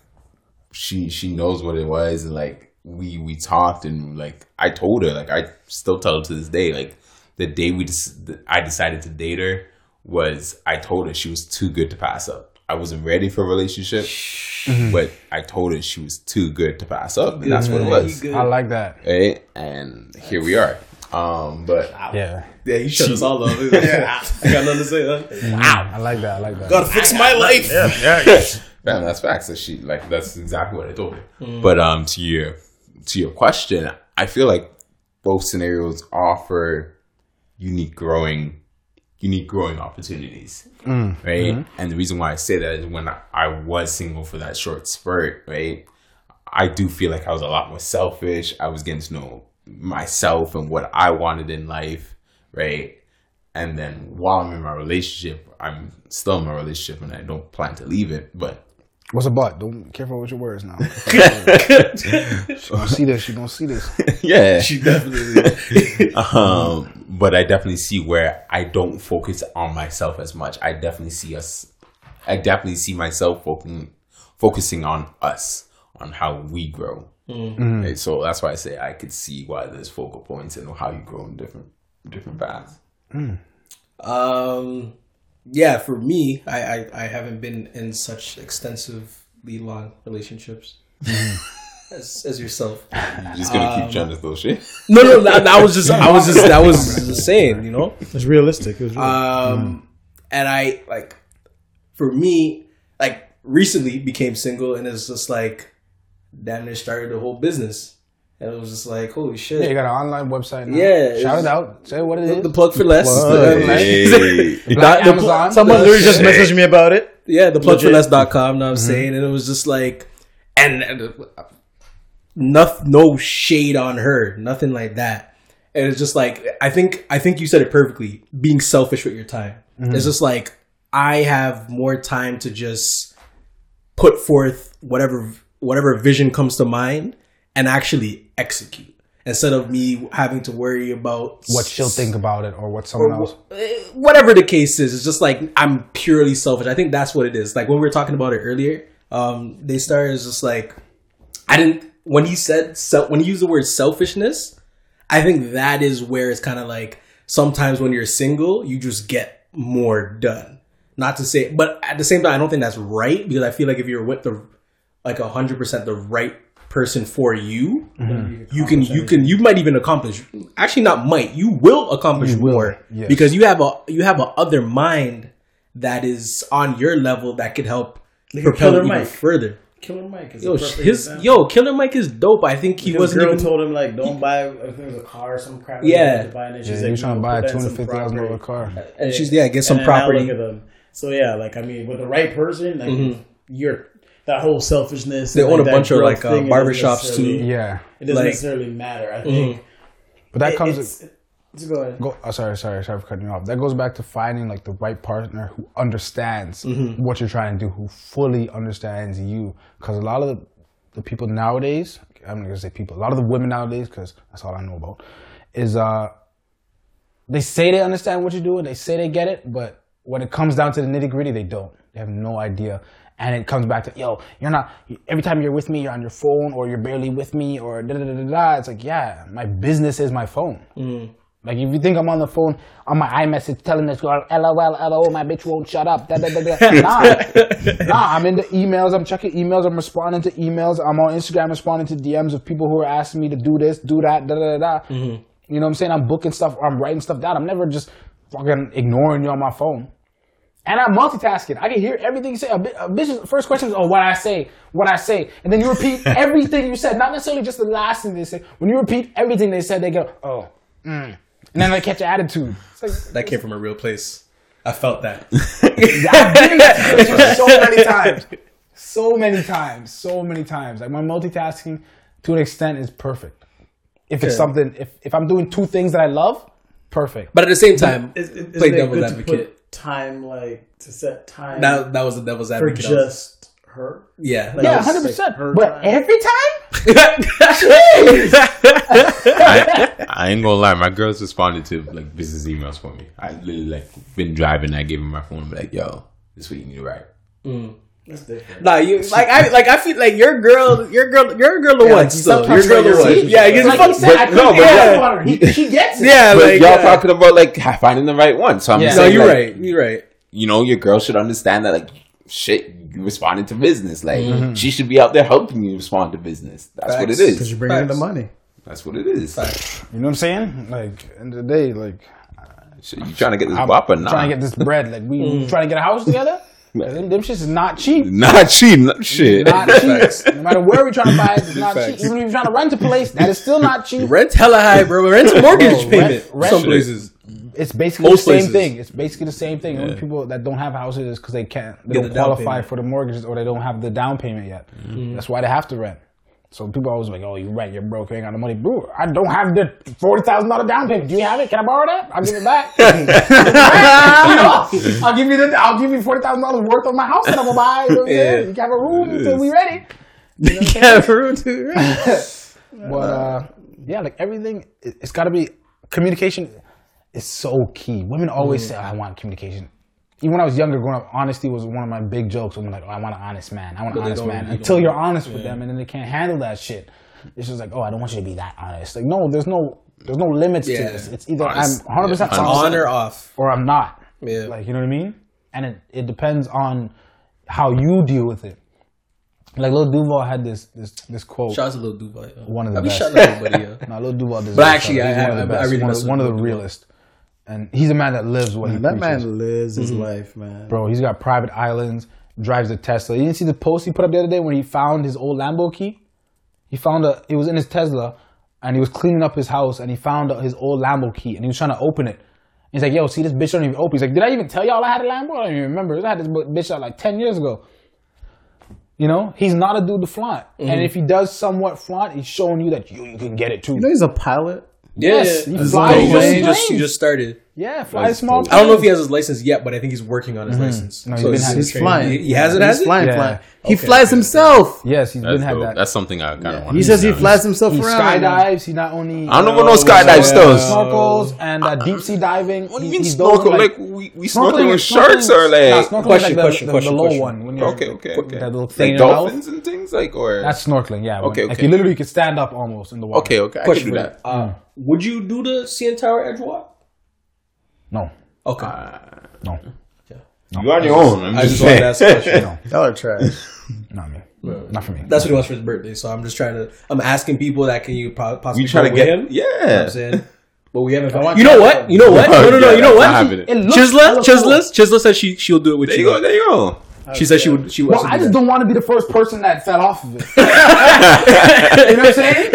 she she knows what it was, and like we we talked, and like I told her, like I still tell her to this day, like the day we des- I decided to date her was I told her she was too good to pass up. I wasn't ready for a relationship, but I told her she was too good to pass up, and that's what it was. I like that. Right? And here we are. Um, but Yeah. Yeah, you shut us all up. yeah. I got nothing to say. Huh? I like that. I like that. Gotta fix my life. Yeah, yeah, yeah. Man, that's facts. That she like that's exactly what I told her. But um, to your to your question, I feel like both scenarios offer unique growing unique growing opportunities, right? And the reason why I say that is when I, I was single for that short spurt, right? I do feel like I was a lot more selfish. I was getting to know myself and what I wanted in life, right? And then while I'm in my relationship, I'm still in my relationship and I don't plan to leave it. But What's a butt? Don't careful with your words now. she gonna see this. She gonna see this. yeah, She definitely. um, but I definitely see where I don't focus on myself as much. I definitely see us. I definitely see myself focusing focusing on us, on how we grow. Right, so that's why I say I could see why there's focal points and how you grow in different different paths. Um, yeah, for me, I, I, I haven't been in such extensively long relationships as, as yourself. You're just gonna keep um, trying to throw shit. No, no, that, that was just I was just that was just saying, you know. It's realistic. It was Um, mm. and I like for me, like recently became single, and it's just like damn near started the whole business, and it was just like holy shit. Yeah, you got an online website now. Yeah, Shout it out. Say what it is. the plug for less. Plug. The- Hey. Black the- Amazon. Someone literally just messaged me about it. Yeah, the plug for Legit. less.com, know what I'm mm-hmm. saying? And it was just like, and, and no, no shade on her, nothing like that. And it's just like, I think, I think you said it perfectly. Being selfish with your time. It's just like, I have more time to just put forth whatever, whatever vision comes to mind and actually execute instead of me having to worry about what she'll think about it or what someone or else. whatever the case is, it's just like I'm purely selfish. I think that's what it is. Like when we were talking about it earlier, um, they started as just like I didn't when he said sel- when he used the word selfishness. I think that is where it's kind of like sometimes when you're single, you just get more done. Not to say, but at the same time, I don't think that's right because I feel like if you're with the like hundred percent the right person for you, mm-hmm. you can you can you might even accomplish. Actually, not might you will accomplish more yes. because you have a you have a other mind that is on your level that could help propel you even further. Killer Mike is Yo, a perfect his example. yo, Killer Mike is dope. I think he His wasn't girl even. told him like, don't buy. I think it was a car or some crap. Yeah. To buy, and then she's Yeah, like, trying to buy a put that two in hundred some fifty thousand dollar car. and she's yeah, get some And property. Look at them. So yeah, like I mean, with the right person, like Mm-hmm. you're that whole selfishness. They and, own like, a bunch of, like, uh, thing, barbershops, too. Yeah, It doesn't Like- necessarily matter. I think. but that it- comes. it's- Go ahead. Go, oh, sorry, sorry, sorry for cutting you off. That goes back to finding like the right partner who understands what you're trying to do, who fully understands you. Because a lot of the, the people nowadays, I'm not gonna say people, a lot of the women nowadays, because that's all I know about, is uh, they say they understand what you're doing, they say they get it, but when it comes down to the nitty gritty, they don't. They have no idea. And it comes back to, yo, you're not, every time you're with me, you're on your phone or you're barely with me or da da da da da. It's like, yeah, my business is my phone. Like if you think I'm on the phone on my iMessage telling this girl, LOL, LOL, my bitch won't shut up. Da, da, da, da. Nah, nah, I'm in the emails. I'm checking emails. I'm responding to emails. I'm on Instagram responding to DMs of people who are asking me to do this, do that, da da da da. You know what I'm saying? I'm booking stuff. I'm writing stuff down. I'm never just fucking ignoring you on my phone. And I'm multitasking. I can hear everything you say. A, bi- a bitch's first question is, "Oh, what I say, what I say," and then you repeat everything you said. Not necessarily just the last thing they say. When you repeat everything they said, they go, "Oh," mm. And then they catch your attitude. Like, That came from a real place. I felt that. I've been that so many times, so many times, so many times. Like my multitasking, to an extent, is perfect. If it's Okay. something, if if I'm doing two things that I love, perfect. But at the same time, Is, is, play is it devil's good to advocate. put time like to set time That that was the devil's advocate. I was- just her? yeah. Like, yeah, hundred percent. like her But time. every time, I, I ain't gonna lie, my girls responded to like business emails for me. I literally like been driving, I gave them my phone, and be like, "Yo, this what you need to write." That's different. Nah, you like I like I feel like your girl, your girl, your girl the Yeah, one like, you Your girl the one. Yeah, because like fuck he said, I but- no, but yeah. it on her. He, she gets it. Yeah, But like y'all yeah. talking about like finding the right one. So I'm Yeah. just No, saying, you're like, right. You're right. You know, your girl should understand that like shit. You responded to business. Like Mm-hmm. she should be out there helping you respond to business. That's what it is. Because you're bringing in the money. That's what it is. You know what I'm saying? Like, end of the day, like, Shit, you trying to get this I'm bopper? Nah, trying to get this bread. Like, we we mm. trying to get a house together. Them, them shits is not cheap. not cheap. Not shit. Not cheap. No matter where we're trying to buy it, it's not Facts. cheap. Even if you're trying to rent a place, that is still not cheap. Rent's hella high, bro. Rent's a mortgage Bro, payment. rent- rent- Some places. It's basically Most the same places. thing. It's basically the same thing. The only people that don't have houses is because they can't, they Get don't the qualify payment. for the mortgages or they don't have the down payment yet. Mm. That's why they have to rent. So people always like, "Oh, you're right, you're broke, you ain't got no money." Bro, I don't have the forty thousand dollar down payment. Do you have it? Can I borrow that? I'll give it back. you know, I'll give you the, I'll give you forty thousand dollars worth of my house that I'm gonna buy. You know Yeah. You can have a room until we're ready. Yeah, for real too. But uh, yeah, like everything, it- it's got to be communication. Is so key. Women always say, "I want communication." Even when I was younger, growing up, honesty was one of my big jokes. I'm like, "Oh, I want an honest man. I want an But honest man." you Until you're honest with them, and then they can't handle that shit. It's just like, "Oh, I don't want you to be that honest." Like, no, there's no, there's no limits to this. It's either Honest. I'm 100 percent Yeah, honest On or off. or I'm not. Yeah. Like, you know what I mean? And it, it depends on how you deal with it. Like Lil Duval had this this this quote. Shout out to Lil Duval. yo. One of the I be best. shouting out everybody. Yo. No, Lil Duval But actually, shout. He's I- one of the I- I best. really one of, one of the realest. And he's a man that lives what he That preaches. man lives his mm-hmm. life, man. Bro, he's got private islands, drives a Tesla. You didn't see the post he put up the other day when he found his old Lambo key? He found a, it was in his Tesla, and he was cleaning up his house, and he found his old Lambo key, and he was trying to open it. He's like, yo, see, this bitch don't even open. He's like, did I even tell y'all I had a Lambo? I don't even remember. I had this bitch out like 10 years ago. You know, he's not a dude to flaunt. And mm-hmm. if he does somewhat flaunt, he's showing you that you, you can get it too. You know he's a pilot. Yes, yeah. he He flies just, his just, he planes. just started. Yeah, fly That's small. dope. I don't know if he has his license yet, but I think he's working on his license. Mm-hmm. No, he's so he's, having he's He's flying. He, he has it, has He's it? flying, Yeah. flying. He Okay, flies himself. Yes, he's That's been had that. That's something I kind of want. He says he flies himself around. he around. skydives. He not only I don't know uh, what no skydive stuff. snorkels and uh, deep sea diving. What do you mean he's those snorkel? are Like, we, we snorkeling- snorkeling with sharks or snorkeling- nah, like snorkeling Question, like the, question, question, the low one. When you're, okay, okay, okay. That little thing like in your mouth. dolphins and things like or That's snorkeling. Yeah. when- Okay, Like okay. you literally could stand up almost in the water. okay, okay. I can do that. Uh, would you do the CN Tower edge walk? No. Okay. Uh, no. You on your own. I'm I just just wanted to saying. ask a question. Y'all are trash. Not me. Not for me. That's what he wants for his birthday. So I'm just trying to. I'm asking people that can you po- possibly You trying to get with him. You know what Yeah. I'm saying. But we haven't. want You know what? You know what? No, no, no. Yeah, You know what? happening. It looks Chisla. Chisla, Chisla said she she'll do it with There you. you go. There you go. She said she would. She Well, would. I just don't want to be the first person that fell off of it. you know what I'm saying?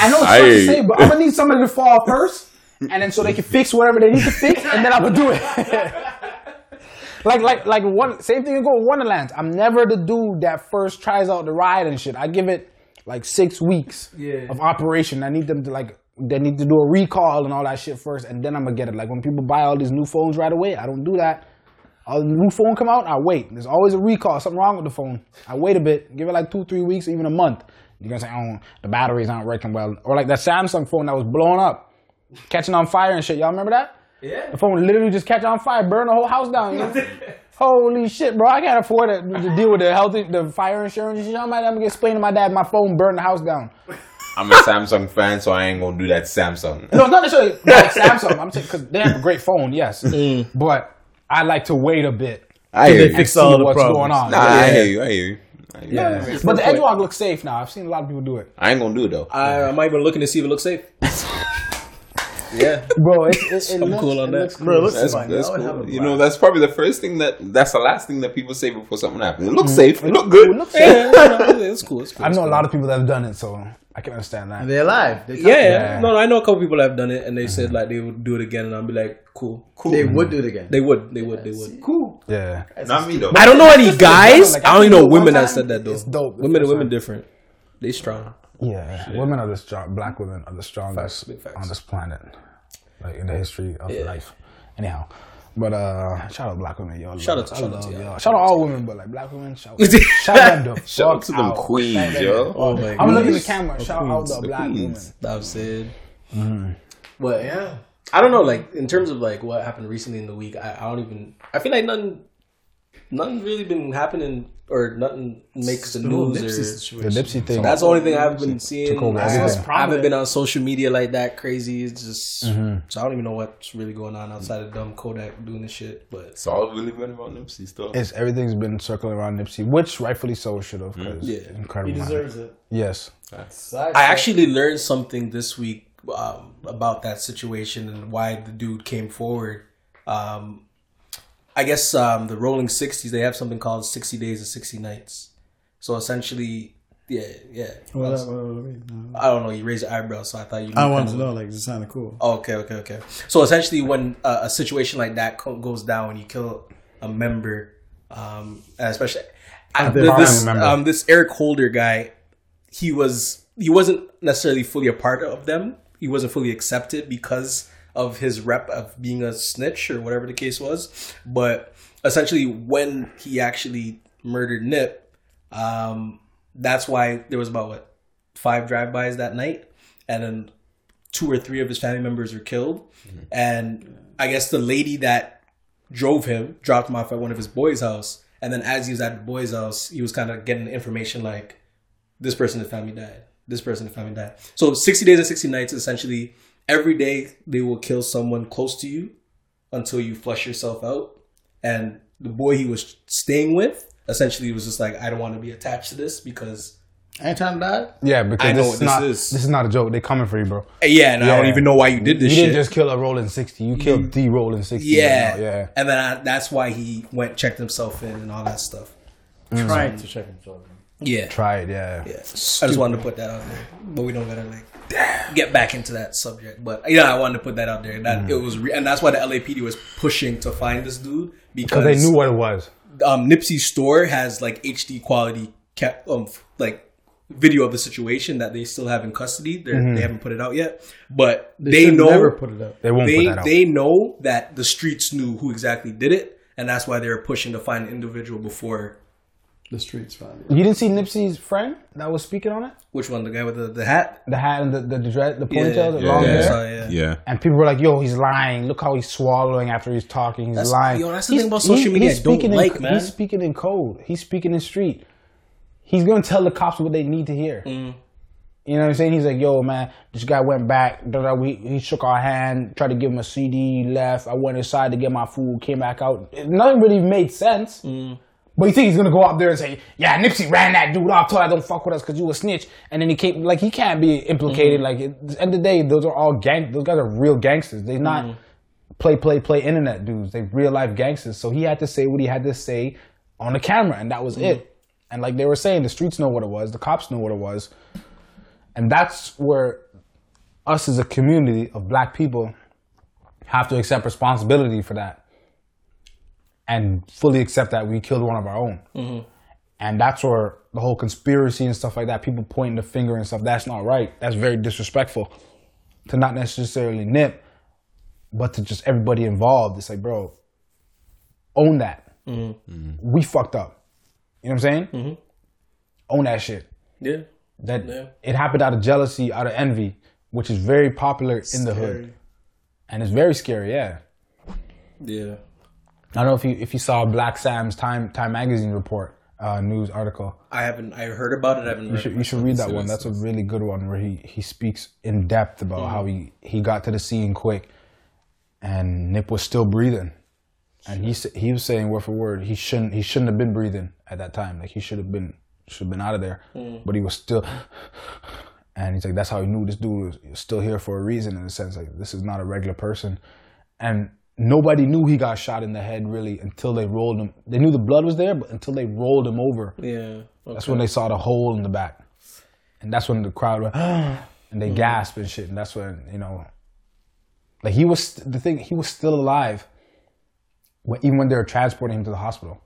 I know it's I tough hear to say, but I'm gonna need somebody to fall first, and then so they can fix whatever they need to fix, and then I'm gonna do it. like, like, like one same thing. You go with Wonderlands. I'm never the dude that first tries out the ride and shit. I give it like six weeks Yeah. of operation. I need them to like they need to do a recall and all that shit first, and then I'm gonna get it. Like when people buy all these new phones right away, I don't do that. A new phone come out, I wait. There's always a recall, something wrong with the phone. I wait a bit, give it like two, three weeks, even a month. You're gonna say, oh, the batteries aren't working well, or like that Samsung phone that was blowing up, catching on fire and shit. Y'all remember that? Yeah. The phone literally just catch on fire, burn the whole house down. You? Holy shit, bro! I can't afford it to deal with the health, the fire insurance. and shit. I might have to explain to my dad my phone burned the house down. I'm a Samsung fan, so I ain't gonna do that Samsung. No, not necessarily like Samsung. I'm saying because they have a great phone, yes, mm. but I like to wait a bit I hear you. and see all the what's problems. going on. Nah, I hear you. I hear you. I hear you. Yeah. But the Edgewalk looks safe now. I've seen a lot of people do it. I ain't gonna do it though. I, I'm not even looking to see if it looks safe. yeah. Bro, it, it, it I'm looks, cool on that. looks Bro, looks That's, fine. that's I cool. You know, that's probably the first thing that that's the last thing that people say before something happens. It looks mm, safe. It look good. It looks Yeah, safe. no, no, it's cool. It's cool. I it's know a lot of people that have done it, so I can understand that. They're alive. They Yeah, Yeah. no, no, I know a couple people that have done it, and they said mm-hmm. like they would do it again, and I'll be like, cool, cool. They would do it again. They would, they would, they would. cool. Yeah. Not me though. I don't know any guys. Like, I only I know women that said that though. it's dope Women and women different. They strong. Yeah, women are the strong. Black women are the strongest Facts, facts. on this planet, like in the history of life. Anyhow, but uh, shout out black women, y'all. Shout love- out to- shout out to y'all. y'all. Shout out all women, but like black women, shout, shout them the Shout out to them out. queens, Shout yo. Oh my I'm looking at the goodness. camera. Shout out the The black queens. women. I've said. But yeah, I don't know. Like in terms of like what happened recently in the week, I, I don't even. I feel like nothing, nothing really been happening or nothing makes the news. Nipsey Or, The. Nipsey thing. that's the only thing I've been seeing. I, haven't been on social media like that crazy. It's just so I don't even know what's really going on outside of dumb Kodak doing this shit. But It's all really been about Nipsey stuff. It's everything's been circling around Nipsey, which rightfully so should have. Because Yeah. incredible. He man. deserves it. Yes. I actually learned something this week um, about that situation and why the dude came forward. Um, I guess um, the Rolling Sixties they have something called Sixty Days and Sixty Nights. So essentially, yeah, yeah. What, what, I don't know. You raised your eyebrows, so I thought you. I wanted to know, like, it sounded cool. Oh, okay, okay, okay. So essentially, when uh, a situation like that co- goes down, when you kill a member, um, and especially I, this um, this Eric Holder guy, he was he wasn't necessarily fully a part of them. He wasn't fully accepted because of his rep of being a snitch or whatever the case was. But essentially, when he actually murdered Nip, um, that's why there was about what five drive-bys that night, and then two or three of his family members were killed. And I guess the lady that drove him dropped him off at one of his boys' house. And then as he was at the boy's house, he was kind of getting information like, this person in the family died. This person in the family died. So 60 days and 60 nights, essentially, every day they will kill someone close to you until you flush yourself out. And the boy he was staying with essentially was just like, I don't want to be attached to this because, I ain't trying to die. Yeah, because I know this, what is this not, is. this is not a joke. They're coming for you, bro. Uh, yeah, and I don't even know why you did this you shit. didn't just kill a rolling sixty. You killed the rolling sixty. Yeah, right yeah. And then I, that's why he went checked himself in and all that stuff. Trying mm. to check himself. in. Yeah, Try it. Yeah. yeah. I just wanted to put that out there, but we don't gotta like get back into that subject. But yeah, I wanted to put that out there. That it was, re- and that's why the LAPD was pushing to find this dude because they knew what it was. um, Nipsey's store has like HD quality cap, um, like video of the situation that they still have in custody. They're, They haven't put it out yet, but they, should know never put it up. They won't they put that out. they know that the streets knew who exactly did it, and that's why they were pushing to find an individual before. The streets found it. you didn't see Nipsey's friend that was speaking on it? Which one? The guy with the, the hat? The hat and the the, the, dread, the Yeah, the yeah, long yeah. hair. So, yeah. Yeah. And people were like, "Yo, he's lying. Look how he's swallowing after he's talking. He's That's- lying." yo, that's the He's- thing about social media I don't speaking like, in, man. He's speaking in code. He's speaking in street. He's gonna tell the cops what they need to hear. Mm. You know what I'm saying? He's like, "Yo, man, this guy went back. da, da, We he shook our hand, tried to give him a CD, left. I went inside to get my food, came back out. Nothing really made sense." Mm. But you think he's gonna go out there and say, "Yeah, Nipsey ran that dude off, told I don't fuck with us because you a snitch," and then he came like he can't be implicated. Mm. Like at the end of the day, those are all gang. Those guys are real gangsters. They're not Mm. play, play, play internet dudes. They real life gangsters. So he had to say what he had to say on the camera, and that was Mm. it. And like they were saying, the streets know what it was, the cops know what it was, and that's where us as a community of black people have to accept responsibility for that and fully accept that we killed one of our own. Mm-hmm. And that's where the whole conspiracy and stuff like that, people pointing the finger and stuff, that's not right. That's very disrespectful. to not necessarily Nip, but to just everybody involved. It's like, bro, own that. Mm-hmm. Mm-hmm. We fucked up. You know what I'm saying? Own that shit. Yeah. That Yeah. it happened out of jealousy, out of envy, which is very popular in the hood, and it's very scary. Yeah. Yeah. I don't know if you if you saw Blacc Sam's Time Time magazine report uh, news article. I haven't. I heard about it. I haven't. You should you should read that one. That's a really good one where he he speaks in depth about how he he got to the scene quick, and Nip was still breathing, and he he was saying word for word he shouldn't he shouldn't have been breathing at that time. Like he should have been should have been out of there, but he was still. And he's like, that's how he knew this dude was still here for a reason. In a sense, like this is not a regular person, and nobody knew he got shot in the head really until they rolled him. They knew the blood was there, but until they rolled him over, Yeah. that's when they saw the hole in the back, and that's when the crowd went, and they mm-hmm. gasped and shit. And that's when you know, like he was the thing. He was still alive, when, even when they were transporting him to the hospital.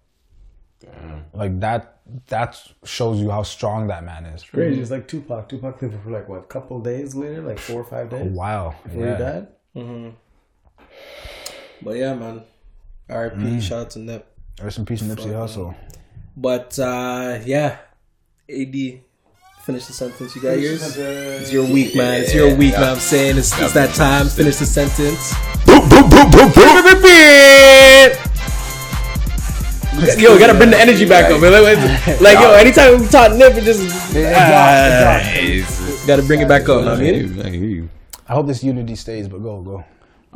Yeah. Like that. That shows you how strong that man is. Crazy. It's like Tupac. Tupac lived for like what, a couple days later, like four or five days Wow. before he died. Mm-hmm. But yeah, man. R.I.P. Mm. Shout out to Nip. Rest in peace, Nipsey Hussle. But uh yeah, AD. Finish the sentence. You got yours. It's your week, man. It's your week, man. I'm saying it's, it's that time. Finish the sentence. Boop, boop, boop, boop, boop. Yo, we gotta bring the energy back up. man. Like, like, yo, anytime we talk Nip, it just ah, gotta bring it back up. I mean, I hear you. I hope this unity stays, but go, go.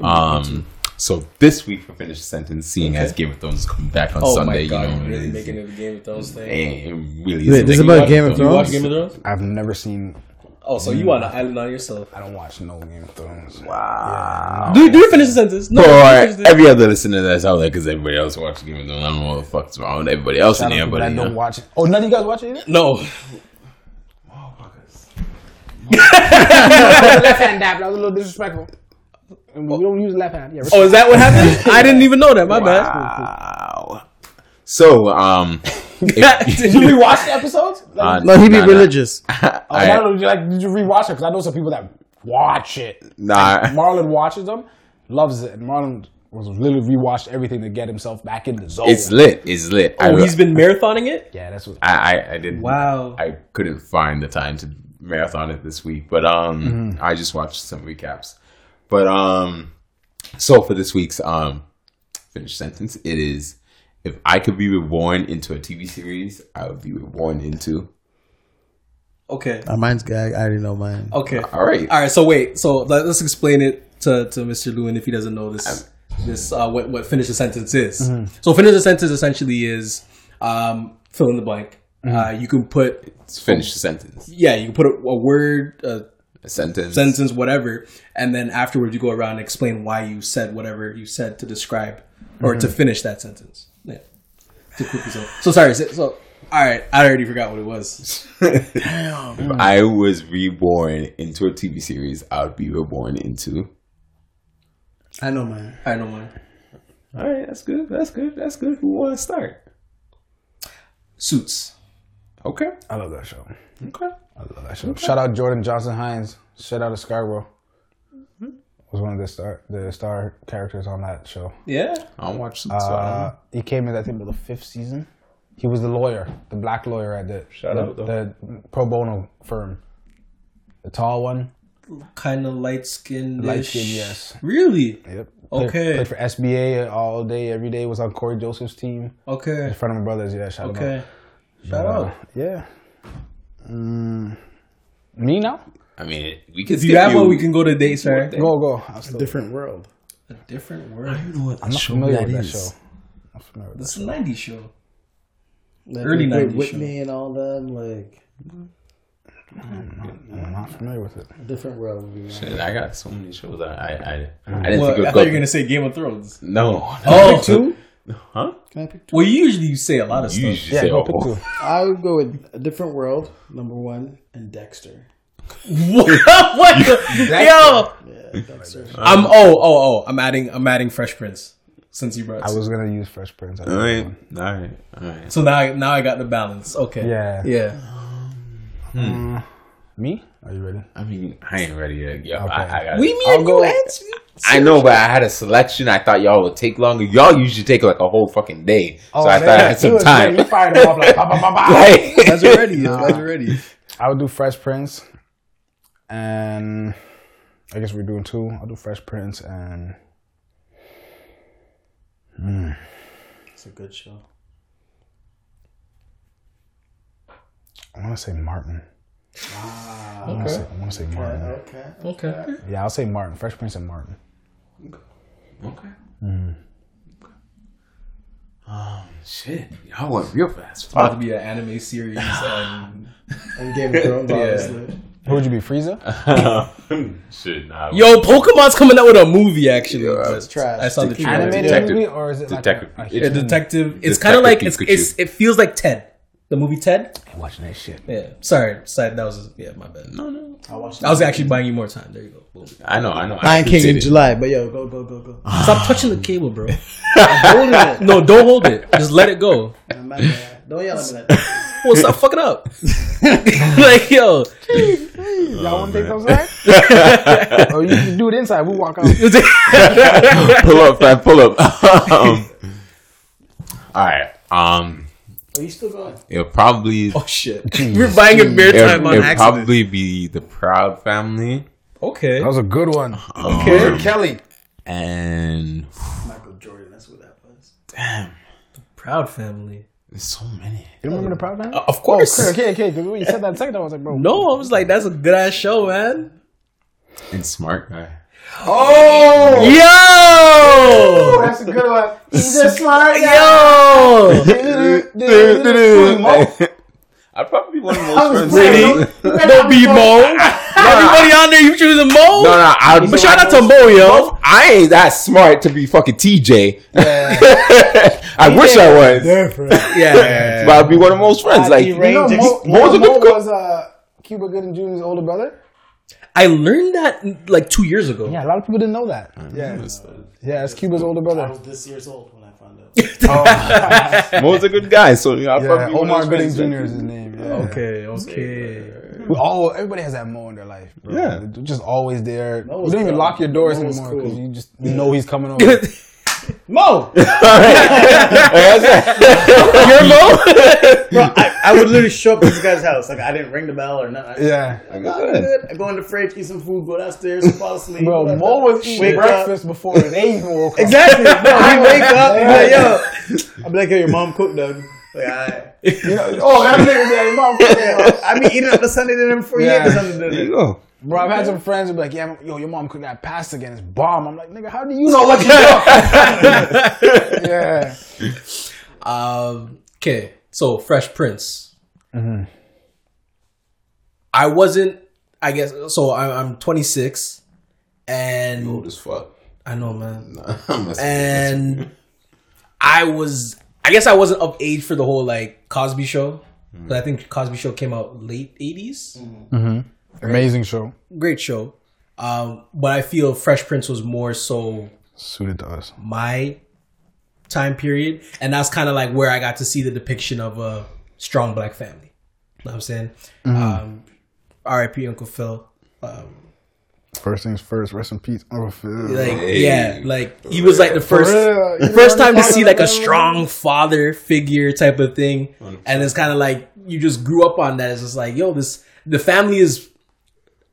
Um, so this week for finish the sentence, seeing as Game of Thrones is coming back on oh Sunday, my god, you know, really it is- making it a Game of Thrones thing. It really Wait, is. this is about Game of watch- You watch Thrones? Game of Thrones? I've never seen. Oh, so you on an island on yourself? I don't watch no Game of Thrones. Wow. Do do you finish the sentence? No, For every other listener that's out there, because everybody else watches Game of Thrones, I don't know what the fuck's wrong with everybody else in here, but I you don't watch it. Oh, none of you guys watch it either? no. left hand dap. That was a little disrespectful. We don't use left hand. Yeah. Oh, is that what happened? I didn't even know that. My bad. Wow. So, um, Did you rewatch the episodes? Like, uh, No, he'd be nah, nah. religious. I I- don't know, like, did you rewatch it? Because I know some people that watch it. Nah. Marlon watches them, loves it, and Marlon was literally rewatched everything to get himself back in the zone. It's lit. It's lit. Oh, he's been marathoning it. yeah, that's what. I, I, I didn't. Wow. I couldn't find the time to marathon it this week, but um, I just watched some recaps. But um, so for this week's um, finished sentence, it is: If I could be reborn into a TV series, I would be reborn into. Okay. Uh, mine's gag. I already know mine. Okay. All right. All right. So wait. So let, us explain it to, to Mr. Lewinn if he doesn't know this. This uh, what what finish the sentence is. So finish the sentence essentially is um, fill in the blank. Uh, you can put Let's finish the sentence. yeah. You can put a, a word, a A sentence. sentence, whatever, and then afterwards you go around and explain why you said whatever you said to describe or to mm-hmm. finish that sentence. Yeah. To quickly so, so sorry. So, so all right. I already forgot what it was. Damn. If I was reborn into a TV series, I would be reborn into. I know mine. I know mine. All right, that's good. That's good. That's good. Who want to start? Suits. Okay. I love that show. Okay. I love that show. Shout out Jordan Johnson-Hinds. Shout out to Scarborough. Was one of the star the star characters on that show. Yeah. I watched. watch some. Uh, he came in, I think, about the fifth season. He was the lawyer, the black lawyer at the Shout the, out, though. the pro bono firm, the tall one, Kind of light skinned. light skin. Yes. Really? Yep. Okay. Played for SBA all day, every day. Was on Cory Joseph's team. Okay. In front of my brothers. Yeah. Shout out. Okay. out. Shout out. Yeah. Mm, me now? I mean, we can. If you have one, we can go to dates, right? Go go. I'm, Different world. A different world. I'm not familiar that with that is. show. I'm familiar with that This is a '90s show. Like, Early with 90s Whitney and all them. Like I'm not familiar with it. different world. would be. Shit, I got so many shows. I I, I, I didn't Well, think I thought you were gonna say Game of Thrones. No. Oh, two. Huh? Can I pick two? Well, usually you say a lot of You stuff. Yeah, say, go pick two. I would go with a different world. Number one and Dexter. what? what the? Yo, Yeah, Dexter. I'm. Oh, oh, oh. I'm adding. I'm adding Fresh Prince since you brought. I was gonna use Fresh Prince. All right, all right, all right. So now, I, now I got the balance. Okay. Yeah. Yeah. Hmm. Me? Are you ready? I mean, I ain't ready yet. Yo, Okay. I, I got. We mean I'll you go- answer. I know, but I had a selection. I thought y'all would take longer. Y'all usually take like a whole fucking day. so oh, I thought I had some time. You fired them off like, bah, bah, bah, bah. Like- Guys are ready. yo. Guys. I would do Fresh Prince, and I guess we're doing two. I'll do Fresh Prince and hmm. It's a good show. I want to say Martin. Ah. I want to say, I want to say Martin. Okay. Okay. Yeah, I'll say Martin. Fresh Prince and Martin. Okay. Um, shit, y'all went real fast. About to be an anime series. Um, And Game of Thrones, obviously. Who would you be, Frieza? shit, nah. yo, Pokemon's coming out with a movie. Actually, Yeah, but trash. I saw the trailer. Animated Detective- movie or is it Detective- like a, Yeah, a, detective. It's kind of like it's, it's it feels like Ted, the movie Ted. I ain't watching that shit? Yeah, sorry, sorry, that was yeah, my bad. No, no. I watched I was actually buying you more time. There you go. Boom. I know, I know. I Lion King in it. July, but yo, go, go, go, go. Stop touching the cable, bro. Holding it. No, don't hold it. Just let it go. I'm bad. Don't yell at me like that. Well, stop fucking up. like yo, Y'all want to take those out? oh, you can do it inside. We walk out. pull up, fam, pull up. um, all right. Um, Are you still going? it'll probably oh shit, we're buying a beer it'll, time on it'll accident. probably be the Proud Family okay, That was a good one. okay. Kelly. and Michael Jordan, that's what that was. damn, the Proud family. there's so many. You remember the Proud Family? Uh, of course. Okay, okay, because when you said that second, time, I was like, bro. No, I was like, that's a good ass show, man. And Smart Guy. Oh! Yo, That's a good one. He's a smart guy. yo. I'd probably be one of the most friends. Really? Don't be Mo. Everybody on there, you choosing Mo? No, no, I But shout out to Mo, yo. I ain't that smart to be fucking TJ. Yeah. I wish I was, Yeah. but I'd be one of most friends. Like, You know, Range Mo, Mo was a Mo good cook. was uh, Cuba Gooding Jr.'s older brother. I learned that like two years ago. Yeah, a lot of people didn't know that. Yeah, yeah, it's Cuba's older I brother. was this years old when I found out. Oh, Mo's a good guy, so you know, I'd Yeah, probably be Omar those Gooding. Jr. is his name. Yeah. Okay, okay. We all everybody has that Mo in their life. Bro. Yeah. They're just always there. You don't even cool. lock your doors Mo was anymore cool. because you just you know he's coming over. Mo! You're Mo? Bro, I, I would literally show up to this guy's house. Like, I didn't ring the bell or nothing. yeah, oh, I'm good. I go in the fridge, eat some food, go downstairs, fall asleep. bro. whatever. Mo was eating Wake up. breakfast before they even woke up. Exactly. Bro, he wake up and be like, yo. I'll be like, yo, your mom cooked, Doug. Like, oh, I, You know, oh, that nigga, yeah, your mom. yeah, I be eating up the Sunday dinner before Yeah. you eat the Sunday There you dinner. go. Bro, I've had some friends who be like, yeah, yo, your mom cooked that pasta again. It's bomb. I'm like, nigga, how do you know what you cook? yeah. Um. Okay. So Fresh Prince. I wasn't. I guess so. I'm, I'm 26, and Old as fuck. I know, man. I'm And I was. I guess I wasn't of age for the whole like Cosby Show. But I think Cosby Show came out late 80s. Amazing show. Great show. Um, but I feel Fresh Prince was more so Suited to us. my time period, and that's kind of like where I got to see the depiction of a strong black family. You know what I'm saying? Um, R.I.P. Uncle Phil. Um, First things first. Rest in peace, Uncle Phil. like Hey. yeah, like he was like the first real. the You first time to see like a strong father figure type of thing, and it's kind of like you just grew up on that. It's just like yo, this the family is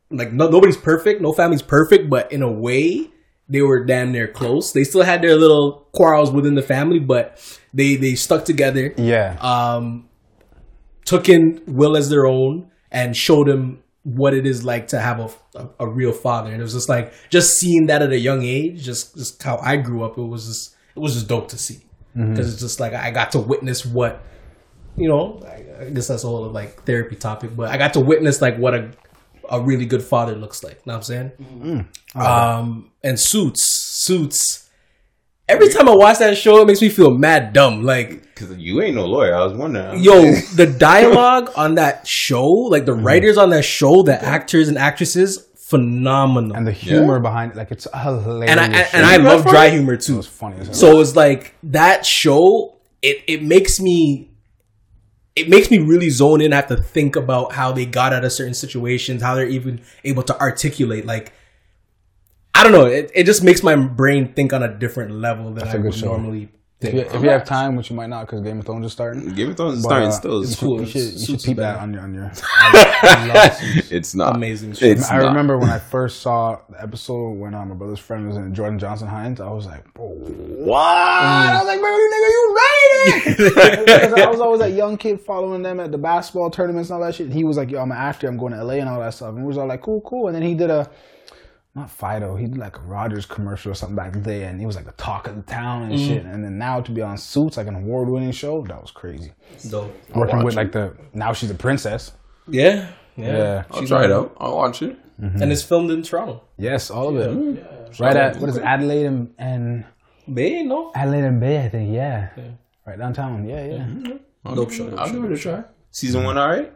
like no, nobody's perfect, no family's perfect, but in a way they were damn near close. They still had their little quarrels within the family, but they they stuck together. yeah. Um, took in Will as their own and showed him what it is like to have a, a, a real father. And it was just like just seeing that at a young age, just just how I grew up. It was just it was just dope to see because it's just like I got to witness what you know. I, I guess that's a whole like therapy topic, but I got to witness like what a a really good father looks like. You Know what I'm saying? Um, and suits, suits. Every time I watch that show, it makes me feel mad dumb. Like Because you ain't no lawyer. I was wondering. Yo, the dialogue on that show, like the writers on that show, the actors and actresses, phenomenal. and the humor behind it, like it's hilarious. And I and, and I love dry humor too. It's funny. So it's like that show. It it makes me. It makes me really zone in. I have to think about how they got out of certain situations, how they're even able to articulate. Like, I don't know. It, it just makes my brain think on a different level than That's I would show. normally If you, if you have time, which you might not, because Game of Thrones is starting. Game of Thrones is starting uh, still. It's should, cool. you should, you should peep that on your on your. I love Suits. It's not Amazing show. It's I not. remember when I first saw the episode when uh, my brother's friend was in Jordan Johnson-Hinds. I was like, bro, what? I was like, bro, you nigga, you made it. I was always that young kid following them at the basketball tournaments and all that shit. He was like, yo, I'm an actor. I'm going to LA and all that stuff. And we was all like, cool, cool. And then he did a, not Fido, he did like a Rogers commercial or something back then. And he was like the talk of the town and shit. Mm. And then now to be on Suits, like an award winning show, that was crazy. Dope. Working with it. like the, now she's a princess. Yeah, yeah, Yeah. I'll try it out. I'll watch it. Mm-hmm. and it's filmed in Toronto. Yes, all of it. Right at, what is it, Adelaide and, and Bay, no, Adelaide and Bay, I think, yeah. Right downtown, yeah, yeah. Mm-hmm. dope show. I'll give it a try. Season one, all right.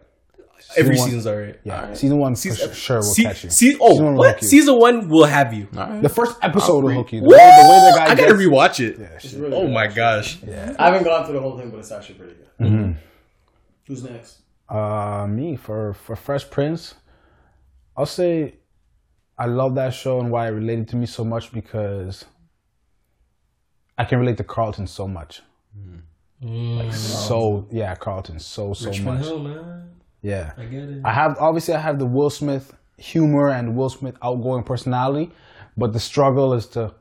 Every one- season's alright. Yeah, season one for sure will Se- catch you. se- oh, Season one what? you. Season one will have you. All right. The first episode will hook you. The way, the way the guy I gotta gets- rewatch it. Yeah, shit. really Oh good. my gosh. Yeah. I haven't gone through the whole thing, but it's actually pretty good. Mm-hmm. Who's next? Uh, me for for Fresh Prince, I'll say I love that show and why it related to me so much because I can relate to Carlton so much. Like so, yeah, Carlton so so Richmond much. Hill, man. Yeah, I get it. I have obviously I have the Will Smith humor and Will Smith outgoing personality, but the struggle is to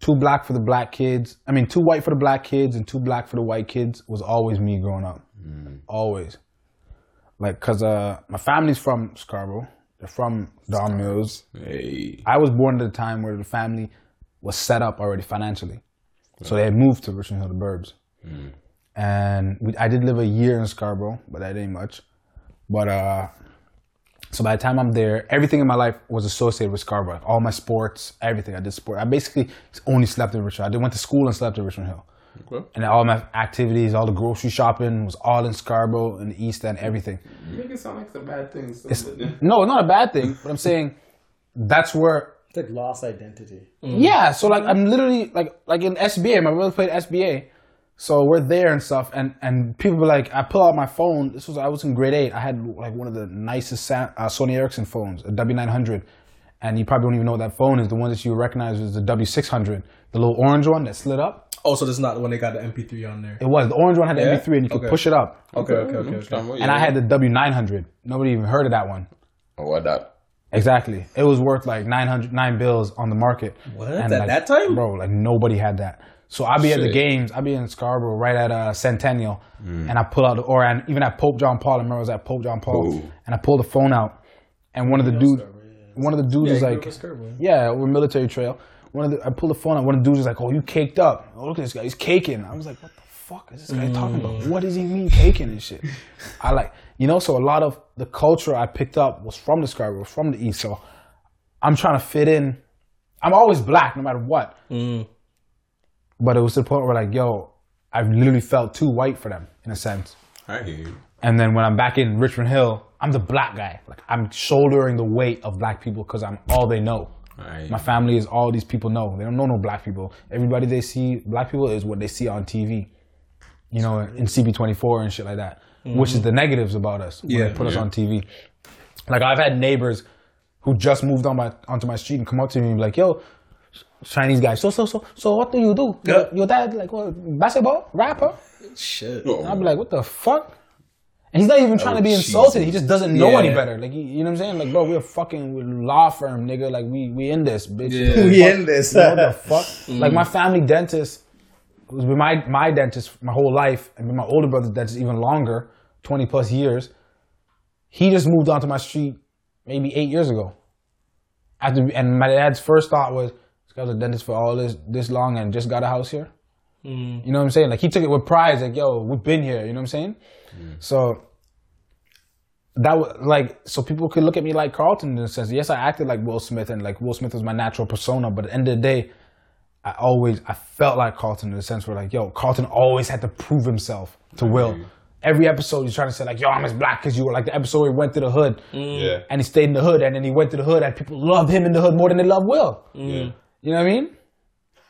too black for the black kids. I mean, too white for the black kids and too black for the white kids was always me growing up. Always. Like, cause uh, my family's from Scarborough. They're from Don Mills. Hey. I was born at a time where the family was set up already financially, so they had moved to Richmond Hill, the Burbs. And we, I did live a year in Scarborough, but that ain't much. But uh, so by the time I'm there, everything in my life was associated with Scarborough. All my sports, everything. I did sport. I basically only slept in Richmond. I did, went to school and slept in Richmond Hill. Okay. And all my activities, all the grocery shopping was all in Scarborough and the East End, everything. You make it sound like it's a bad thing. No, it's not a bad thing, but I'm saying that's where It's like lost identity. Yeah, so like I'm literally like like in SBA. My brother played SBA, so we're there and stuff. And and people were like, I pull out my phone. This was I was in grade eight. I had like one of the nicest Sa- uh, Sony Ericsson phones, a W900. And you probably don't even know what that phone is. The one that you recognize is the W600, the little orange one that slid up. Oh, so this is not the one they got the MP3 on there. It was the orange one had the Yeah? MP3 and you could Okay. push it up. Okay, okay, okay. okay. And I had the W900. Nobody even heard of that one. Oh, what that? Exactly. It was worth like 900, nine bills on the market. What? And, At like, that time? Bro, like nobody had that. So I'll be at the games. I'll be in Scarborough right at uh, Centennial. Mm. And I pull out, or and even at Pope John Paul. I remember I was at Pope John Paul. Ooh. And I pulled the phone out. And one of the dudes, one of the dudes is you like, grew up in Scarborough. yeah, over military trail. One of the, I pulled the phone out. One of the dudes is like, oh, you caked up. Oh, look at this guy. He's caking. I was like, what the fuck is this guy talking about? Mm. What does he mean caking and shit? I like, you know, so a lot of the culture I picked up was from the Scarborough, was from the East. So I'm trying to fit in. I'm always black no matter what. Mm. But it was to the point where like, yo, I've literally felt too white for them in a sense. I hear you. And then when I'm back in Richmond Hill, I'm the black guy. Like I'm shouldering the weight of black people because I'm all they know. Right. My family is all these people know. They don't know no black people. Everybody they see black people is what they see on TV. You know, in CP24 and shit like that. Which is the mm-hmm. negatives about us when Yeah. they put us on TV. Like I've had neighbors who just moved on my onto my street and come up to me and be like, "Yo, Chinese guy, so so so so what do you do? Yeah. Your, your dad like what, basketball rapper?" Shit. And I'd be like, what the fuck? And he's not even trying to be Oh, insulted. He just doesn't know Yeah. any better. Like, you, you know what I'm saying? Like, bro, we're fucking we're law firm, nigga. Like, we we in this, bitch. Yeah. We in this. You know what the fuck? Mm. Like, my family dentist was with my my dentist my whole life, and with my older brother's dentist even longer, twenty plus years. He just moved onto my street maybe eight years ago. After, and my dad's first thought was, "This guy's a dentist for all this this long and just got a house here." Mm. You know what I'm saying? Like he took it with pride. Like, yo, we've been here. You know what I'm saying? Mm. So that was like, so people could look at me like Carlton in a sense. Yes, I acted like Will Smith, and like Will Smith was my natural persona. But at the end of the day, I always I felt like Carlton in the sense where like, yo, Carlton always had to prove himself to Will. Every episode, he's trying to say like, yo, I'm as black as you. Or like the episode where he went to the hood, mm. Yeah. and he stayed in the hood, and then he went to the hood, and people love him in the hood more than they love Will. Yeah. You know what I mean?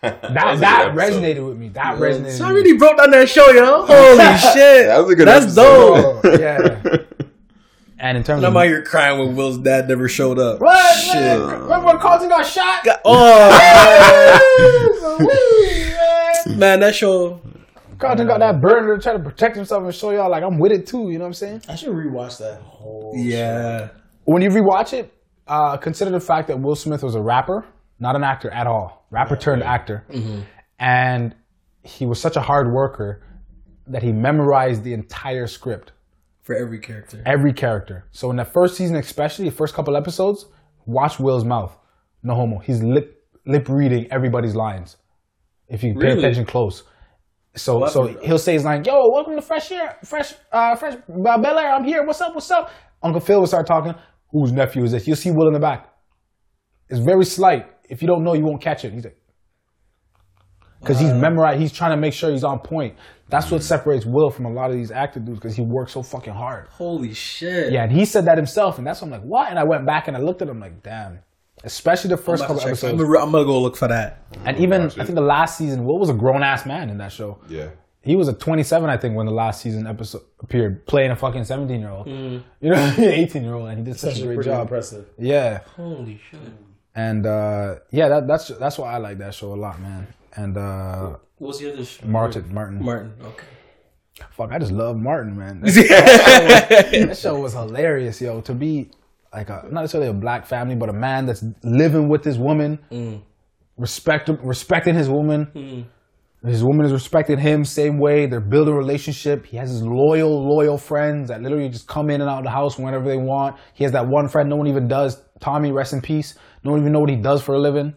That was that resonated with me. That resonated. So I with me. really broke down that show, yo. Holy shit. That was a good That's episode. dope. Yeah. And in terms I'm of out here crying when Will's dad never showed up. what? Shit. Remember when Carlton got shot? Oh, man, that show. Carlton got that burner to try to protect himself and show y'all like I'm with it too. You know what I'm saying? I should rewatch that whole. Yeah. When you rewatch it, uh, consider the fact that Will Smith was a rapper, not an actor at all. Rapper turned actor, and he was such a hard worker that he memorized the entire script. For every character. every character. So in the first season, especially the first couple episodes, watch Will's mouth. No homo. He's lip lip reading everybody's lines. If you pay Really? attention close. So Well, so that's- he'll say his line, "Yo, welcome to Fresh Air, Fresh, uh, Fresh uh, Bel Air. I'm here. What's up? What's up?" Uncle Phil will start talking. Whose nephew is this? You'll see Will in the back. It's very slight. If you don't know, you won't catch it. He's like, because he's uh. memorized. He's trying to make sure he's on point. That's what separates Will from a lot of these actor dudes because he works so fucking hard. Holy shit. Yeah, and he said that himself, and that's why I'm like, what? And I went back and I looked at him like, damn. Especially the first couple episodes, I'm, gonna, I'm gonna go look for that. and even I think the last season, Will was a grown ass man in that show. Yeah. He was a 27, I think, when the last season episode appeared, playing a fucking 17 year old. Mm. You know, 18 year old, and he did such a Actually, great pretty job. impressive. Yeah, Holy shit. And uh, yeah, that, that's that's why I like that show a lot, man. And uh, What was the other show? Martin, Martin, Martin. Okay. fuck, I just love Martin, man. that show was hilarious, yo. To be like a not necessarily a black family, but a man that's living with his woman, respect respecting his woman. His woman is respecting him same way. They're building a relationship. He has his loyal, loyal friends that literally just come in and out of the house whenever they want. He has that one friend no one even does. Tommy, rest in peace. One even know what he does for a living.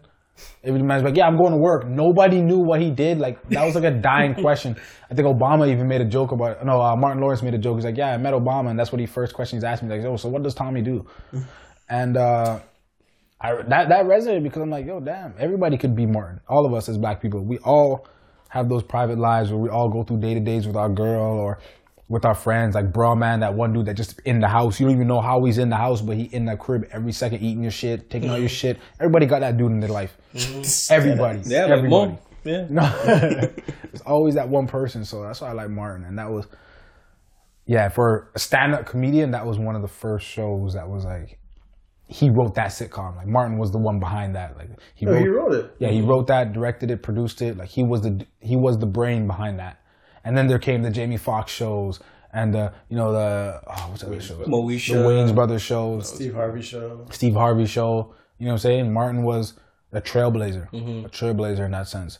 Every man's like, yeah, I'm going to work. Nobody knew what he did. Like that was like a dying question. I think Obama even made a joke about it. No, uh, Martin Lawrence made a joke. He's like, yeah, I met Obama, and that's what he first question he's asked me. Like, oh, so what does Tommy do? And uh, I that that resonated because I'm like, yo, damn, everybody could be Martin. All of us as black people, we all have those private lives where we all go through day to days with our girl or with our friends. Like, bro, man, that one dude that just in the house. You don't even know how he's in the house, but he in the crib every second eating your shit, taking all your mm-hmm. shit. Everybody got that dude in their life. Mm-hmm. Everybody, Yeah, like everybody. Mo. Yeah. There's always that one person, so that's why I like Martin. And that was, yeah, for a stand-up comedian, that was one of the first shows that was like, he wrote that sitcom. Like Martin was the one behind that. Like he oh, No, wrote, he wrote it. yeah, he wrote that, directed it, produced it. Like he was the he was the brain behind that. And then there came the Jamie Foxx shows and the you know the oh, what's the other shows? Moesha. The Wayans Brothers shows, Steve Harvey show. Steve Harvey show. You know what I'm saying? Martin was a trailblazer, Mm-hmm. a trailblazer in that sense.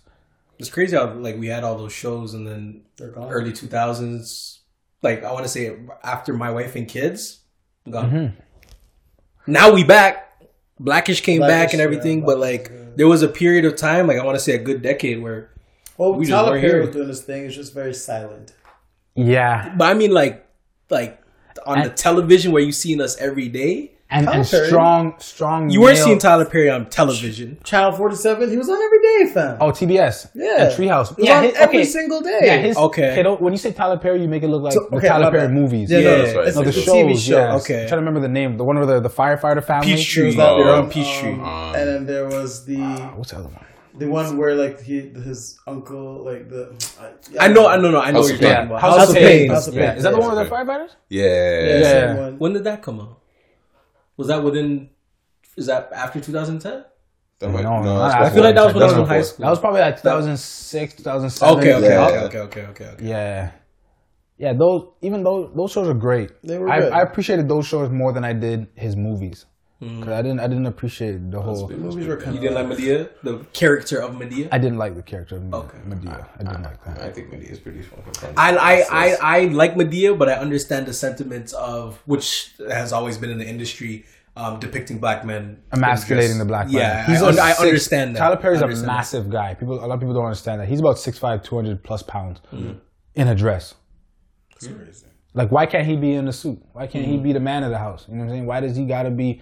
It's crazy how like we had all those shows and then They're gone. early 2000s. Like I want to say after my wife and kids, gone. Mm-hmm. Now we back. Blackish came back and everything, yeah, but Blackish, like there was a period of time, like I want to say a good decade where. Well, We Tyler Perry was doing this thing. It's just very silent. Yeah, But I mean, like, like on the television where you seen us every day. and, and Perry. strong, strong. You weren't seeing Tyler Perry on television. Channel 47, he was on every day, fam. Oh, TBS. Yeah. And Treehouse. Yeah, on his- every okay. single day. Yeah, his, Okay. okay. don't- when you say Tyler Perry, you make it look like So- the Tyler Perry bad. movies. Yeah, Yeah, no, that's right. No, the it's a shows. TV show. Yeah. Okay. I'm trying to remember the name. The one where the, the firefighter family. Peachtree. was that Oh. on Peachtree. Um, and then there was the What's the other one? The one where like he his uncle like the I know, I know, no, I know House what of you're Payne. talking about. House, House, of of Payne. Payne. House of Yeah. Payne. Is that the one with the firefighters? Yeah. Yeah, Yeah. same one. When did that come out? Was that within? Is that after 2010? That might- No, no, I that's feel like that was when I was in high school. That was probably like 2006, 2007. Okay, okay, Yeah. okay, okay, okay, okay, okay. Yeah. Yeah, those even though those shows are great. They were I, good. I appreciated those shows more than I did his movies. Mm. 'Cause I didn't I didn't appreciate the whole. The movies were kind You didn't like Madea, the character of Madea. I didn't like the character of Madea. Okay. Madea. I didn't like that. I think Madea is pretty fucking. I, I, I, I like Madea, but I understand the sentiments of which has always been in the industry, um, depicting black men emasculating the black man. Yeah, He's I, a un- I understand that. Tyler Perry's a understand that. massive guy. People, a lot of people don't understand that. He's about 6'5", 200 plus pounds Mm-hmm. in a dress. That's crazy. Like, why can't he be in a suit? Why can't Mm-hmm. he be the man of the house? You know what I'm saying? Why does he got to be?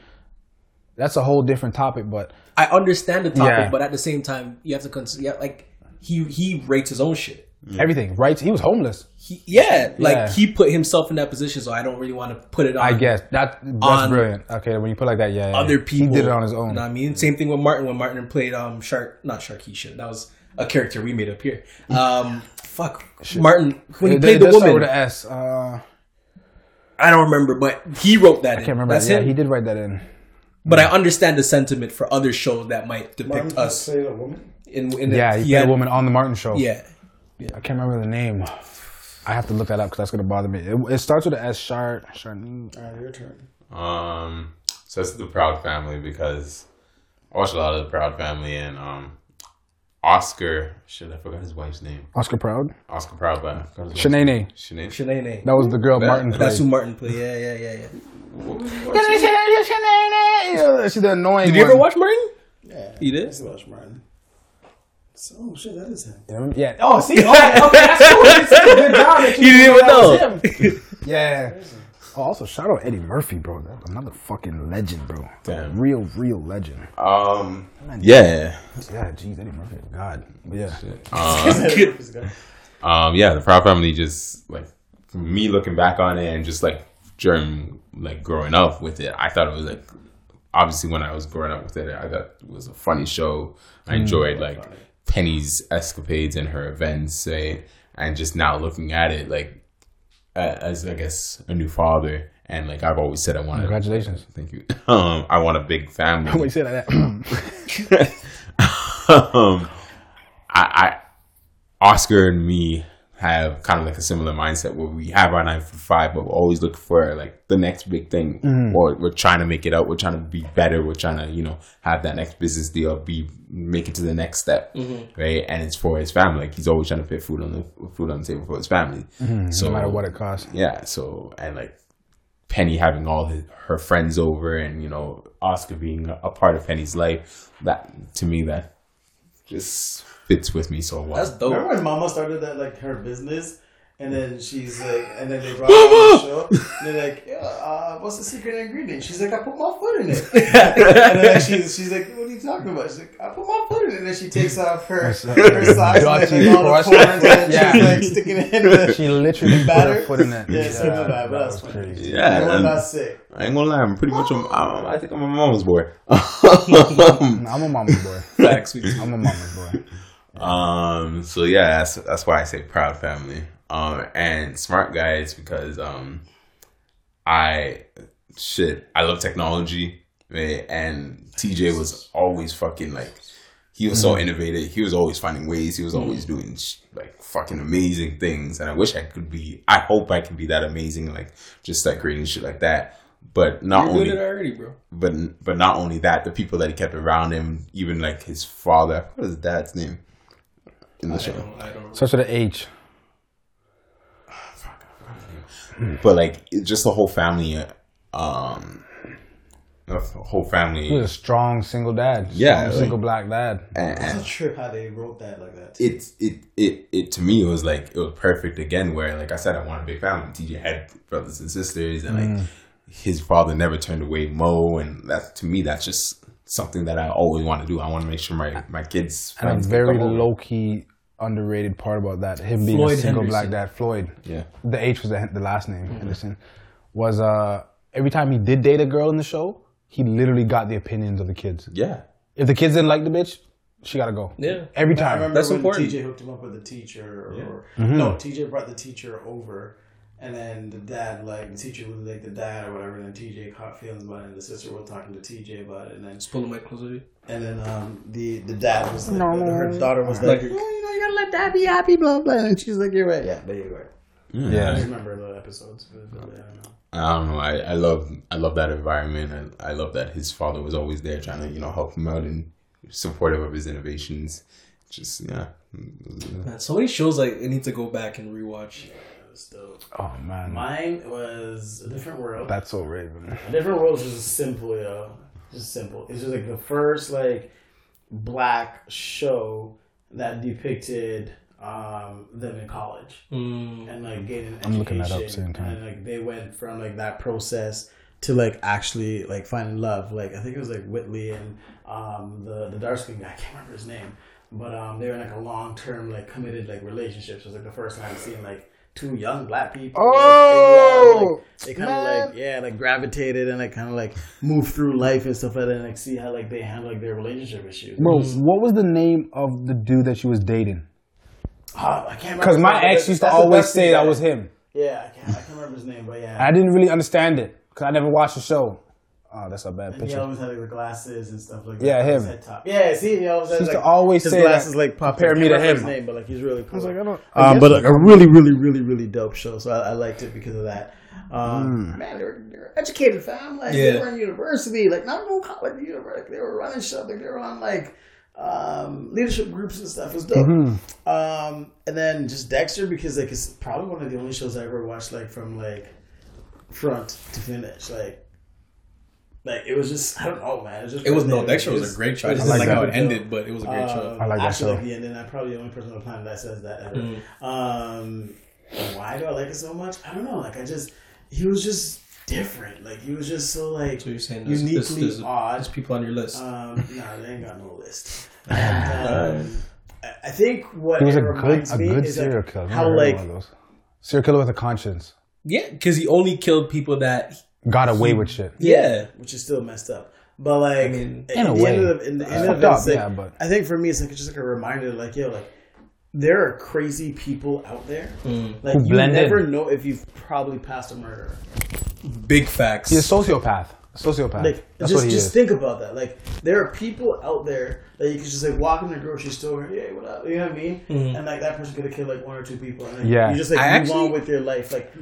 That's a whole different topic, but I understand the topic, Yeah. but at the same time, you have to consider, yeah, like he he rates his own shit. everything. Rights. He was homeless. He, yeah, like Yeah. he put himself in that position, so I don't really want to put it on. I guess that that's brilliant. Okay, when you put it like that, yeah, yeah, other people. He did it on his own. You know what I mean? Same thing with Martin when Martin played um Shark, not Sharkeisha. That was a character we made up here. Um, fuck Martin when he played the woman. with an S. Uh, I don't remember, but he wrote that. I can't remember. That's yeah, him. he did write that in. But I understand the sentiment for other shows that might depict us. a woman. In, in Yeah, the, he he played had- a woman on the Martin show. Yeah, I can't remember the name. I have to look that up because that's gonna bother me. It, it starts with an S. Shart. Charlene. Alright, your turn. Um, so it's the Proud Family because I watched a lot of the Proud Family and um, Oscar. Shit, I forgot his wife's name. Oscar Proud. Oscar Proud, but I forgot Shanae. Shanae. Shanae. That was the girl Martin played. That's who Martin played. Yeah, yeah, yeah, yeah. Shanae. She's the annoying. Did you ever one. watch Martin? Yeah. You did? Let's watch Martin. So, oh shit, that is him. Yeah. Oh, see. Okay, okay that's cool. It's a good job that You didn't even that was know. him. Yeah. Oh, also shout out Eddie Murphy, bro. That's another fucking legend, bro. Damn. Real, real legend. Um, yeah. Yeah, jeez, Eddie Murphy, God. Yeah. Um, yeah, the Proud Family just like me looking back on it and just like during like growing up with it, I thought it was like obviously when I was growing up with it, I thought it was a funny show. I enjoyed like Penny's escapades and her events, say, and just now looking at it like as I guess a new father. And like I've always said, I want. Congratulations. Thank you. Um, I want a big family. When you say that, um, I, I, Oscar and me have kind of like a similar mindset where we have our nine for five, but we're always looking for like the next big thing, mm. or we're trying to make it out. We're trying to be better. We're trying to, you know, have that next business deal, be make it to the next step, mm-hmm. right? And it's for his family. Like he's always trying to put food on the food on the table for his family. Mm-hmm. So no matter what it costs. yeah. So and like Penny having all his, her friends over, and you know Oscar being a, a part of Penny's life. That to me, that just fits with me so well. That's dope. Remember when Mama started that like her business, and then she's like, and then they brought her on the show. And they're like, yeah, uh, "What's the secret ingredient?" She's like, "I put my foot in it." and then like, she's she's like, "What are you talking about?" She's like, "I put my foot in it." And then she takes off her her socks, like, Dirty all the crust. corners, and Yeah. she's like sticking it in the. She literally put Batter? her foot in it. Yeah, something like that, but that that's was crazy. yeah, Everyone and got sick. I ain't gonna lie, I'm pretty much. I think I'm a mama's boy. I'm a mama's boy. Facts. we do. I'm a mama's boy. Um. So yeah, that's that's why I say proud family. Um. And smart guys because um, I shit. I love technology, right? And TJ was always fucking like. He was so innovative. He was always finding ways. He was always doing like fucking amazing things. And I wish I could be. I hope I can be that amazing. Like just like creating shit like that. But not You're only already, bro. but but not only that, the people that he kept around him, even like his father. What is his dad's name in the show? I don't. Starts with an H. But like just the whole family, um, the whole He was family, a strong single dad. Yeah, Strong like- single black dad. and, It's and a trip how they wrote that like that. it it it it to me it was like it was perfect again. Where like I said, I want a big family. TJ had brothers and sisters, and like his father never turned away Mo, and that to me that's just something that I always want to do. I want to make sure my my kids And a very low key underrated part about that, him being Floyd a single Henderson. black dad, Floyd. Yeah. The H was the, the last name, Henderson. Was uh every time he did date a girl in the show, he literally got the opinions of the kids. Yeah. If the kids didn't like the bitch, she gotta go. Yeah. Every I time. remember That's when important. TJ hooked him up with the teacher, or Mm-hmm. no, TJ brought the teacher over, and then the dad, like the teacher, would like the dad or whatever, and then TJ caught feelings about it, and the sister was talking to TJ about it, and then Just pull the mic closer you. and then um the the dad was like, her daughter was like, Like- oh, you know, you gotta let dad be happy, blah blah, and she's like, you're right, yeah, but you're right. I Yeah. just remember the episodes, but, but, I don't know. I don't know. I, I love I love that environment. and I love that his father was always there trying to you know help him out and supportive of his innovations. Just yeah, Man, so many shows like I need to go back and rewatch. It was dope. Oh man. Mine was a different world. That's so Raven. A different world is just simple, yo. Just simple. It's just like the first like black show that depicted um, them in college and like getting an I'm looking that up education. same time. And like they went from like that process to like actually like finding love. Like I think it was like Whitley and um, the the dark skin guy. I can't remember his name. but um, they were in like a long term like committed like relationships. It was like the first time seeing like two young black people. Oh, like, they kind of like oh, yeah, like gravitated and like kind of like move through life and stuff like that, and like see how like they handle like their relationship issues. Bro, what was the name of the dude that she was dating? Oh, I can't remember. Because my name, ex used to always say that was him. Yeah, I can't, I can't remember his name, but yeah. I didn't really understand it because I never watched the show. Oh, that's a bad picture. And he picture. always had like the glasses and stuff like that. Yeah, his him. head top. Yeah, see, he always had, like, to always his say glasses that, like popped compare me to I him. His name, but like he's really cool. I was like, I don't. I Um, but like a really, really, really, really dope show. So I, I liked it because of that. Um, Hmm. Man, they were, they were educated fam. Like Yeah. they were in university, like not no college, university. They were running stuff. Like they were on like um, leadership groups and stuff. It was dope. Mm-hmm. Um, and then just Dexter because like it's probably one of the only shows I ever watched like from like front to finish. Like. Like it was just I don't know man. It was, just It was no fascinating. Dexter It was a great show. I it just was didn't like how it ended, but it was a great show. Um, I like that actually show. like the ending. I'm probably the only person on the planet that says that ever. Mm-hmm. Um, why do I like it so much? I don't know. Like I just, he was just different. Like he was just so like So you're saying there's, uniquely there's, there's, odd. there's people on your list. Um, nah, they ain't got no list. And, um, I- I think what He was it a good, reminds a me good is serial like killer. How never heard of like one of those. serial killer with a conscience yeah, because he only killed people that. Got away with shit. Yeah, which is still messed up. But like, mean, in, a way. of in the end of it, like, yeah, but- I think for me, it's like it's just like a reminder, like yo, like there are crazy people out there. Hmm. Like Who you blend in. never know if you've probably passed a murderer. big facts. He's a sociopath. A sociopath. Like That's just what he just is. think about that. Like there are people out there that you can just like walk in the grocery store, hey, what up? You know what I mean? Hmm. And like that person could have killed like one or two people. And like, Yeah. you just like I move actually- on with your life. Like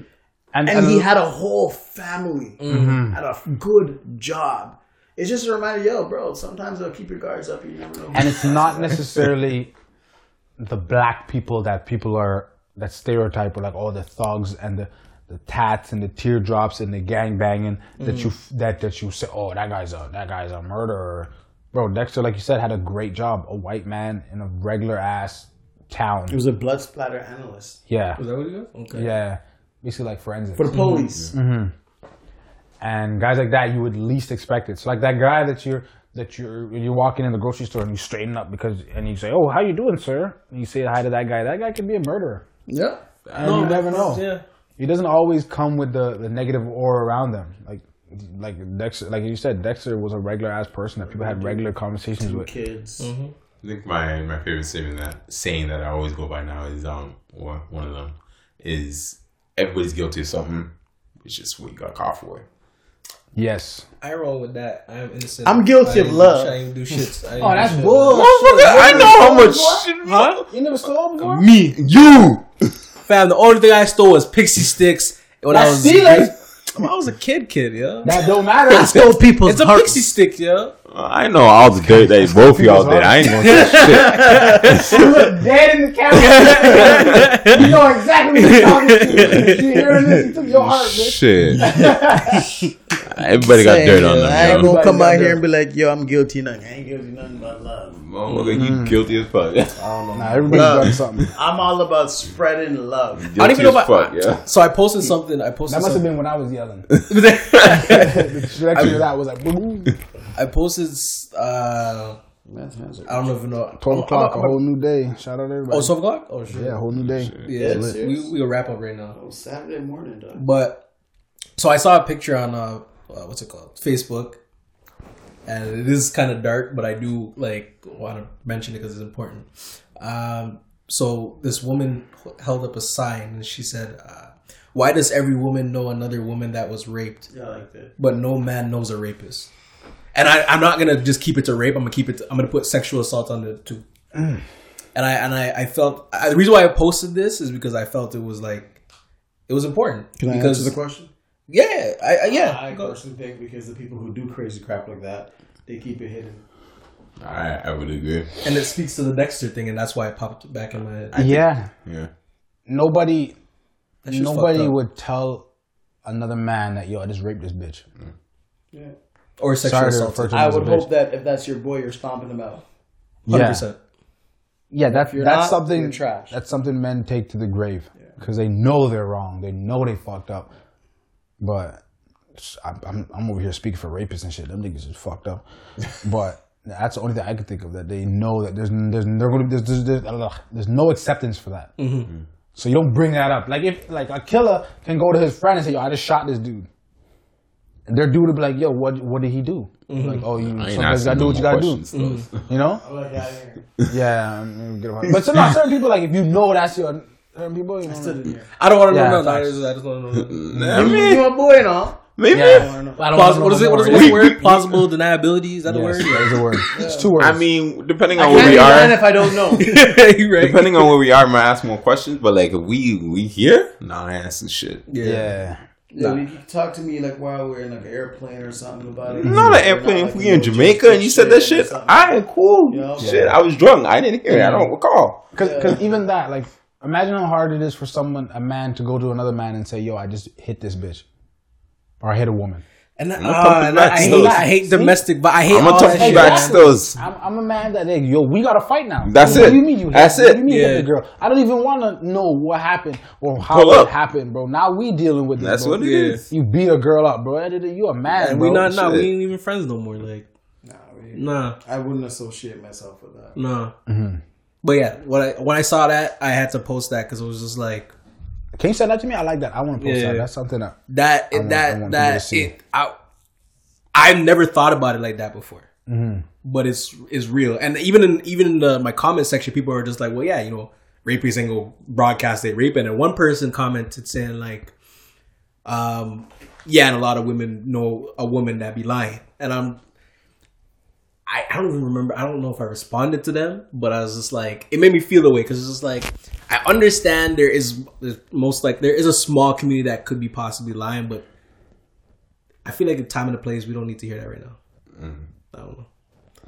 and, and and he had a whole family, Mm-hmm. had a good job. It's just a reminder, yo, bro. Sometimes they'll keep your guards up. You never know. and it's not necessarily the black people that people are that stereotype are like all the thugs and the the tats and the teardrops and the gang banging that you that that you say oh that guy's a that guy's a murderer bro Dexter like you said had a great job a white man in a regular ass town He was a blood splatter analyst yeah Was that what he was? Okay. yeah basically like forensics for the police. and guys like that you would least expect it. So like that guy that you're that you're you're walking in the grocery store and you straighten up because and you say, "Oh, how you doing, sir?" And you say hi to that guy. That guy could be a murderer, Yeah. and you never know. Yeah. He doesn't always come with the, the negative aura around them. Like like Dexter, like you said, Dexter was a regular ass person that people had regular conversations with. Kids. I think my, my favorite saying that saying that I always go by now is um or one of them is everybody's guilty of something. It's just what you got caught for. Yes. I roll with that. I am innocent. I'm guilty of love. I ain't do shit. I ain't Oh, that's shit. bull. I know how much shit. Huh? You never stole before? Me. You. Fam, the only thing I stole was pixie sticks when I That's was stealing. I was a kid, kid, yo. That don't matter. I Stole people's It's a hearts. pixie stick, yo. I know all the dirt that both of y'all did. I ain't gonna say shit. you look dead in the camera. you know exactly what you're talking to. You hearing this? You took your heart, shit. bitch. shit. Everybody got Saying, dirt on yo, them. I ain't gonna come out here and be like, yo, I'm guilty. Nothing. I ain't guilty nothing but love. Motherfucker, you mm. guilty as fuck. I don't Nah, everybody's Love. done something. I'm all about spreading love. I don't even know about. if fuck, yeah. So I posted something. I posted. That must have been when I was yelling. the trajectory of that was like, boom. I posted. Uh, I don't even know. 12 o'clock, a I'm- I'm- whole new day. Shout out to everybody. Oh, 12 o'clock? Oh, shit. yeah, a whole new day. Yeah, Yeah, serious? we we will wrap up right now. Oh, Saturday morning, dog. But so I saw a picture on uh, uh what's it called Facebook, and it is kind of dark, but I do like want to mention it because it's important. Um, so this woman held up a sign and she said, uh, "Why does every woman know another woman that was raped, Yeah, I like that. but no man knows a rapist?" And I, I'm not gonna just keep it to rape. I'm gonna keep it. To, I'm gonna put sexual assault on it too. And I and I, I felt I, the reason why I posted this is because I felt it was like it was important Can I because answer the question? yeah, I, I yeah. I go. personally think because the people who do crazy crap like that, they keep it hidden. I, I would agree. And it speaks to the Dexter thing, and that's why it popped back in my head. Yeah. Yeah. Nobody, nobody would tell another man that, yo, I just raped this bitch. Yeah. Or sexual Sorry to assault. refer to him I as a would bitch. hope that if that's your boy, you're stomping him out. Hundred Yeah. percent. Yeah, that, you're that's not, something. you're trash. That's something men take to the grave because they know they're wrong. They know they fucked up. But I'm, I'm, I'm over here speaking for rapists and shit. Them niggas is fucked up. but That's the only thing I can think of that they know that there's there's they're gonna, there's, there's, there's, ugh, there's no acceptance for that. Mm-hmm. So you don't bring that up. Like if like a killer can go to his friend and say, "Yo, I just shot this dude," and their dude would be like, "Yo, what what did he do?" Mm-hmm. Like, "Oh, you I sometimes gotta do what you gotta do." questions, though. You know? I'm like, out of here. Yeah. I mean, get. But some not certain people like if you know that's your certain people, you know. Stood in here. I don't want to Yeah, know. No, I just, I just want to know. I mean, You a boy, no? maybe. Yeah. I don't Plaus- wanna what is it? What is, the word? Plausible deniability? Is that the Yes, word? that is a word. It's two words. I mean, depending on can't where we lying are, if I don't know. Right. depending on where we are, I might ask more questions. But like, if we we here, nah, I ain't asking shit. yeah. Yeah, you talk to me like while we're in like an airplane or something about it. Not an airplane. If we in Jamaica and you said that shit, I ain't cool. Yeah. Shit, I was drunk. I didn't hear it. I don't recall. Because even that, like, imagine how hard it is for someone, a man, to go to another man and say, "Yo, I just hit this bitch," or "I hit a woman." And, I, gonna uh, and back I, hate, still. I hate domestic, but I hate I'm all gonna talk that you shit. back Exactly. still. I'm, I'm a man that, like, yo, we gotta fight now. That's what it. do you mean you hit That's What do you mean you Yeah. hit the girl? I don't even want to know what happened or how Pull it up. happened, bro. Now we dealing with this. That's bro. what it Yeah. is. You beat a girl up, bro. You a man, And bro. we not, nah, we ain't even friends no more. Like, Nah, we- nah, I wouldn't associate myself with that. nah. Mm-hmm. But yeah, when I when I saw that, I had to post that because it was just like Can you send that to me? I like that. I want to post Yeah. that. That's something that. that. I that want people to that it. I I've never thought about it like that before. Mm-hmm. But it's it's real, and even in even in the, my comment section, people are just like, "Well, yeah, you know, ain't go broadcast they rape," And one person commented saying like, um, "Yeah, and a lot of women know a woman that be lying," and I'm I, I don't even remember. I don't know if I responded to them, but I was just like, it made me feel the way because it's just like I understand there is there's most like there is a small community that could be possibly lying, but I feel like the time and the place we don't need to hear that right now. Mm-hmm. I don't know,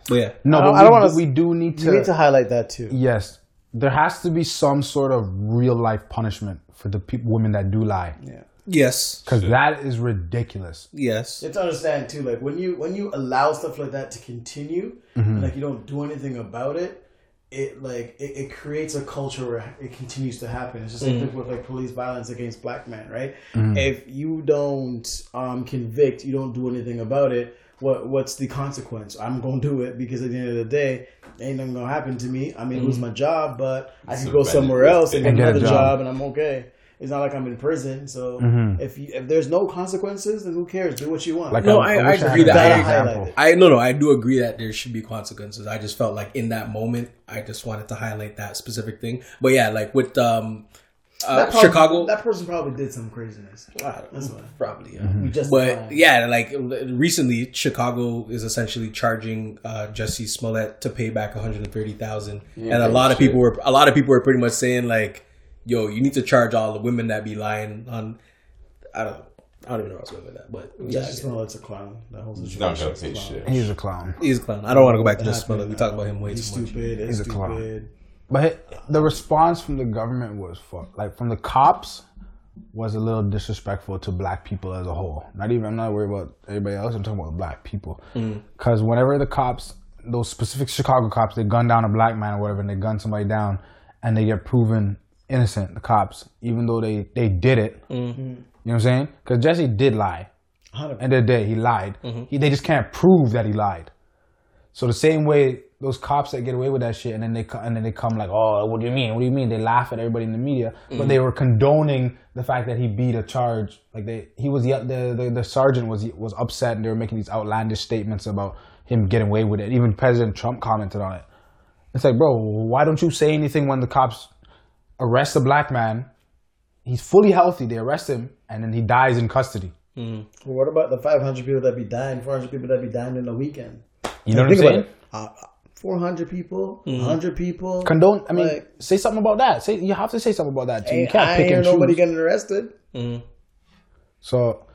but yeah, No, I but don't- we, I don't wanna- we do need You to. need to highlight that too. yes, there has to be some sort of real life punishment for the people, women that do lie, Yeah. yes, because that is ridiculous. yes, You have to understand too, like when you when you allow stuff like that to continue, and, like you don't do anything about it, it like it, it creates a culture where it continues to happen. It's just like with like police violence against black men, right? Mm. If you don't um, convict, you don't do anything about it. What what's the consequence? I'm gonna do it because at the end of the day, ain't nothing gonna happen to me. I may lose my job, but I can So go somewhere else and get and get a another job. job, and I'm okay. It's not like I'm in prison, so if you, if there's no consequences, then who cares? Do what you want. Like No, I, I- I agree had that- a I- better example. I no no I do agree that there should be consequences. I just felt like in that moment, I just wanted to highlight that specific thing. But yeah, like with um, uh, That probably- Chicago, That person probably did some craziness. That's why. probably yeah. Mm-hmm. We just But yeah, like recently, Chicago is essentially charging uh, Jussie Smollett to pay back one hundred and thirty thousand, and a lot of people were a lot of people were pretty much saying like, "Yo, you need to charge all the women that be lying on." I don't, I don't even know what I was going with that, but yeah, Jussie Smollett's a clown. That whole situation. Not gonna a clown. shit. He's a clown. he's a clown. I don't want to go back to this. That Smollett. We talk about him way He's too much. stupid. He's a clown. But the response from the government was fuck. Like from the cops was a little disrespectful to black people as a whole. Not even I'm not worried about everybody else. I'm talking about black people. Mm. Because whenever the cops, those specific Chicago cops, they gun down a black man or whatever, and they gun somebody down, and they get proven innocent, the cops, even though they they did it. Mm-hmm. You know what I'm saying? Because Jussie did lie. 100%. End of the day, he lied. Mm-hmm. He, they just can't prove that he lied. So the same way those cops that get away with that shit, and then they and then they come like, oh, what do you mean? What do you mean? They laugh at everybody in the media, but mm-hmm. they were condoning the fact that he beat a charge. Like they, he was the the the, the sergeant was was upset, and they were making these outlandish statements about him getting away with it. Even President Trump commented on it. It's like, bro, why don't you say anything when the cops arrest a black man? He's fully healthy. They arrest him, and then he dies in custody. Hmm. Well, what about the 500 people that be dying, 400 people that be dying in a weekend? You know what I'm Think about saying? it. Uh, uh 400 people, hmm. 100 people. Condone. I mean, Like- say something about that. Say you have to say something about that too. You can't I pick ain't and hear nobody choose. getting arrested. Hmm. So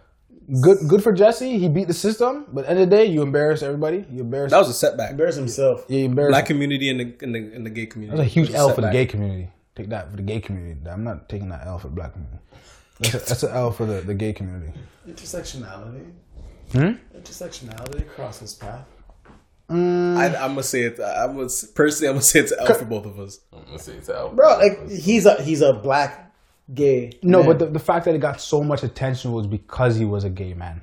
good, good for Jussie. He beat the system, but end of the day, you embarrass everybody. You embarrass. That was a setback. Embarrass himself. yeah, you embarrass. Black community and the in the in the gay community. That's a huge It was L for the gay community. Take that for the gay community. I'm not taking that L for the black community. That's, a, that's an L for the, the gay community. Intersectionality. Hmm? Intersectionality crosses path. I, I'm gonna say it. I'm gonna personally. I'm gonna say it's an L for both of us. I'm gonna say it's out. Bro, like he's a he's a black gay. No, man. but the, the fact that it got so much attention was because he was a gay man.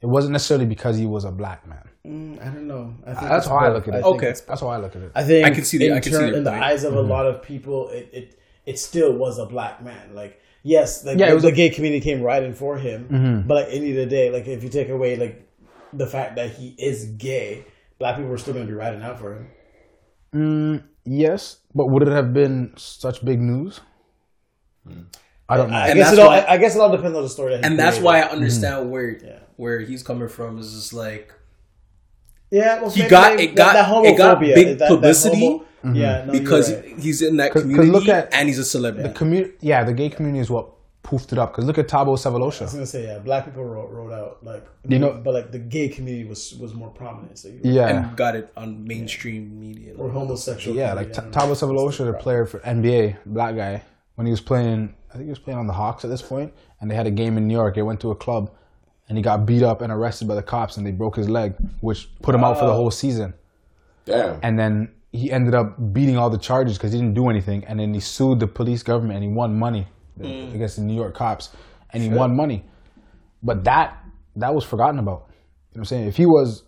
it wasn't necessarily because he was a black man. Mm, I don't know. I think That's it's how I look at it. think Okay. That's how I look at it. I think I can see the- in, I can see turn- in the eyes of a lot of people, it, it it still was a black man. Like yes, like Yeah, it the, was the a- gay community came riding for him, but like any of the day, like if you take away like the fact that he is gay, black people were still going to be riding out for him. Mm, yes, but would it have been such big news? I don't know. I And guess it all. why- I guess it all depends on the story. That he and that's created. why I understand where Yeah. where he's coming from. Is just like Yeah, well, He maybe- got- maybe it got- that it got big that- that publicity homo- Yeah, no, mm-hmm. because right. he's in that 'Cause- 'cause community look at- and he's a celebrity. The community, yeah, the gay community is what poofed it up. Because look at Thabo I was gonna say yeah, black people wrote, wrote out like You know- but like the gay community was was more prominent. So you Yeah, and got it on mainstream media. or homosexual. yeah, like community, T- I don't Thabo know. Sefolosha, the player for NBA, black guy, when he was playing, I think he was playing on the Hawks at this point, and they had a game in New York. They went to a club, and he got beat up and arrested by the cops, and they broke his leg, which put him out for the whole season. Damn. And then he ended up beating all the charges because he didn't do anything. And then he sued the police government and he won money mm. against the New York cops, and he won money. But that that was forgotten about. You know what I'm saying? If he was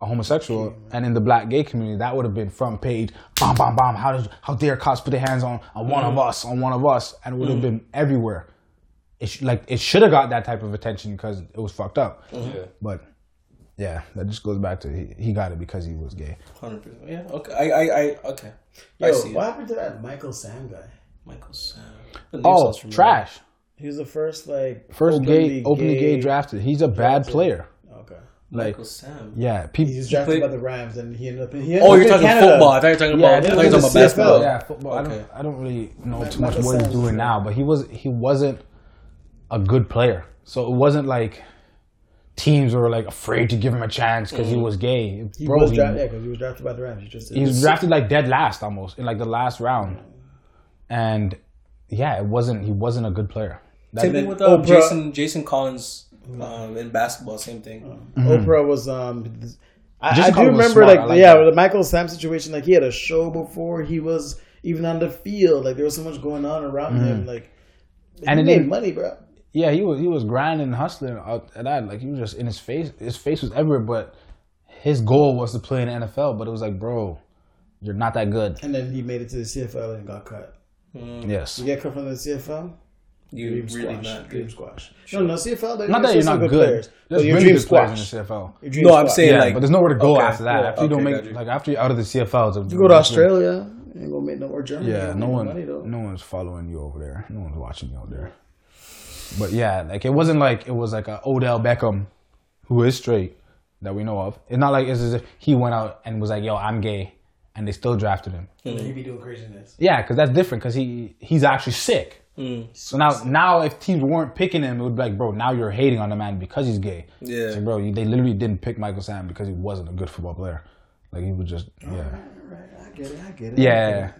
a homosexual and in the black gay community, that would have been front page. Bam, bam, bam. How did how dare cops put their hands on on one of mm. us, on one of us, and it would have mm. been everywhere. It sh- like it should have got that type of attention because it was fucked up. Mm-hmm. But yeah, that just goes back to he, he got it because he was gay. Hundred percent. Yeah. Okay. I. I. I okay. I Yo, see. what It. happened to that Michael Sam guy? Michael Sam. Oh, sounds familiar. trash. He was the first like First openly gay, openly gay, drafted. He's a bad player. Okay, Like, Michael Sam. yeah, people. he was drafted played- by the Rams and he ended up in. He ended Oh, you're talking Canada. football. I thought you were talking Yeah, about. I thought you were talking about basketball. Yeah, football. I don't. I don't really know too Michael much what he's doing good. now, but he was. He wasn't a good player. So it wasn't like teams were like afraid to give him a chance because he was gay. He Bro, was he, drafted. Yeah, because he was drafted by the Rams. You just he was drafted like dead last almost in like the last round, and yeah, it wasn't. He wasn't a good player. That- Same thing with um, Oprah- Jason Jason Collins um, in basketball. Same thing. Oprah was um. I, I do remember smart. like, I like yeah that. the Michael Sam situation like he had a show before he was even on the field like there was so much going on around him like Mm-hmm. And he it made didn't- money bro yeah, he was he was grinding, and hustling out at that. Like he was just in his face. His face was everywhere, but his goal was to play in the NFL. But it was like, bro, you're not that good. and then he made it to the CFL and got cut mm. Yes. you get cut from the CFL You dream really squash not dream good. squash no no CFL they Not that you're not good good. players but There's really dream good players in squash the CFL. Your dream No, I'm saying Yeah, like but there's nowhere to go Okay, after that. yeah, after you don't make you. like after you're out of the CFL, it's- you go to Australia you ain't gonna make no more Germany Yeah, no make one, money, no one's following you over there. No one's watching you over there. But yeah, like it wasn't like it was like a Odell Beckham, who is straight that we know of. It's not like it's as if he went out and was like, "Yo, I'm gay," and they still drafted him. And then he be doing craziness Yeah, because that's different. Because he he's actually sick. Mm. So now now if teams weren't picking him, it would be like, bro, now you're hating on the man because he's gay. Yeah. It's like, bro, you, they literally didn't pick Michael Sam because he wasn't a good football player. Like he was just yeah right I get it I get it yeah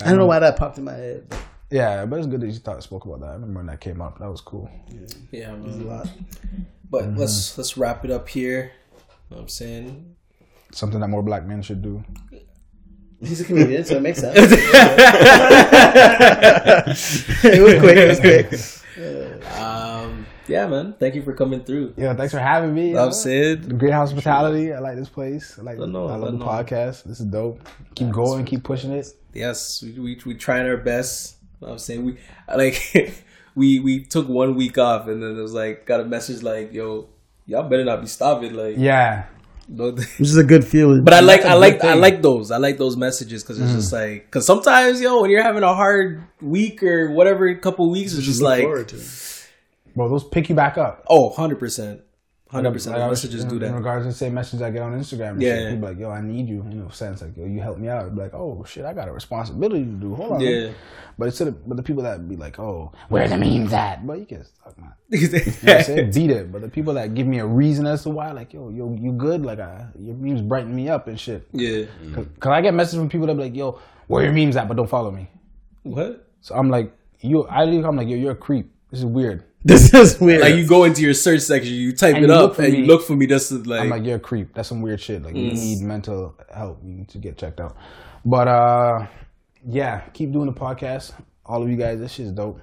I don't know why that popped in my head but yeah. But it's good that you thought spoke about that. I remember when that came up. That was cool. yeah. a Man. lot But Mm-hmm. let's let's wrap it up here. You know what I'm saying Something that more black men should do. He's a comedian, so it makes sense. it was quick. It was quick. um, yeah, man. Thank you for coming through. Yeah, thanks for having me. Love know what yo. saying Great hospitality. I like this place. I like. I know, I love I the know. podcast. This is dope. Keep going. Keep pushing it. yes, we we, we trying our best. You know what I'm saying we like we we took one week off and then it was like got a message like yo y'all better not be stopping like Yeah. no. Which is a good feeling. But I like I good like I like those I like those messages because it's mm. just like because sometimes yo when you're having a hard week or whatever couple weeks it's just like Bro, those pick you back up. oh 100 percent hundred percent Like, I was- messages in, do that. In regards to the same message I get on Instagram. And Yeah, shit, yeah. Like, yo, I need you. In a sense, like, yo, you help me out. I'd be like, oh shit, I got a responsibility to do. Hold on. Yeah. But instead of, but the people that be like, oh, where the memes at? But you can suck my. You know what I'm saying? Beat it. But the people that give me a reason as to why, like, yo, yo, you good? Like, I, your memes brighten me up and shit. yeah Cause, Cause I get messages from people that be like, yo, where your memes at? But don't follow me. what So I'm like, you. I leave. I'm like, yo, you're a creep. This is weird. This is weird. like you go into your search section you type And it you up and me. you look for me just like, I'm like, you're a creep. That's some weird shit. Like, you need mental help. You need to get checked out. But uh, yeah, keep doing the podcast. All of you guys, this shit's dope.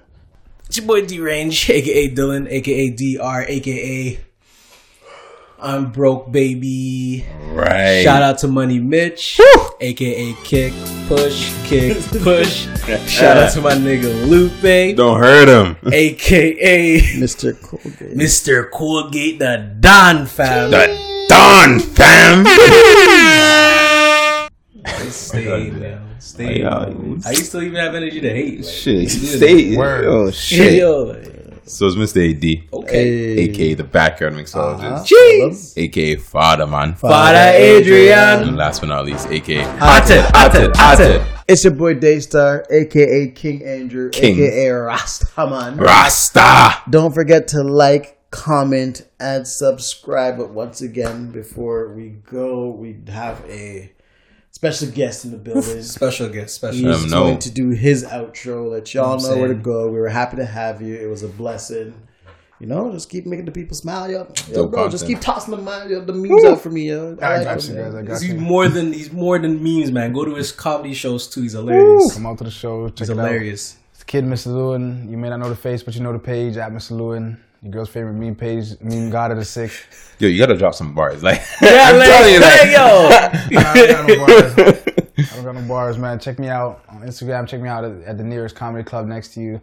it's your boy D Range aka Dylan aka DR aka I'm broke, baby. Right. Shout out to Money Mitch, aka Kick, Push, Kick, Push. Shout out to my nigga Lupe, Don't hurt him. aka Mr. Colgate. Mr. Coolgate, the Don fam. The Don fam. Stay, man. Stay. Yeah, How you still even have energy to hate? Like, Shit. Stay. Word. Oh shit. Yo, like, So it's Mr. AD, okay. aka the backyard mixologist, uh-huh. Jeez. aka Father Man, Father Adrian. and last but not least, aka Ated, Ated, Ated. It's your boy Daystar, aka King Andrew, King. aka Rastaman. Rasta. Don't forget to like, comment, and subscribe. But once again, before we go, we have a special guest in the building. Special guest, special. He's Let him know. going to do his outro. Let y'all I'm know where to go. We were happy to have you. It was a blessing. You know, just keep making the people smile, yo. yo Dope bro, just keep tossing the, mind, yo, the memes out for me, yo. I like got them, you guys. I man. got He's you. more than he's more than memes, man. Go to his comedy shows too. He's hilarious. Come out to the show. Check He's it out. hilarious. It's Kid Mr. Lewinn. You may not know the face, but you know the page at Mr. Lewinn. Your girl's favorite meme page, meme god of the six. Yo, you gotta drop some bars. Like, Yeah, I'm like, telling you, like, hey, yo. I don't got no bars. I don't got no bars, man. Check me out on Instagram. Check me out at, at the nearest comedy club next to you.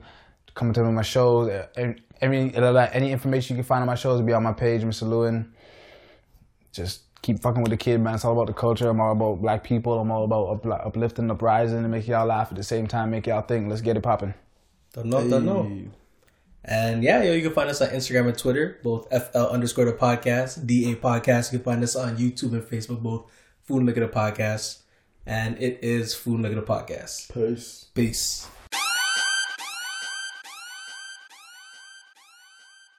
Come to my shows. Any, any any information you can find on my shows will be on my page, Mr. Lewinn. Just keep fucking with the kid, man. It's all about the culture. I'm all about black people. I'm all about up, uplifting, uprising, and make y'all laugh at the same time, make y'all think. Let's get it popping. Don't know, don't know. And yeah, yo, you can find us on Instagram and Twitter, both FL underscore the podcast, DA podcast. You can find us on YouTube and Facebook, both Food and Look at the Podcast. And it is Food and Look at the Podcast. Peace. Peace.